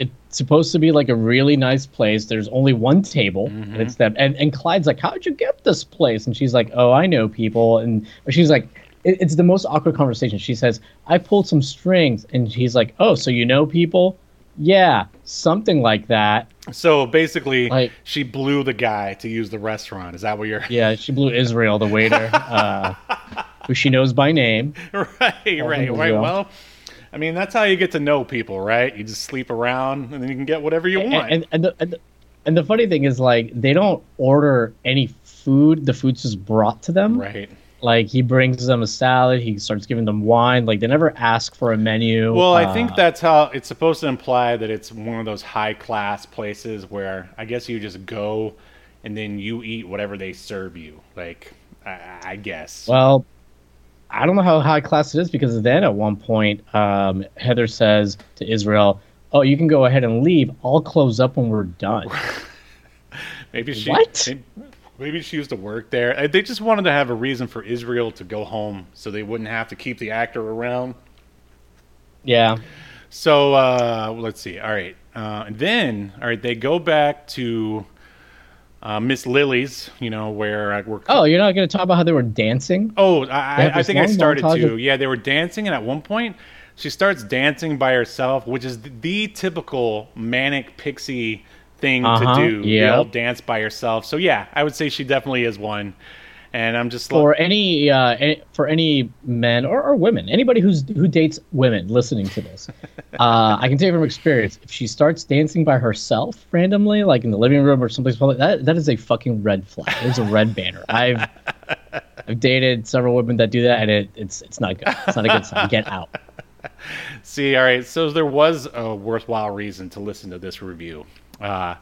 it's supposed to be like a really nice place. There's only one table, and it's them. And, and Clyde's like, "How'd you get this place?" And she's like, "Oh, I know people." And she's like, it, "It's the most awkward conversation." She says, "I pulled some strings," and he's like, "Oh, so you know people?" Yeah, something like that. So basically, Like- she blew the guy to use the restaurant. Is that what you're? Yeah, she blew Israel, the waiter, [LAUGHS] uh, who she knows by name. [LAUGHS] right, right, right. Well, I mean, that's how you get to know people, right? You just sleep around, and then you can get whatever you want. And, and, the, and, the, and the funny thing is, like, they don't order any food. The food's just brought to them. right. Like, he brings them a salad. He starts giving them wine. Like, they never ask for a menu. Well, I Uh, think that's how it's supposed to imply that it's one of those high class places where I guess you just go and then you eat whatever they serve you. Like, I, I guess. Well, I don't know how high class it is because then at one point, um, Heather says to Israel, "Oh, you can go ahead and leave. I'll close up when we're done." [LAUGHS] maybe she. What? May- Maybe she used to work there. Uh, They just wanted to have a reason for Israel to go home, so they wouldn't have to keep the actor around. yeah. So uh, let's see. All right, uh, and then all right, they go back to uh, Miss Lily's. You know where uh, we're. Oh, you're not going to talk about how they were dancing? Oh, I, I, I think I started to. of- Yeah, they were dancing, and at one point, she starts dancing by herself, which is the, the typical manic pixie thing Uh-huh, to do. Yeah. all dance by herself. So yeah, I would say she definitely is one. And I'm just For like, any, uh, any for any men or, or women, anybody who's who dates women listening to this, [LAUGHS] uh, I can tell you from experience, if she starts dancing by herself randomly, like in the living room or someplace public, that that is a fucking red flag. It's a red banner. I've [LAUGHS] I've dated several women that do that, and it, it's it's not good. It's not a good sign. Get out. [LAUGHS] see, all right. So there was a worthwhile reason to listen to this review. Uh,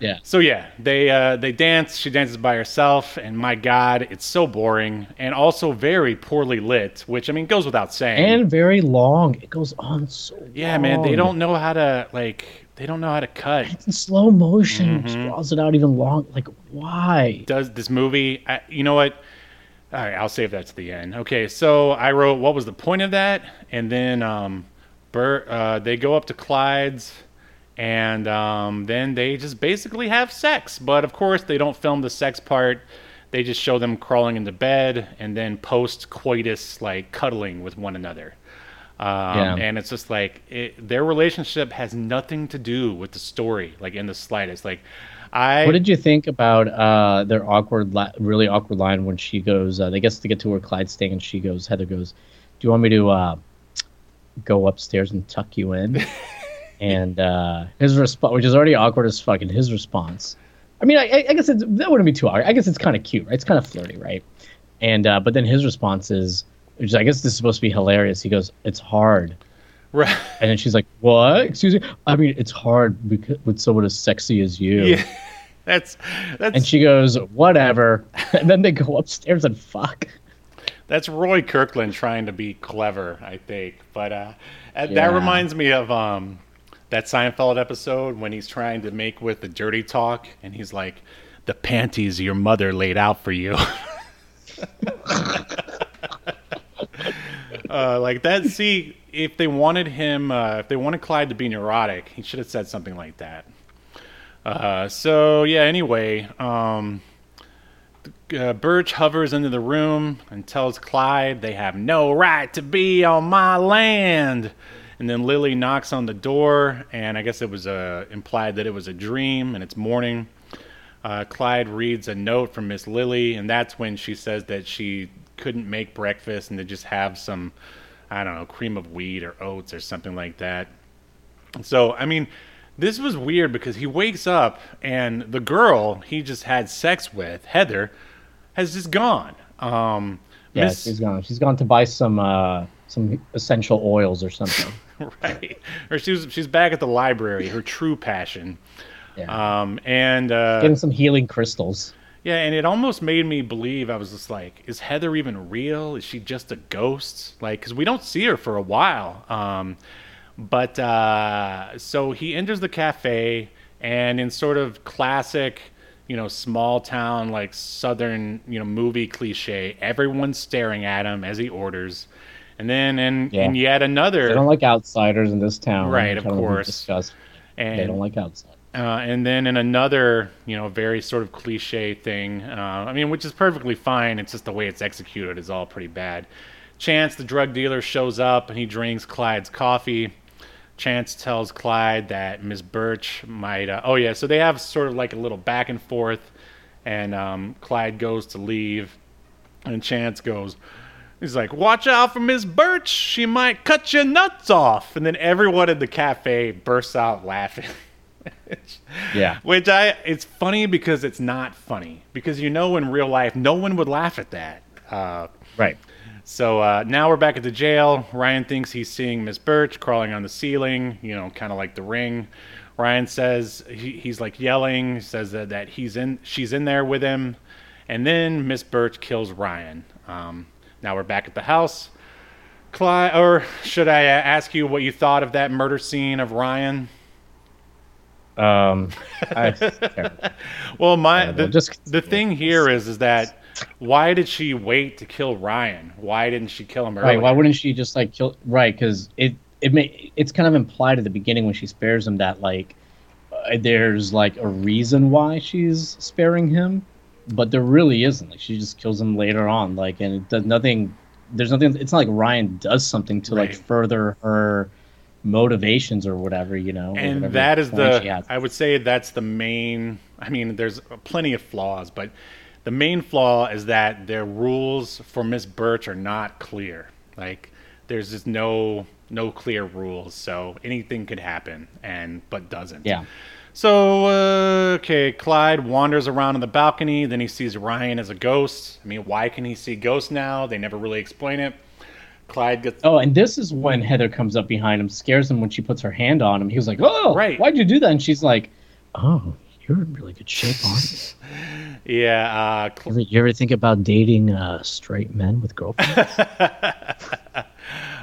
Yeah. So yeah, they uh, they dance. She dances by herself, and my God, it's so boring and also very poorly lit. Which I mean goes without saying. and very long. It goes on so yeah, man, they don't know how to like. They don't know how to cut. It's in slow motion. Mm-hmm. Draws it out even long. Like why? Does this movie? I, you know what? All right, I'll save that to the end. Okay, so I wrote what was the point of that, and then um, Bert, uh, they go up to Clyde's, and um, then they just basically have sex. But of course, they don't film the sex part. They just show them crawling into bed and then post coitus like cuddling with one another. Um, Yeah. And it's just like it, their relationship has nothing to do with the story, like in the slightest. Like, I What did you think about uh, their awkward, li- really awkward line when she goes? Uh, they guess to get to where Clyde's staying, and she goes. Heather goes, "Do you want me to uh, go upstairs and tuck you in?" [LAUGHS] and uh, his response, which is already awkward as fucking, his response. I mean, I, I guess it's, that wouldn't be too awkward. I guess it's kind of cute, right? It's kind of flirty, right? And uh, but then his response is, which I guess this is supposed to be hilarious. He goes, "It's hard." Right. And then she's like, "What? Excuse me? I mean, it's hard because, with someone as sexy as you." Yeah, [LAUGHS] that's that's And she goes, "Whatever." [LAUGHS] And then they go upstairs and fuck. that's Roy Kirkland trying to be clever, I think. But uh, uh, Yeah. that reminds me of um, that Seinfeld episode when he's trying to make with the dirty talk, and he's like, "The panties your mother laid out for you." [LAUGHS] uh, like that. See, if they wanted him, uh, if they wanted Clyde to be neurotic, he should have said something like that. Uh, so yeah. Anyway, um, uh, Birch hovers into the room and tells Clyde they have no right to be on my land. And then Lily knocks on the door, and I guess it was uh, implied that it was a dream, and it's morning. Uh, Clyde reads a note from Miss Lily, and that's when she says that she couldn't make breakfast and to just have some, I don't know, cream of wheat or oats or something like that. So, I mean, this was weird because he wakes up and the girl he just had sex with, Heather, has just gone. Um, Yeah, Miss- she's gone. She's gone to buy some uh, some essential oils or something. [LAUGHS] right. Or she's she's back at the library, her true passion. Yeah. Um, and uh, Getting some healing crystals. yeah, and it almost made me believe I was just like, is Heather even real? Is she just a ghost? Like, because we don't see her for a while. Um, but uh, so he enters the cafe, and in sort of classic, you know, small town like southern, you know, movie cliche, everyone's staring at him as he orders. And then and Yeah. in yet another, They don't like outsiders in this town. Right, of I don't think we course. And They don't like outsiders. Uh, and then in another, you know, very sort of cliche thing, uh, I mean, which is perfectly fine. It's just the way it's executed is all pretty bad. Chance, the drug dealer, shows up and he drinks Clyde's coffee. Chance tells Clyde that Miss Birch might. Uh, oh yeah, so they have sort of like a little back and forth, and um, Clyde goes to leave, and Chance goes, He's like, "Watch out for Miss Birch. She might cut your nuts off." And then everyone in the cafe bursts out laughing. [LAUGHS] Yeah. Which I, it's funny because it's not funny because you know in real life no one would laugh at that. Uh, Right. so uh, now we're back at the jail. Ryan thinks he's seeing Miss Birch crawling on the ceiling, you know, kind of like the ring. Ryan says he, he's like yelling, says that, that he's in, she's in there with him, and then Miss Birch kills Ryan. Um, now we're back at the house. Clyde, or should I uh, ask you what you thought of that murder scene of Ryan? Um, I. [LAUGHS] Well, my the, just- the thing here is is that why did she wait to kill Ryan? Why didn't she kill him earlier? right. Why wouldn't she just like kill? Right. Because it it may it's kind of implied at the beginning when she spares him that like uh, there's like a reason why she's sparing him, but there really isn't. Like she just kills him later on. Like and it does nothing. There's nothing. It's not like Ryan does something to like further her motivations or whatever. You know. and that is the. I would say that's the main. I mean, there's plenty of flaws, but the main flaw is that their rules for Miss Birch are not clear. Like there's just no no clear rules, so anything could happen, and but doesn't. Yeah. So, uh, okay, Clyde wanders around on the balcony. Then he sees Ryan as a ghost. I mean, why can he see ghosts now? They never really explain it. Clyde gets. Oh, and this is when Heather comes up behind him, scares him when she puts her hand on him. He was like, "Oh, Right. Why'd you do that?" And she's like, "Oh, you're in really good shape, aren't you? [LAUGHS] Yeah, uh, Cl- You ever, you ever think about dating uh, straight men with girlfriends?" [LAUGHS]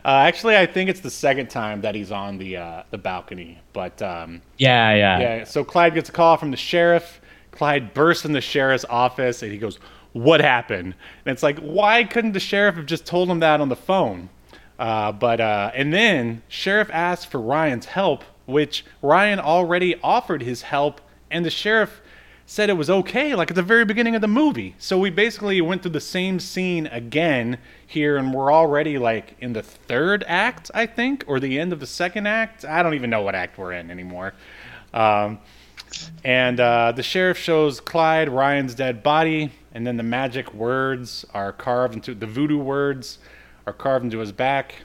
uh, actually, I think it's the second time that he's on the uh, the balcony. But um, yeah, yeah, yeah, so Clyde gets a call from the sheriff. Clyde bursts in the sheriff's office and he goes, "What happened?" And it's like, why couldn't the sheriff have just told him that on the phone? Uh, but uh, and then sheriff asks for Ryan's help, which Ryan already offered his help, and the sheriff said it was okay, like at the very beginning of the movie. So we basically went through the same scene again here, and we're already like in the third act, I think, or the end of the second act. I don't even know what act we're in anymore. Um, and uh, the sheriff shows Clyde Ryan's dead body, and then the magic words are carved into the voodoo words are carved into his back.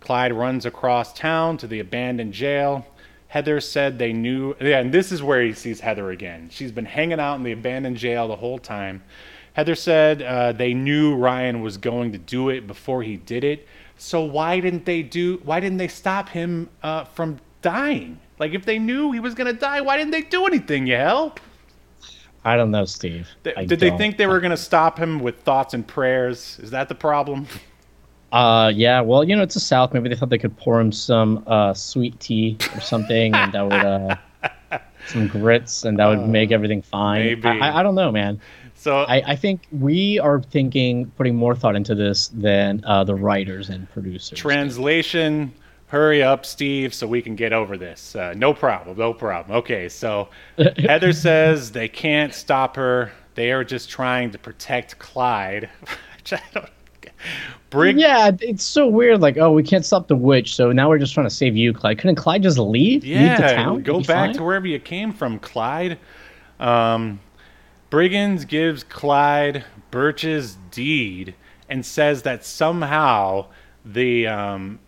Clyde runs across town to the abandoned jail. Heather said they knew. Yeah, and this is where he sees Heather again. She's been hanging out in the abandoned jail the whole time. Heather said uh, they knew Ryan was going to do it before he did it. So why didn't they do? Why didn't they stop him uh, from dying? Like if they knew he was gonna die, why didn't they do anything? Yahel? I don't know, Steve. Th- did they don't. think they were gonna stop him with thoughts and prayers? Is that the problem? Uh, yeah. Well, you know, it's the South. Maybe they thought they could pour him some uh, sweet tea or something, and that would uh, [LAUGHS] some grits, and that would make everything fine. Uh, maybe. I, I don't know, man. So I, I think we are thinking putting more thought into this than uh, the writers and producers. Translation Hurry up, Steve, so we can get over this. Uh, no problem, no problem. Okay, so [LAUGHS] Heather says they can't stop her. They are just trying to protect Clyde. [LAUGHS] Which I don't. Brig, Yeah, it's so weird. Like, oh, we can't stop the witch, so now we're just trying to save you, Clyde. Couldn't Clyde just leave? leave the yeah, town? go back fine? to wherever you came from, Clyde. Um, Briggins gives Clyde Birch's deed and says that somehow the um,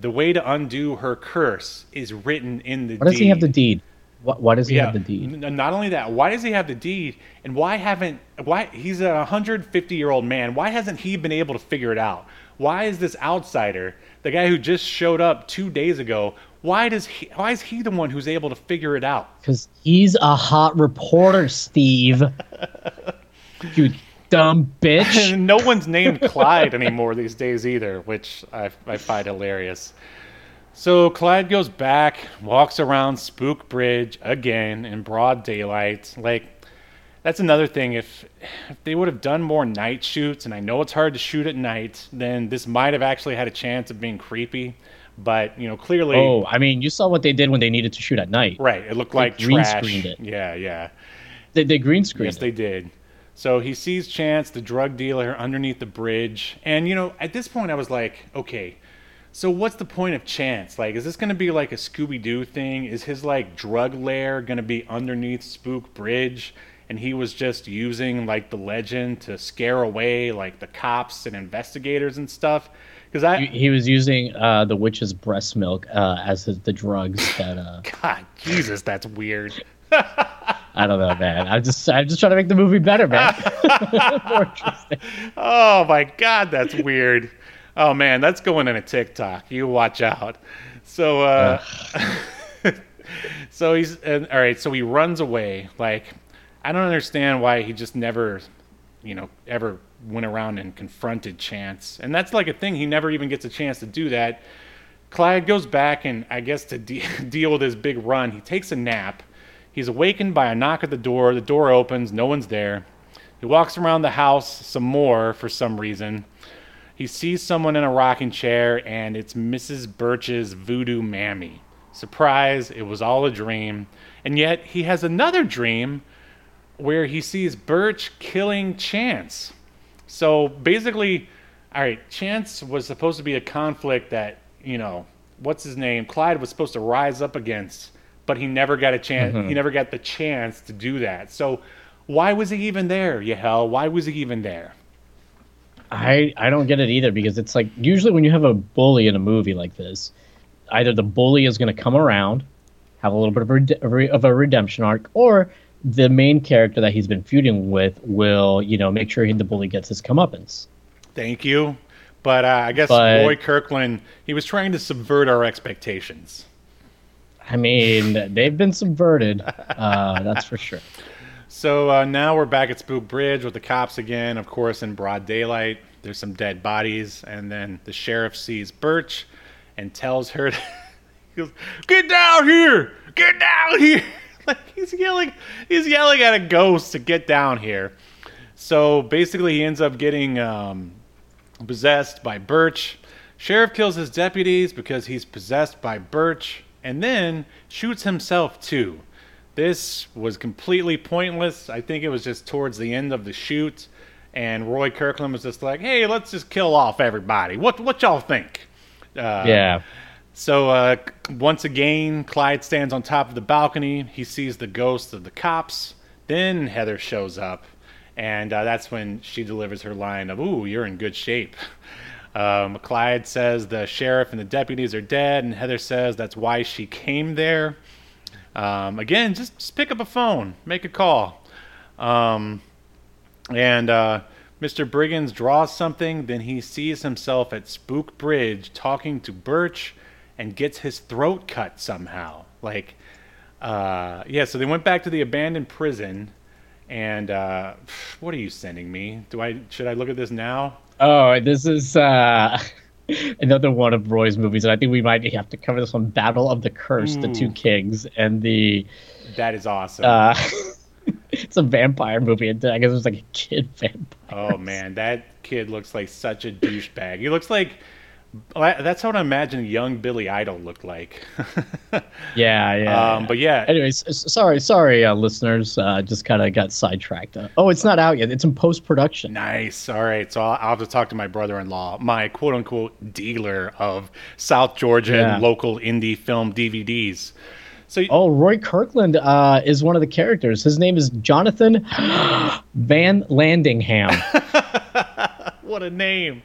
the way to undo her curse is written in the deed. Why does deed. he have the deed? Why, why does he yeah. have the deed? Not only that, why does he have the deed? And why haven't why he's a 150 year old man? Why hasn't he been able to figure it out? Why is this outsider, the guy who just showed up two days ago, why does he? Why is he the one who's able to figure it out? Because he's a hot reporter, Steve. [LAUGHS] you dumb bitch. [LAUGHS] No one's named Clyde anymore these days either, which I, I find hilarious. So Clyde goes back, walks around Spook Bridge again in broad daylight. Like, that's another thing. If, if they would have done more night shoots, and I know it's hard to shoot at night, then this might have actually had a chance of being creepy. But, you know, clearly. Oh, I mean, you saw what they did when they needed to shoot at night. Right. It looked like green trash. screened it. Yeah, yeah. They, they green screened Yes, it. they did. So he sees Chance, the drug dealer, underneath the bridge. And, you know, at this point, I was like, okay, so what's the point of Chance? Like, is this going to be like a Scooby Doo thing? Is his, like, drug lair going to be underneath Spook Bridge? and he was just using like the legend to scare away like the cops and investigators and stuff. Because I, He, was using uh, the witch's breast milk uh, as his, the drugs that. Uh, [LAUGHS] God, Jesus, that's weird. [LAUGHS] I don't know, man. I'm just I'm just trying to make the movie better, man. [LAUGHS] More interesting. Oh my God, that's weird. Oh man, that's going in a TikTok. You watch out. So, uh, so he's and, all right. So he runs away. Like, I don't understand why he just never, you know, ever went around and confronted Chance. And that's like a thing. He never even gets a chance to do that. Clyde goes back and I guess to de- [LAUGHS] deal with his big run, he takes a nap. He's awakened by a knock at the door. The door opens. No one's there. He walks around the house some more for some reason. He sees someone in a rocking chair, and it's Mrs. Birch's voodoo mammy. Surprise, it was all a dream. And yet, he has another dream where he sees Birch killing Chance. So basically, all right, Chance was supposed to be a conflict that, you know, what's his name? Clyde was supposed to rise up against, but he never got a chance. He mm-hmm. never got the chance to do that. So why was he even there, Yahel? Why was he even there? I I don't get it either because it's like usually when you have a bully in a movie like this, either the bully is going to come around, have a little bit of a, of a redemption arc, or the main character that he's been feuding with will you know make sure he, the bully gets his comeuppance. Thank you. But uh, I guess But- Roy Kirkland, he was trying to subvert our expectations. I mean, they've been subverted, uh, that's for sure. [LAUGHS] So uh, now we're back at Spook Bridge with the cops again, of course, in broad daylight. There's some dead bodies, and then the sheriff sees Birch and tells her, [LAUGHS] to, [LAUGHS] he goes, "Get down here! Get down here!" [LAUGHS] like he's yelling, he's yelling at a ghost to get down here. So basically, he ends up getting um, possessed by Birch. Sheriff kills his deputies because he's possessed by Birch, and then shoots himself too. This was completely pointless. I think it was just towards the end of the shoot, and Roy Kirkland was just like, "Hey, let's just kill off everybody. What what y'all think?" Uh, Yeah. So uh, once again, Clyde stands on top of the balcony. He sees the ghosts of the cops. Then Heather shows up, and uh, that's when she delivers her line of "Ooh, you're in good shape." [LAUGHS] Um, Clyde says the sheriff and the deputies are dead, and Heather says that's why she came there. Um, again, just, just pick up a phone, make a call. Um, and uh, Mr. Briggins draws something, then he sees himself at Spook Bridge talking to Birch and gets his throat cut somehow. Like, uh, yeah, so they went back to the abandoned prison. And uh, what are you sending me? Do I should I look at this now? Oh, this is uh, [LAUGHS] another one of Roy's movies, and I think we might have to cover this one: Battle of the Curse, the Two Kings, and the. That is awesome. Uh, [LAUGHS] it's a vampire movie. and I guess it was like a kid vampire. Oh man, that kid looks like such a douchebag. He looks like that's what I imagine young Billy Idol looked like. [LAUGHS] Yeah, yeah. um, but yeah, Anyways, sorry, sorry, uh, listeners. Uh, just kind of got sidetracked. Uh, oh, it's not out yet. It's in post production. nice. All right, so I'll, I'll have to talk to my brother-in-law, my quote-unquote dealer of South Georgia Yeah. local indie film DVDs. So Oh, Roy Kirkland uh, is one of the characters. His name is Jonathan [GASPS] Van Landingham. [LAUGHS] what a name!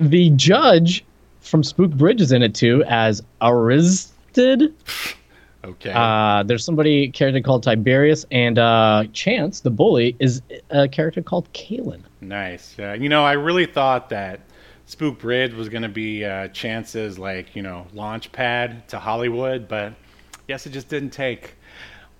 The judge from Spook Bridge is in it too as Aristed. [LAUGHS] Okay, Uh, there's somebody character called Tiberius, and uh, Chance, the bully, is a character called Kalen. nice. Uh, you know, I really thought that Spook Bridge was going to be uh, Chance's like you know launch pad to Hollywood, but yes, it just didn't take.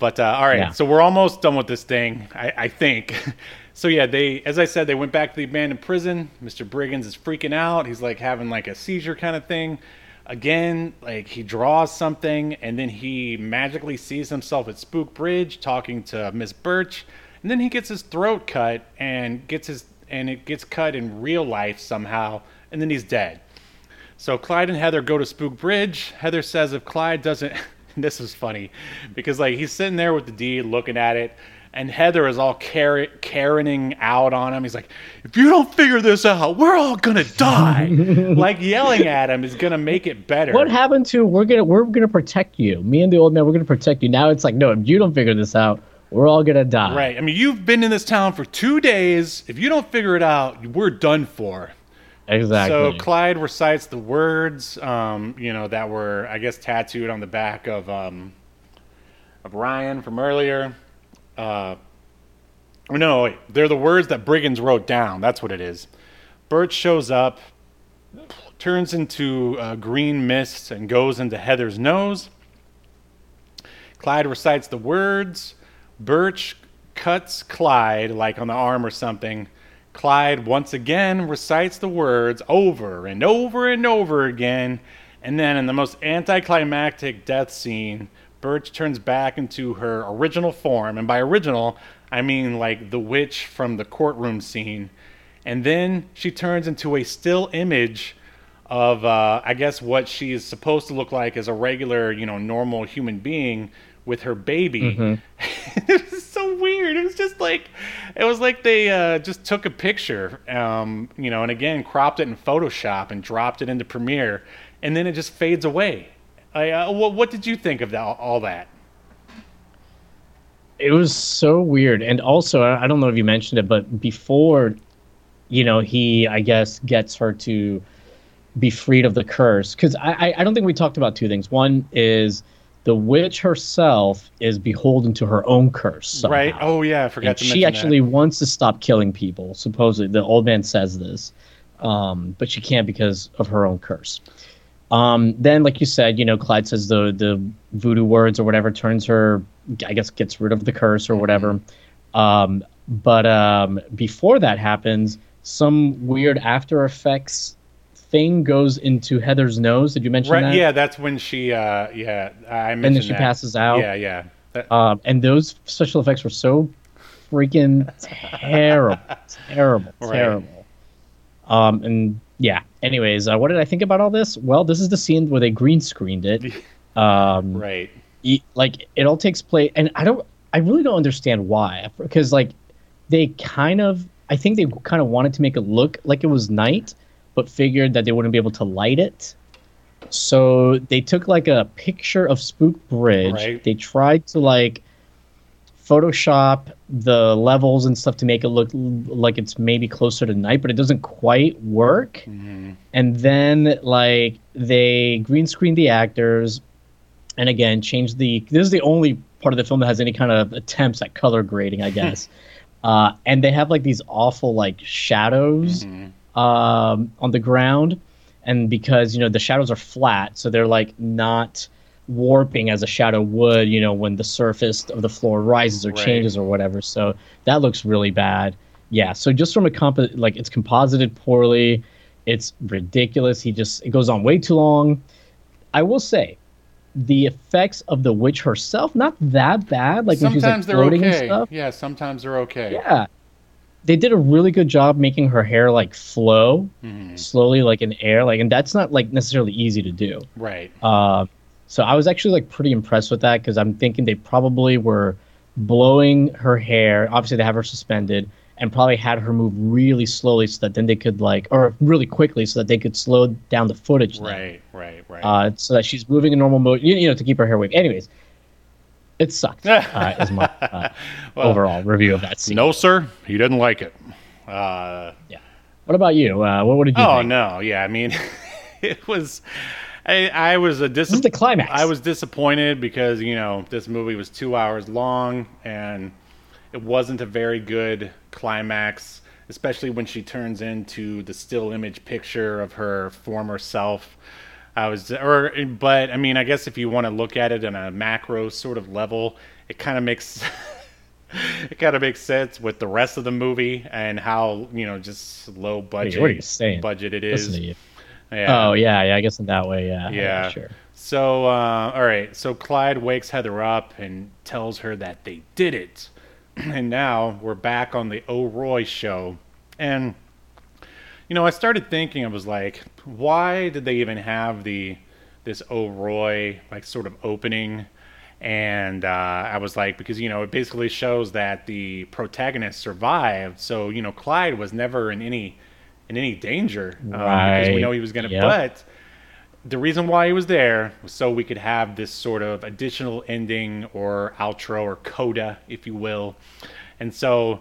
But uh, all right, Yeah. so we're almost done with this thing, I, I think. [LAUGHS] so yeah, they, as I said, they went back to the abandoned prison. Mr. Briggins is freaking out. He's like having like a seizure kind of thing. Again, like he draws something, and then he magically sees himself at Spook Bridge talking to Miss Birch, and then he gets his throat cut and gets his and it gets cut in real life somehow, and then he's dead. So Clyde and Heather go to Spook Bridge. Heather says if Clyde doesn't, [LAUGHS] this is funny because like he's sitting there with the deed looking at it, and Heather is all car- Karening out on him. He's like, if you don't figure this out, we're all gonna [LAUGHS] die. like yelling at him is gonna make it better. What happened to we're gonna we're gonna protect you? Me and the old man, we're gonna protect you. Now it's like no, if you don't figure this out, We're all gonna die. Right. I mean, you've been in this town for two days. If you don't figure it out, we're done for. Exactly. So Clyde recites the words, um, you know, that were, I guess, tattooed on the back of um, of Ryan from earlier. Uh, no, wait, they're the words that Briggins wrote down. That's what it is. Bert shows up, turns into uh, green mist, and goes into Heather's nose. Clyde recites the words. Birch cuts Clyde, like on the arm or something. Clyde once again recites the words over and over and over again. And then, in the most anticlimactic death scene, Birch turns back into her original form. And by original, I mean like the witch from the courtroom scene. And then she turns into a still image of, uh, I guess, what she is supposed to look like as a regular, you know, normal human being with her baby. [LAUGHS] it was so weird. It was just like, it was like they uh, just took a picture, um, you know, and again cropped it in Photoshop and dropped it into Premiere, and then it just fades away. I, uh, what, what did you think of that, all that? it was so weird. And also I don't know if you mentioned it but before you know he i guess gets her to be freed of the curse. Because I, I don't think we talked about two things. One is the witch herself is beholden to her own curse somehow. Right? Oh yeah, I forgot and to she actually wants to stop killing people. Supposedly the old man says this. Um, but she can't because of her own curse um, then like you said you know clyde says the the voodoo words or whatever turns her i guess gets rid of the curse or whatever um, but um, before that happens some weird after effects thing goes into heather's nose did you mention Right? that Yeah, that's when she. Uh, yeah, I mentioned and then she that. passes out Yeah, yeah. That- um, and those special effects were so freaking terrible, terrible, [LAUGHS] Right. terrible. Um, and yeah. Anyways, uh, what did I think about all this? Well, this is the scene where they green screened it. [LAUGHS] Um, right. e- like it all takes place, and I don't, I really don't understand why. Because like they kind of, I think they kind of wanted to make it look like it was night, but figured that they wouldn't be able to light it. So they took like a picture of Spook Bridge. Right. They tried to like Photoshop the levels and stuff to make it look like it's maybe closer to night, but it doesn't quite work. And then like they green screen the actors, and again change the. This is the only part of the film that has any kind of attempts at color grading, I [LAUGHS] guess. uh, and they have like these awful like shadows um, on the ground, and because you know the shadows are flat, so they're like not warping as a shadow would, you know, when the surface of the floor rises or Right. changes or whatever. So that looks really bad. Yeah. So just from a comp, like it's composited poorly, it's ridiculous. He just it goes on way too long. I will say, the effects of the witch herself not that bad. Like when she's like sometimes they're floating okay. and stuff. Yeah, sometimes they're okay. Yeah. They did a really good job making her hair like flow Mm-hmm. slowly, like in air, like, and that's not like necessarily easy to do. Right. Uh, so I was actually like pretty impressed with that because I'm thinking they probably were blowing her hair. Obviously, they have her suspended and probably had her move really slowly so that then they could like, or really quickly so that they could slow down the footage. then. Right. Right. Right. Uh, so that she's moving in normal mode, you, you know, to keep her hair waving. Anyways, it sucked. uh, is my uh, [LAUGHS] Well, overall review of that scene. no, sir. He didn't like it. Uh, yeah. What about you? Uh, what, what did you oh think? no. Yeah. I mean, [LAUGHS] it was. I, I was a dis- This is the climax. I was disappointed because you know this movie was two hours long and it wasn't a very good climax, especially when she turns into the still image picture of her former self. I was, or but I mean, I guess if you want to look at it on a macro sort of level, it kind of makes. [LAUGHS] It kind of makes sense with the rest of the movie and how you know just low budget what are you saying? budget it is. Yeah. Oh yeah, yeah. I guess in that way, yeah. Yeah. sure. So, uh, all right. So Clyde wakes Heather up and tells her that they did it. [CLEARS THROAT] And now we're back on the O'Roy show. And, you know, I started thinking, I was like, why did they even have the this O'Roy like sort of opening? And uh, I was like, because you know, it basically shows that the protagonist survived. So you know, Clyde was never in any in any danger uh, because we know he was gonna. Yep. But the reason why he was there was so we could have this sort of additional ending or outro or coda, if you will. And so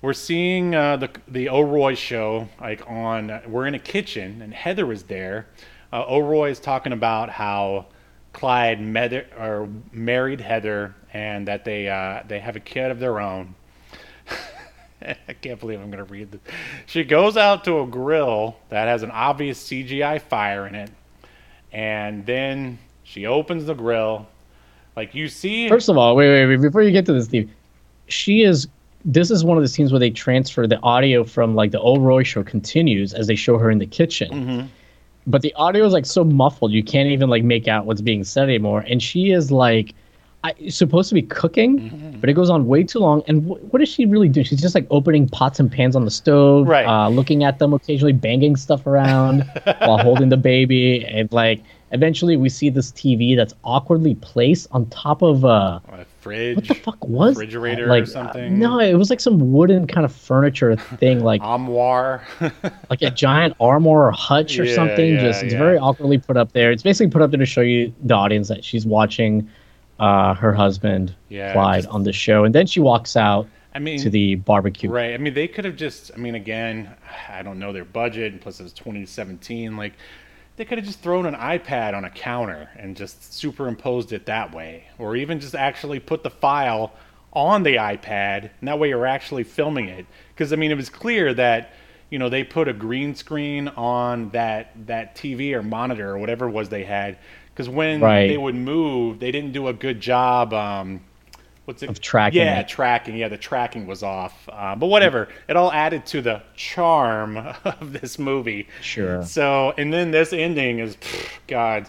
we're seeing uh, the the O'Roy show like on. We're in a kitchen and Heather was there. Uh, O'Roy is talking about how Clyde met or married Heather and that they uh, they have a kid of their own. [LAUGHS] I can't believe I'm going to read this. She goes out to a grill that has an obvious CGI fire in it, and then she opens the grill. Like you see. First of all, wait, wait, wait. Before you get to this, Steve, she is. This is one of the scenes where they transfer the audio from like the O'Roy show continues as they show her in the kitchen. Mm-hmm. But the audio is like so muffled you can't even like make out what's being said anymore. And she is like I, supposed to be cooking, Mm-hmm. but it goes on way too long. And wh- what does she really do? She's just like opening pots and pans on the stove, Right. uh, looking at them, occasionally banging stuff around [LAUGHS] while holding the baby. And like eventually we see this TV that's awkwardly placed on top of uh, a fridge. what the fuck was that? refrigerator or like, uh, something? no, it was like some wooden kind of furniture thing, [LAUGHS] like Armoire. [LAUGHS] like a giant armor or hutch or Yeah, something. yeah, Just it's yeah. very awkwardly put up there. It's basically put up there to show you the audience that she's watching uh, her husband Yeah, Clyde just- on the show, and then she walks out I mean, to the barbecue. Right. I mean, they could have just. I mean, again, I don't know their budget. and Plus, it was 2017. Like, they could have just thrown an iPad on a counter and just superimposed it that way, or even just actually put the file on the iPad, and that way you're actually filming it. Because I mean, it was clear that you know they put a green screen on that that TV or monitor or whatever it was they had. Because when Right. they would move, they didn't do a good job. Um, what's it? Of tracking Yeah, it. tracking. Yeah, the tracking was off. Uh, but whatever. It all added to the charm [LAUGHS] of this movie. Sure. So, and then this ending is, pff, God,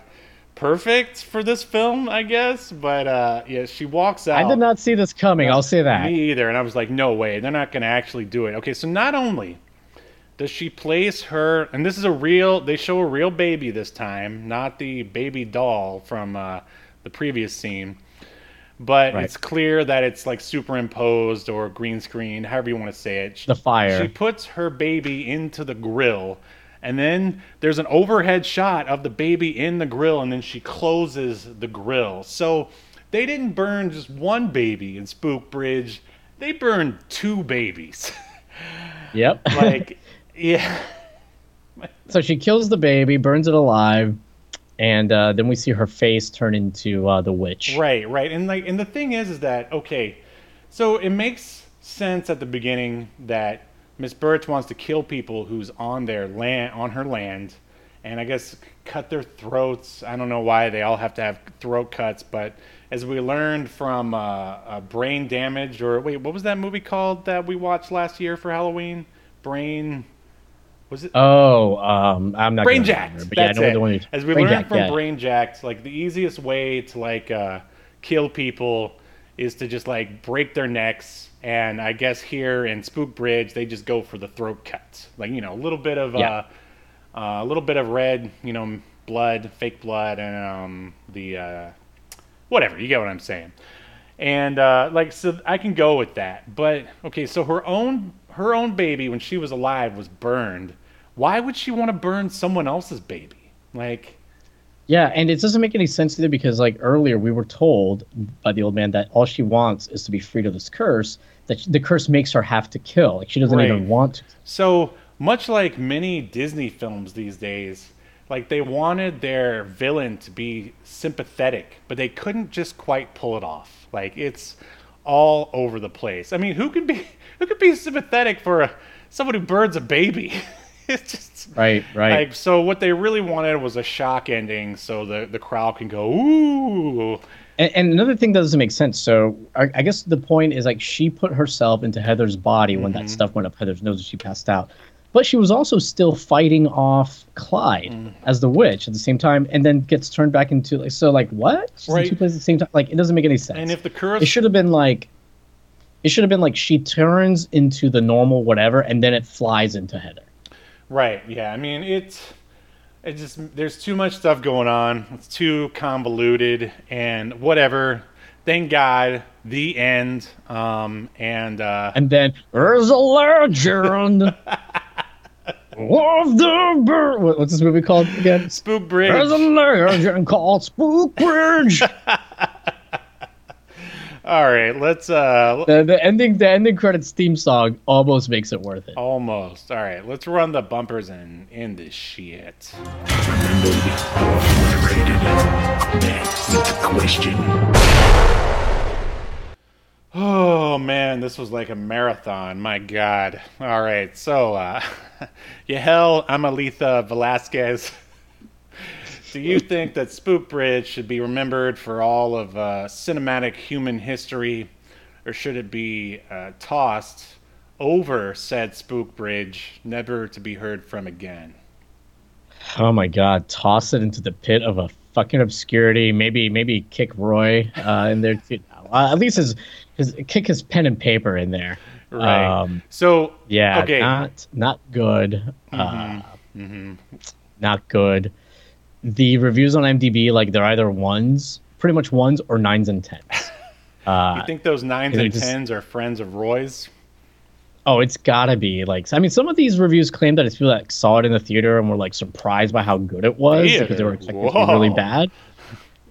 perfect for this film, I guess. But uh, yeah, she walks out. I did not see this coming. I'll say that. Me either. And I was like, no way. They're not going to actually do it. Okay, so not only does she place her, and this is a real, they show a real baby this time, not the baby doll from uh, the previous scene. But Right. it's clear that it's like superimposed or green screen, however you want to say it. She- The fire. She puts her baby into the grill, and then there's an overhead shot of the baby in the grill, and then she closes the grill. So they didn't burn just one baby in Spook Bridge, they burned two babies. [LAUGHS] Yep. like, yeah. so she kills the baby, burns it alive, and uh, then we see her face turn into uh, the witch. Right, right. And like and the thing is is that okay, so it makes sense at the beginning that Miss Birch wants to kill people who's on their land on her land and I guess cut their throats. I don't know why they all have to have throat cuts, but as we learned from uh, uh, Brain Damage or wait, what was that movie called that we watched last year for Halloween? Brain was it Oh, um, I'm not brain jacked. remember, but yeah, I That's know it. As we Brain learned jacked, from yeah. brain jacked, like the easiest way to like uh, kill people is to just like break their necks. And I guess here in Spook Bridge, they just go for the throat cuts, like you know, a little bit of Yeah. uh, uh, a little bit of red, you know, blood, fake blood, and um, the uh, whatever. You get what I'm saying. And uh, like, so I can go with that. But okay, so her own her own baby when she was alive was burned. Why would she want to burn someone else's baby? Like, Yeah, and it doesn't make any sense either because like earlier we were told by the old man that all she wants is to be freed of this curse. That the curse makes her have to kill. Like she doesn't Right. even want to. so much like many Disney films these days, like they wanted their villain to be sympathetic, but they couldn't just quite pull it off. Like it's all over the place. I mean, who could be [LAUGHS] who could be sympathetic for a, someone who burns a baby? [LAUGHS] [LAUGHS] it's just Right, right. Like so, what they really wanted was a shock ending, so the the crowd can go ooh. And, and another thing that doesn't make sense. So I, I guess the point is like she put herself into Heather's body when Mm-hmm. that stuff went up Heather's nose and she passed out. But she was also still fighting off Clyde Mm. as the witch at the same time, and then gets turned back into like so like what? She's in Right. two places at the same time. Like it doesn't make any sense. And if the curse, it should have been like it should have been like she turns into the normal whatever, and then it flies into Heather. Right? Yeah, I mean it's it just there's too much stuff going on. It's too convoluted and whatever. Thank God, the end. Um, and uh, And then there's a legend. [LAUGHS] of the bird. What, what's this movie called again? Spook Bridge. There's a legend called Spook Bridge. [LAUGHS] All right, let's uh the, the ending, the ending credits theme song almost makes it worth it. almost. All right, let's run the bumpers and end this shit. Remembered or obliterated. That's the question. Oh man, this was like a marathon. My God. All right, so uh, [LAUGHS] Yahel Amelitha Velasquez. [LAUGHS] Do you think that Spook Bridge should be remembered for all of uh, cinematic human history, or should it be uh, tossed over said Spook Bridge, never to be heard from again? Oh my god, toss it into the pit of a fucking obscurity. Maybe maybe kick Roy uh, in there too. [LAUGHS] Uh, at least his, his kick his pen and paper in there. Right. Um, so yeah, okay. not not good. Uh, Not good. The reviews on IMDb, like they're either ones, pretty much ones, or nines and tens. [LAUGHS] Uh, you think those nines and just- tens are friends of Roy's? Oh, it's gotta be like I mean, some of these reviews claim that it's people that saw it in the theater and were like surprised by how good it was Ew. because they were expecting it to be really bad.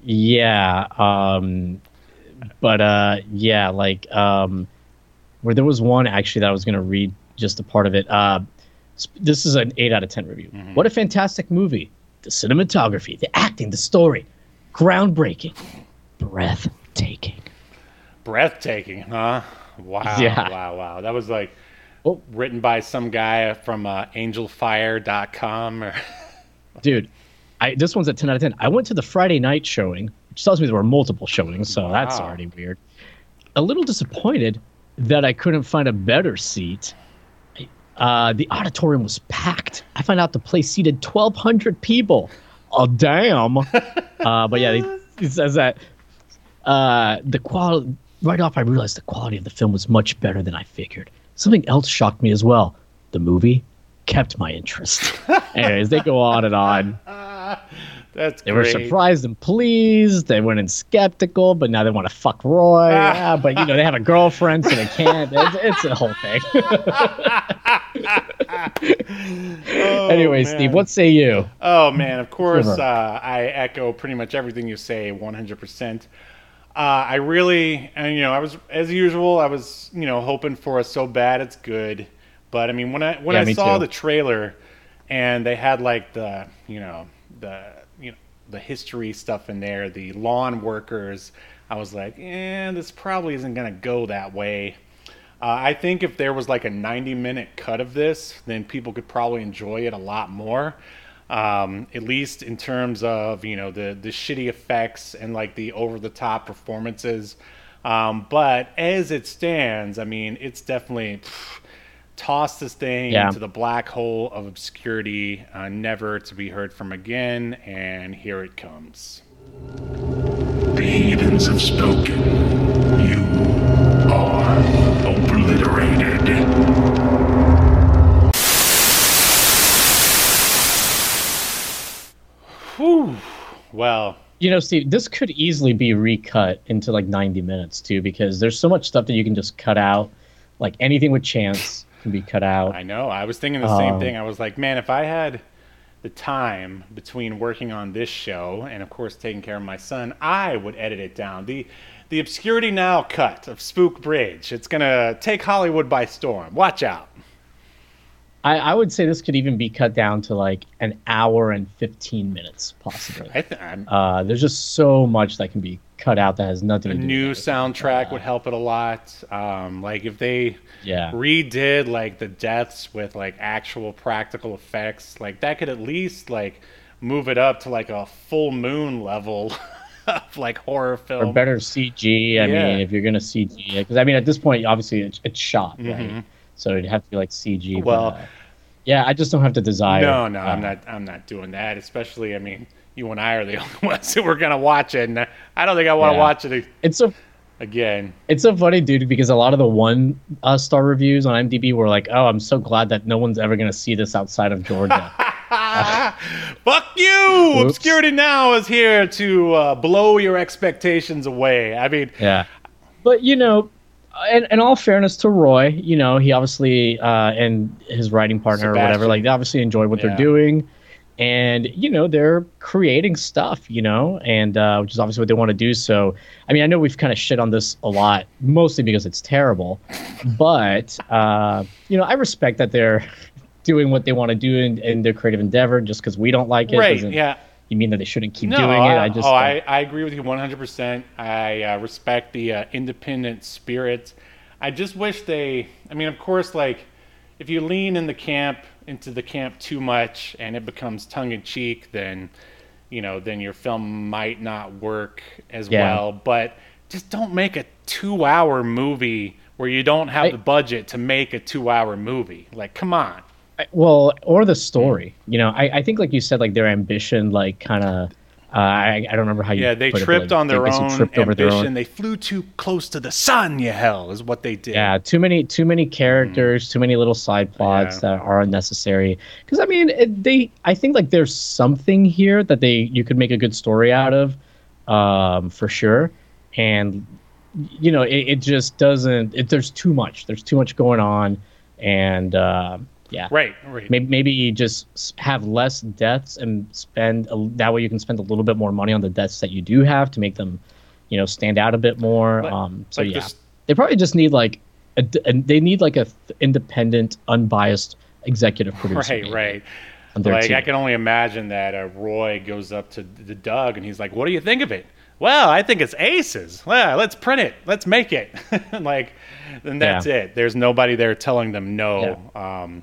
Yeah, um, but uh, yeah, like um, where there was one actually that I was gonna read just a part of it. Uh, this is an eight out of ten review. Mm-hmm. What a fantastic movie! The cinematography, the acting, the story, groundbreaking, breathtaking. breathtaking, huh? Wow, Yeah. wow, wow. That was like Oh. written by some guy from uh, angelfire.com or [LAUGHS] dude i this one's at 10 out of 10 i went to the friday night showing which tells me there were multiple showings so that's already weird a little disappointed that i couldn't find a better seat uh, the auditorium was packed. I found out the place seated 1200 people. Oh damn. [LAUGHS] Uh, but yeah it says that uh, the quality right off i realized the quality of the film was much better than i figured. Something else shocked me as well. The movie kept my interest. [LAUGHS] Anyways they go on and on [LAUGHS] that's they were surprised and pleased they went in skeptical but now they want to fuck roy yeah, but you know they have a girlfriend so they can't [LAUGHS] it's, it's a whole thing [LAUGHS] Oh, anyway man. steve what say you Oh man, of course, uh, I echo pretty much everything you say, 100%. Uh, I really, and you know, I was as usual. I was, you know, hoping for a so bad it's good. But I mean, when I when Yeah, I saw too. the trailer, and they had like the, you know, the, the history stuff in there, the lawn workers, I was like, eh, this probably isn't gonna go that way. Uh, I think if there was like a 90 minute cut of this, then people could probably enjoy it a lot more. Um, at least in terms of you know the the shitty effects and like the over the top performances. Um, but as it stands, I mean, it's definitely toss this thing Yeah. into the black hole of obscurity, uh, never to be heard from again. And here it comes. The heathens have spoken. You are obliterated. Whew. Well, you know steve this could easily be recut into like 90 minutes too because there's so much stuff that you can just cut out like anything with chance can be cut out I know. I was thinking the same Um, thing. I was like, man, if I had the time between working on this show and, of course, taking care of my son, I would edit it down. The the obscurity now cut of Spook Bridge. It's gonna take Hollywood by storm. Watch out. I, I would say this could even be cut down to like an hour and 15 minutes possibly I th- uh, there's just so much that can be cut out that has nothing a to do new with it. soundtrack would help it a lot. Um, like if they Yeah. redid like the deaths with like actual practical effects, like that could at least like move it up to like a full moon level [LAUGHS] of like horror film. or better CG. I Yeah. mean, if you're gonna CG, because I mean, at this point, obviously, it's, it's shot, Mhm. right? So it'd have to be like CG. but, Well- uh, yeah, I just don't have the desire. No, no, I'm Uh, not. I'm not doing that. Especially, I mean, you and I are the [LAUGHS] only ones who are gonna watch it, and I don't think I want to Yeah. watch it It's so again. it's so funny, dude, because a lot of the one uh, star reviews on IMDb were like, "Oh, I'm so glad that no one's ever gonna see this outside of Georgia." [LAUGHS] Fuck you! Oops. Obscurity Now is here to uh, blow your expectations away. I mean, yeah, but you know, in, in all fairness to Roy, you know, he obviously uh, and his writing partner or whatever, like they obviously enjoy what Yeah. they're doing, and you know they're creating stuff, you know, and uh, which is obviously what they want to do. So, I mean, I know we've kind of shit on this a lot, mostly because it's terrible, but uh, you know, I respect that they're [LAUGHS] doing what they want to do in, in their creative endeavor. Just because we don't like it, right? Yeah. You mean that they shouldn't keep No, doing it? I just oh, I, I agree with you 100%. I uh, respect the uh, independent spirit. I just wish they, I mean, of course, like, if you lean in the camp, into the camp too much and it becomes tongue in cheek, then, you know, then your film might not work as Yeah. well. But just don't make a two hour movie where you don't have I- the budget to make a two hour movie. Like, come on. Well or the story you know I, I think like you said like their ambition like kind of uh, I, I don't remember how you Yeah, they it, tripped like, on their own tripped over their ambition. own- They flew too close to the sun, Yahel, is what they did. yeah too many too many characters too many little side plots Mm. Yeah. that are unnecessary because i mean it, they i think like there's something here that they you could make a good story out of um for sure and you know it, it just doesn't it, there's too much there's too much going on and uh yeah Right, right. maybe, maybe just have less deaths and spend a, that way you can spend a little bit more money on the deaths that you do have to make them you know stand out a bit more Like- um so like yeah this- they probably just need like a, a- they need like a th- independent unbiased executive producer Right, right. Like team. I can only imagine that uh, Roy goes up to the Doug and he's like, "What do you think of it?" Well, I think it's aces. Well, let's print it. Let's make it. [LAUGHS] like, then that's Yeah. it. There's nobody there telling them no. Um,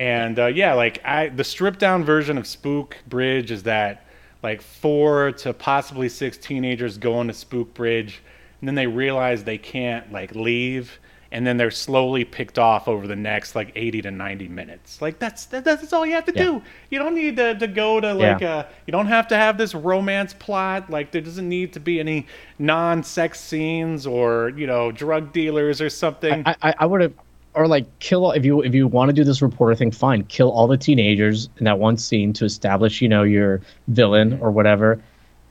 and uh, yeah, like I, the stripped down version of Spook Bridge is that like four to possibly six teenagers go into Spook Bridge, and then they realize they can't like leave, and then they're slowly picked off over the next like 80 to 90 minutes. Like that's that, that's all you have to Yeah. do. You don't need to, to go to like Yeah. uh you don't have to have this romance plot. Like there doesn't need to be any non-sex scenes or you know drug dealers or something. I, I, I would have, or like kill all, if you if you want to do this reporter thing, fine, kill all the teenagers in that one scene to establish, you know, your villain or whatever,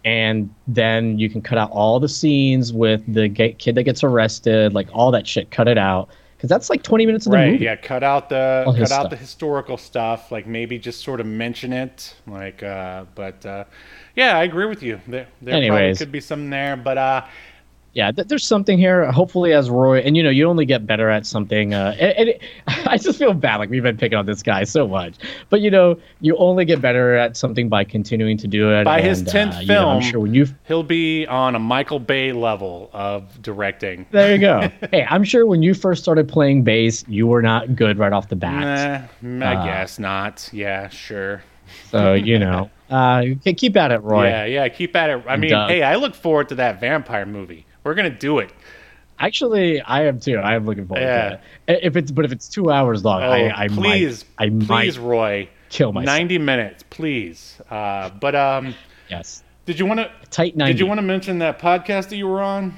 and then you can cut out all the scenes with the gay kid that gets arrested, like all that shit, cut it out, because that's like twenty minutes of the right movie. yeah cut out the All cut out stuff. the historical stuff like maybe just sort of mention it like uh but uh yeah i agree with you. There, there probably could be something there but uh yeah, th- there's something here. Hopefully, as Roy, and you know, you only get better at something. Uh, and, and it, [LAUGHS] I just feel bad, like we've been picking on this guy so much. But you know, you only get better at something by continuing to do it. By his 10th uh, you know, I'm film, sure when you he'll be on a michael bay level of directing there, you go. [LAUGHS] hey, I'm sure when you first started playing bass, you were not good right off the bat. nah, i Uh, guess not yeah sure So you know, [LAUGHS] uh, keep at it, Roy. yeah yeah keep at it i mean Doug. hey i look forward to that vampire movie we're gonna do it Actually, I am too. I am looking forward Yeah. to it. If it's but if it's two hours long, oh I, I please might, I please might roy kill myself. 90 minutes please uh but um Yes, did you want to tight ninety. Did you want to mention that podcast that you were on?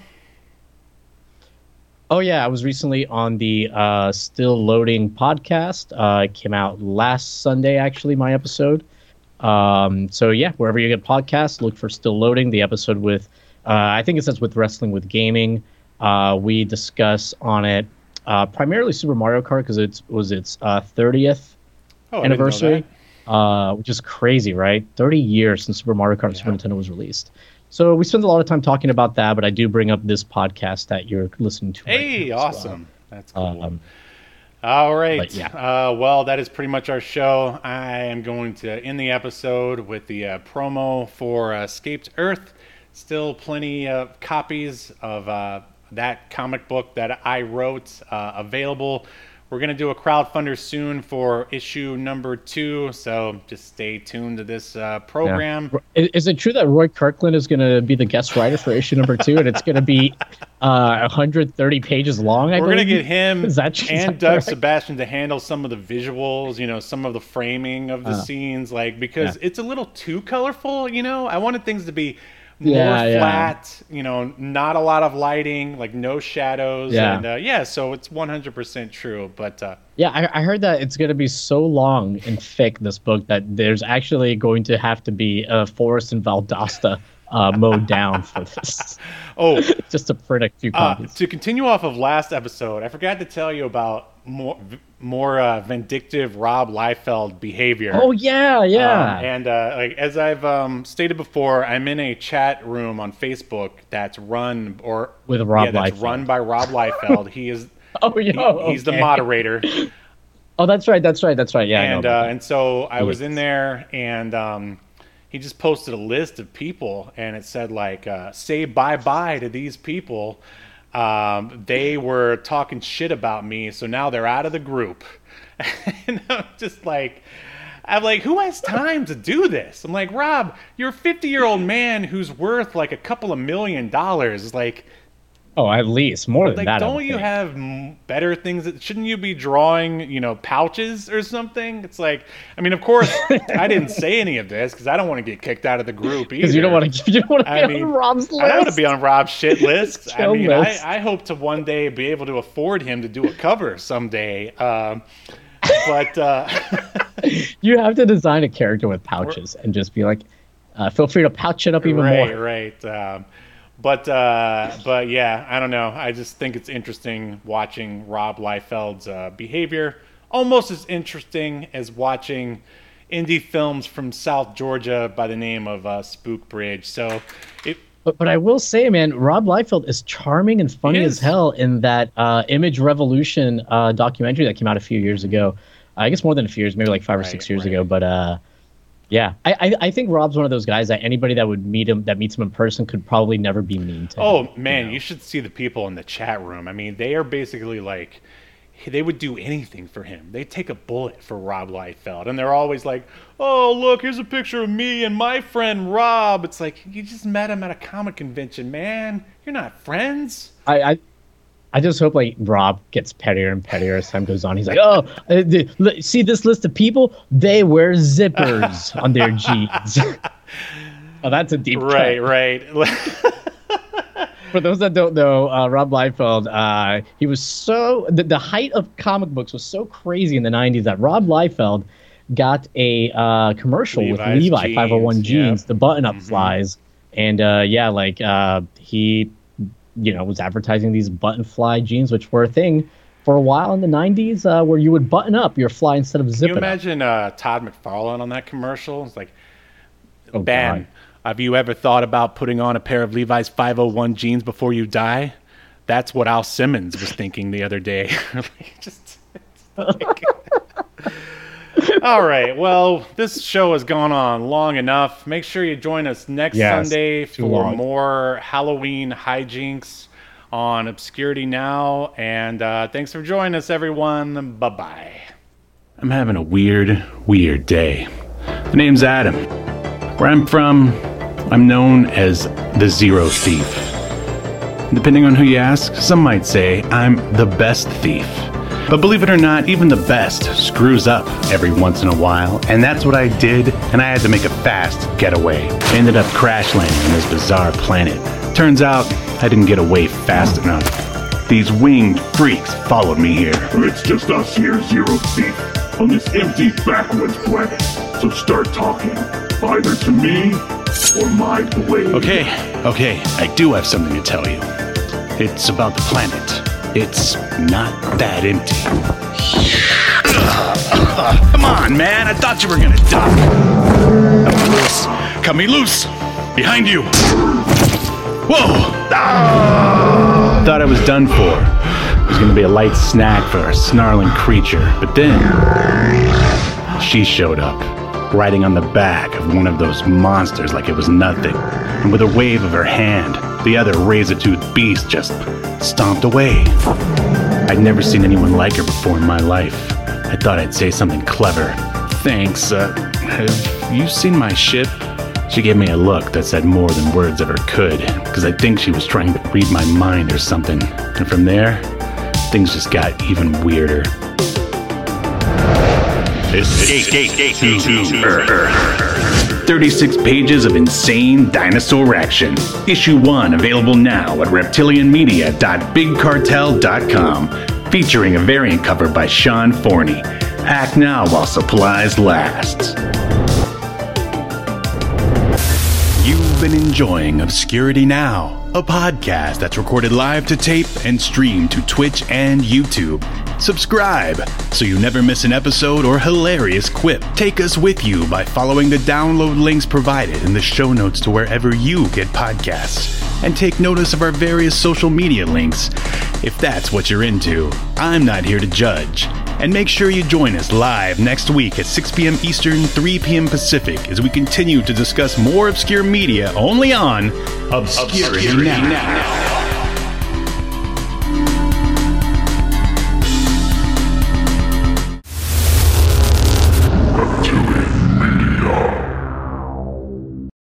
Oh yeah, I was recently on the uh, Still Loading podcast. Uh, it came out last Sunday, actually, my episode. Um, so yeah, wherever you get podcasts, look for Still Loading. The episode with, I think it says with wrestling with gaming. Uh, we discuss on it uh, primarily Super Mario Kart because it was its uh, 30th Oh, I didn't know anniversary, uh, which is crazy, right? 30 years since Super Mario Kart on Super Nintendo was released. So we spend a lot of time talking about that, but I do bring up this podcast that you're listening to. right Hey, now as well. awesome. That's cool. Um, All right. yeah. Uh, well, that is pretty much our show. I am going to end the episode with the uh, promo for uh, Escape to Earth. Still plenty of copies of uh, that comic book that I wrote uh, available. We're going to do a crowdfunder soon for issue number two, so just stay tuned to this uh, program. Is, is it true that Roy Kirkland is going to be the guest writer for issue number two, and it's going to be uh, 130 pages long? I We're gonna get him that- and Doug correct? Sebastian to handle some of the visuals, you know, some of the framing of the Uh, scenes, like because it's a little too colorful. You know, I wanted things to be more Yeah, yeah. flat. You know, not a lot of lighting, like no shadows. Yeah. and uh, yeah, so it's 100% true. But uh, Yeah, I, I heard that it's going to be so long and thick this book that there's actually going to have to be a Forest and Valdosta uh, mowed down for this, [LAUGHS] Oh, [LAUGHS] just to print a few uh, copies. to continue off of last episode, I forgot to tell you about more more uh, vindictive Rob Liefeld behavior. oh yeah, yeah. Um, and uh, like as I've um, stated before, I'm in a chat room on Facebook that's run or With Rob yeah, that's Liefeld. run by Rob Liefeld. he is [LAUGHS] oh yeah. he- he's the moderator. [LAUGHS] Oh, that's right. That's right. That's right. Yeah. And uh, and so I was in there, and um, he just posted a list of people, and it said like, uh, "Say bye bye to these people." Um, they were talking shit about me, so now they're out of the group. [LAUGHS] and I'm just like, I'm like, who has time to do this? I'm like, Rob, you're a 50 year old man who's worth like a couple of million dollars. Like, Oh, at least more than like, that. Don't you think. have better things? That, shouldn't you be drawing, you know, pouches or something? It's like, I mean, of course, I didn't [LAUGHS] say any of this because I don't want to get kicked out of the group [LAUGHS] either. Because you don't want to. You don't want to be I mean, on Rob's [LAUGHS] list. I don't want to be on Rob's shit list. I mean, list. I, I hope to one day be able to afford him to do a cover someday. Um, but uh, You have to design a character with pouches and just be like, uh, feel free to pouch it up even right, more. right. Um, but uh, but yeah, I don't know. I just think it's interesting watching Rob Liefeld's uh, behavior. Almost as interesting as watching indie films from South Georgia by the name of uh, Spook Bridge. So it But, but I will say, man, Rob Liefeld is charming and funny as hell in that uh, Image Revolution uh, documentary that came out a few years ago. I guess more than a few years, maybe like five or six years right. ago. But uh, yeah, I, I I think Rob's one of those guys that anybody that would meet him that meets him in person could probably never be mean to. him, Oh you man, know? you should see the people in the chat room. I mean, they are basically like they would do anything for him. They'd take a bullet for Rob Liefeld, and they're always like, "Oh, look, here's a picture of me and my friend Rob." It's like you just met him at a comic convention, man. You're not friends. I, I I just hope like Rob gets pettier and pettier as time goes on. He's like, oh, uh, see this list of people? They wear zippers [LAUGHS] on their jeans. [LAUGHS] oh, that's a deep cut. Right, right. [LAUGHS] For those that don't know, uh, Rob Liefeld, uh, he was so the, the height of comic books was so crazy in the '90s that Rob Liefeld got a uh, commercial with Levi jeans, 501 yep. jeans, the button-up flies, and uh, yeah, like uh, he, you know, was advertising these button fly jeans, which were a thing for a while in the '90s, uh, where you would button up your fly instead of Can zip you imagine uh, Todd McFarlane on that commercial? It's like, Oh, Ben, God. have you ever thought about putting on a pair of Levi's 501 jeans before you die? That's what Al Simmons was thinking the other day. [LAUGHS] Just, like- [LAUGHS] All right. Well, this show has gone on long enough. Make sure you join us next Yes, Sunday for long. more Halloween hijinks on Obscurity Now. And uh, thanks for joining us, everyone. Bye bye. I'm having a weird, weird day. The name's Adam. Where I'm from, I'm known as the Zero Thief. Depending on who you ask, some might say I'm the best thief. But believe it or not, even the best screws up every once in a while, and that's what I did, and I had to make a fast getaway. I ended up crash landing on this bizarre planet. Turns out, I didn't get away fast enough. These winged freaks followed me here. It's just us here, Zero Thief, on this empty backwoods planet. So start talking, either to me or my blade. Okay, okay, I do have something to tell you. It's about the planet. It's not that empty. Come on, man, I thought you were gonna duck. Cut me loose. Cut me loose. Behind you. Whoa! Ah! Thought I was done for. It was gonna be a light snack for a snarling creature, but then she showed up, riding on the back of one of those monsters like it was nothing. And with a wave of her hand, the other razor toothed beast just stomped away. I'd never seen anyone like her before in my life. I thought I'd say something clever. Thanks, uh, have you seen my ship? She gave me a look that said more than words ever could, because I think she was trying to read my mind or something. And from there, things just got even weirder. Escape to Earth. 36 pages of insane dinosaur action. Issue 1 available now at reptilianmedia.bigcartel.com. Featuring a variant cover by Sean Forney. Act now while supplies last. Been enjoying Obscurity Now, a podcast that's recorded live to tape and streamed to Twitch and YouTube. Subscribe so you never miss an episode or hilarious quip. Take us with you by following the download links provided in the show notes to wherever you get podcasts. And take notice of our various social media links if that's what you're into. I'm not here to judge. And make sure you join us live next week at 6 p.m. Eastern, 3 p.m. Pacific as we continue to discuss more obscure media only on Obscurity, Obscurity now. now.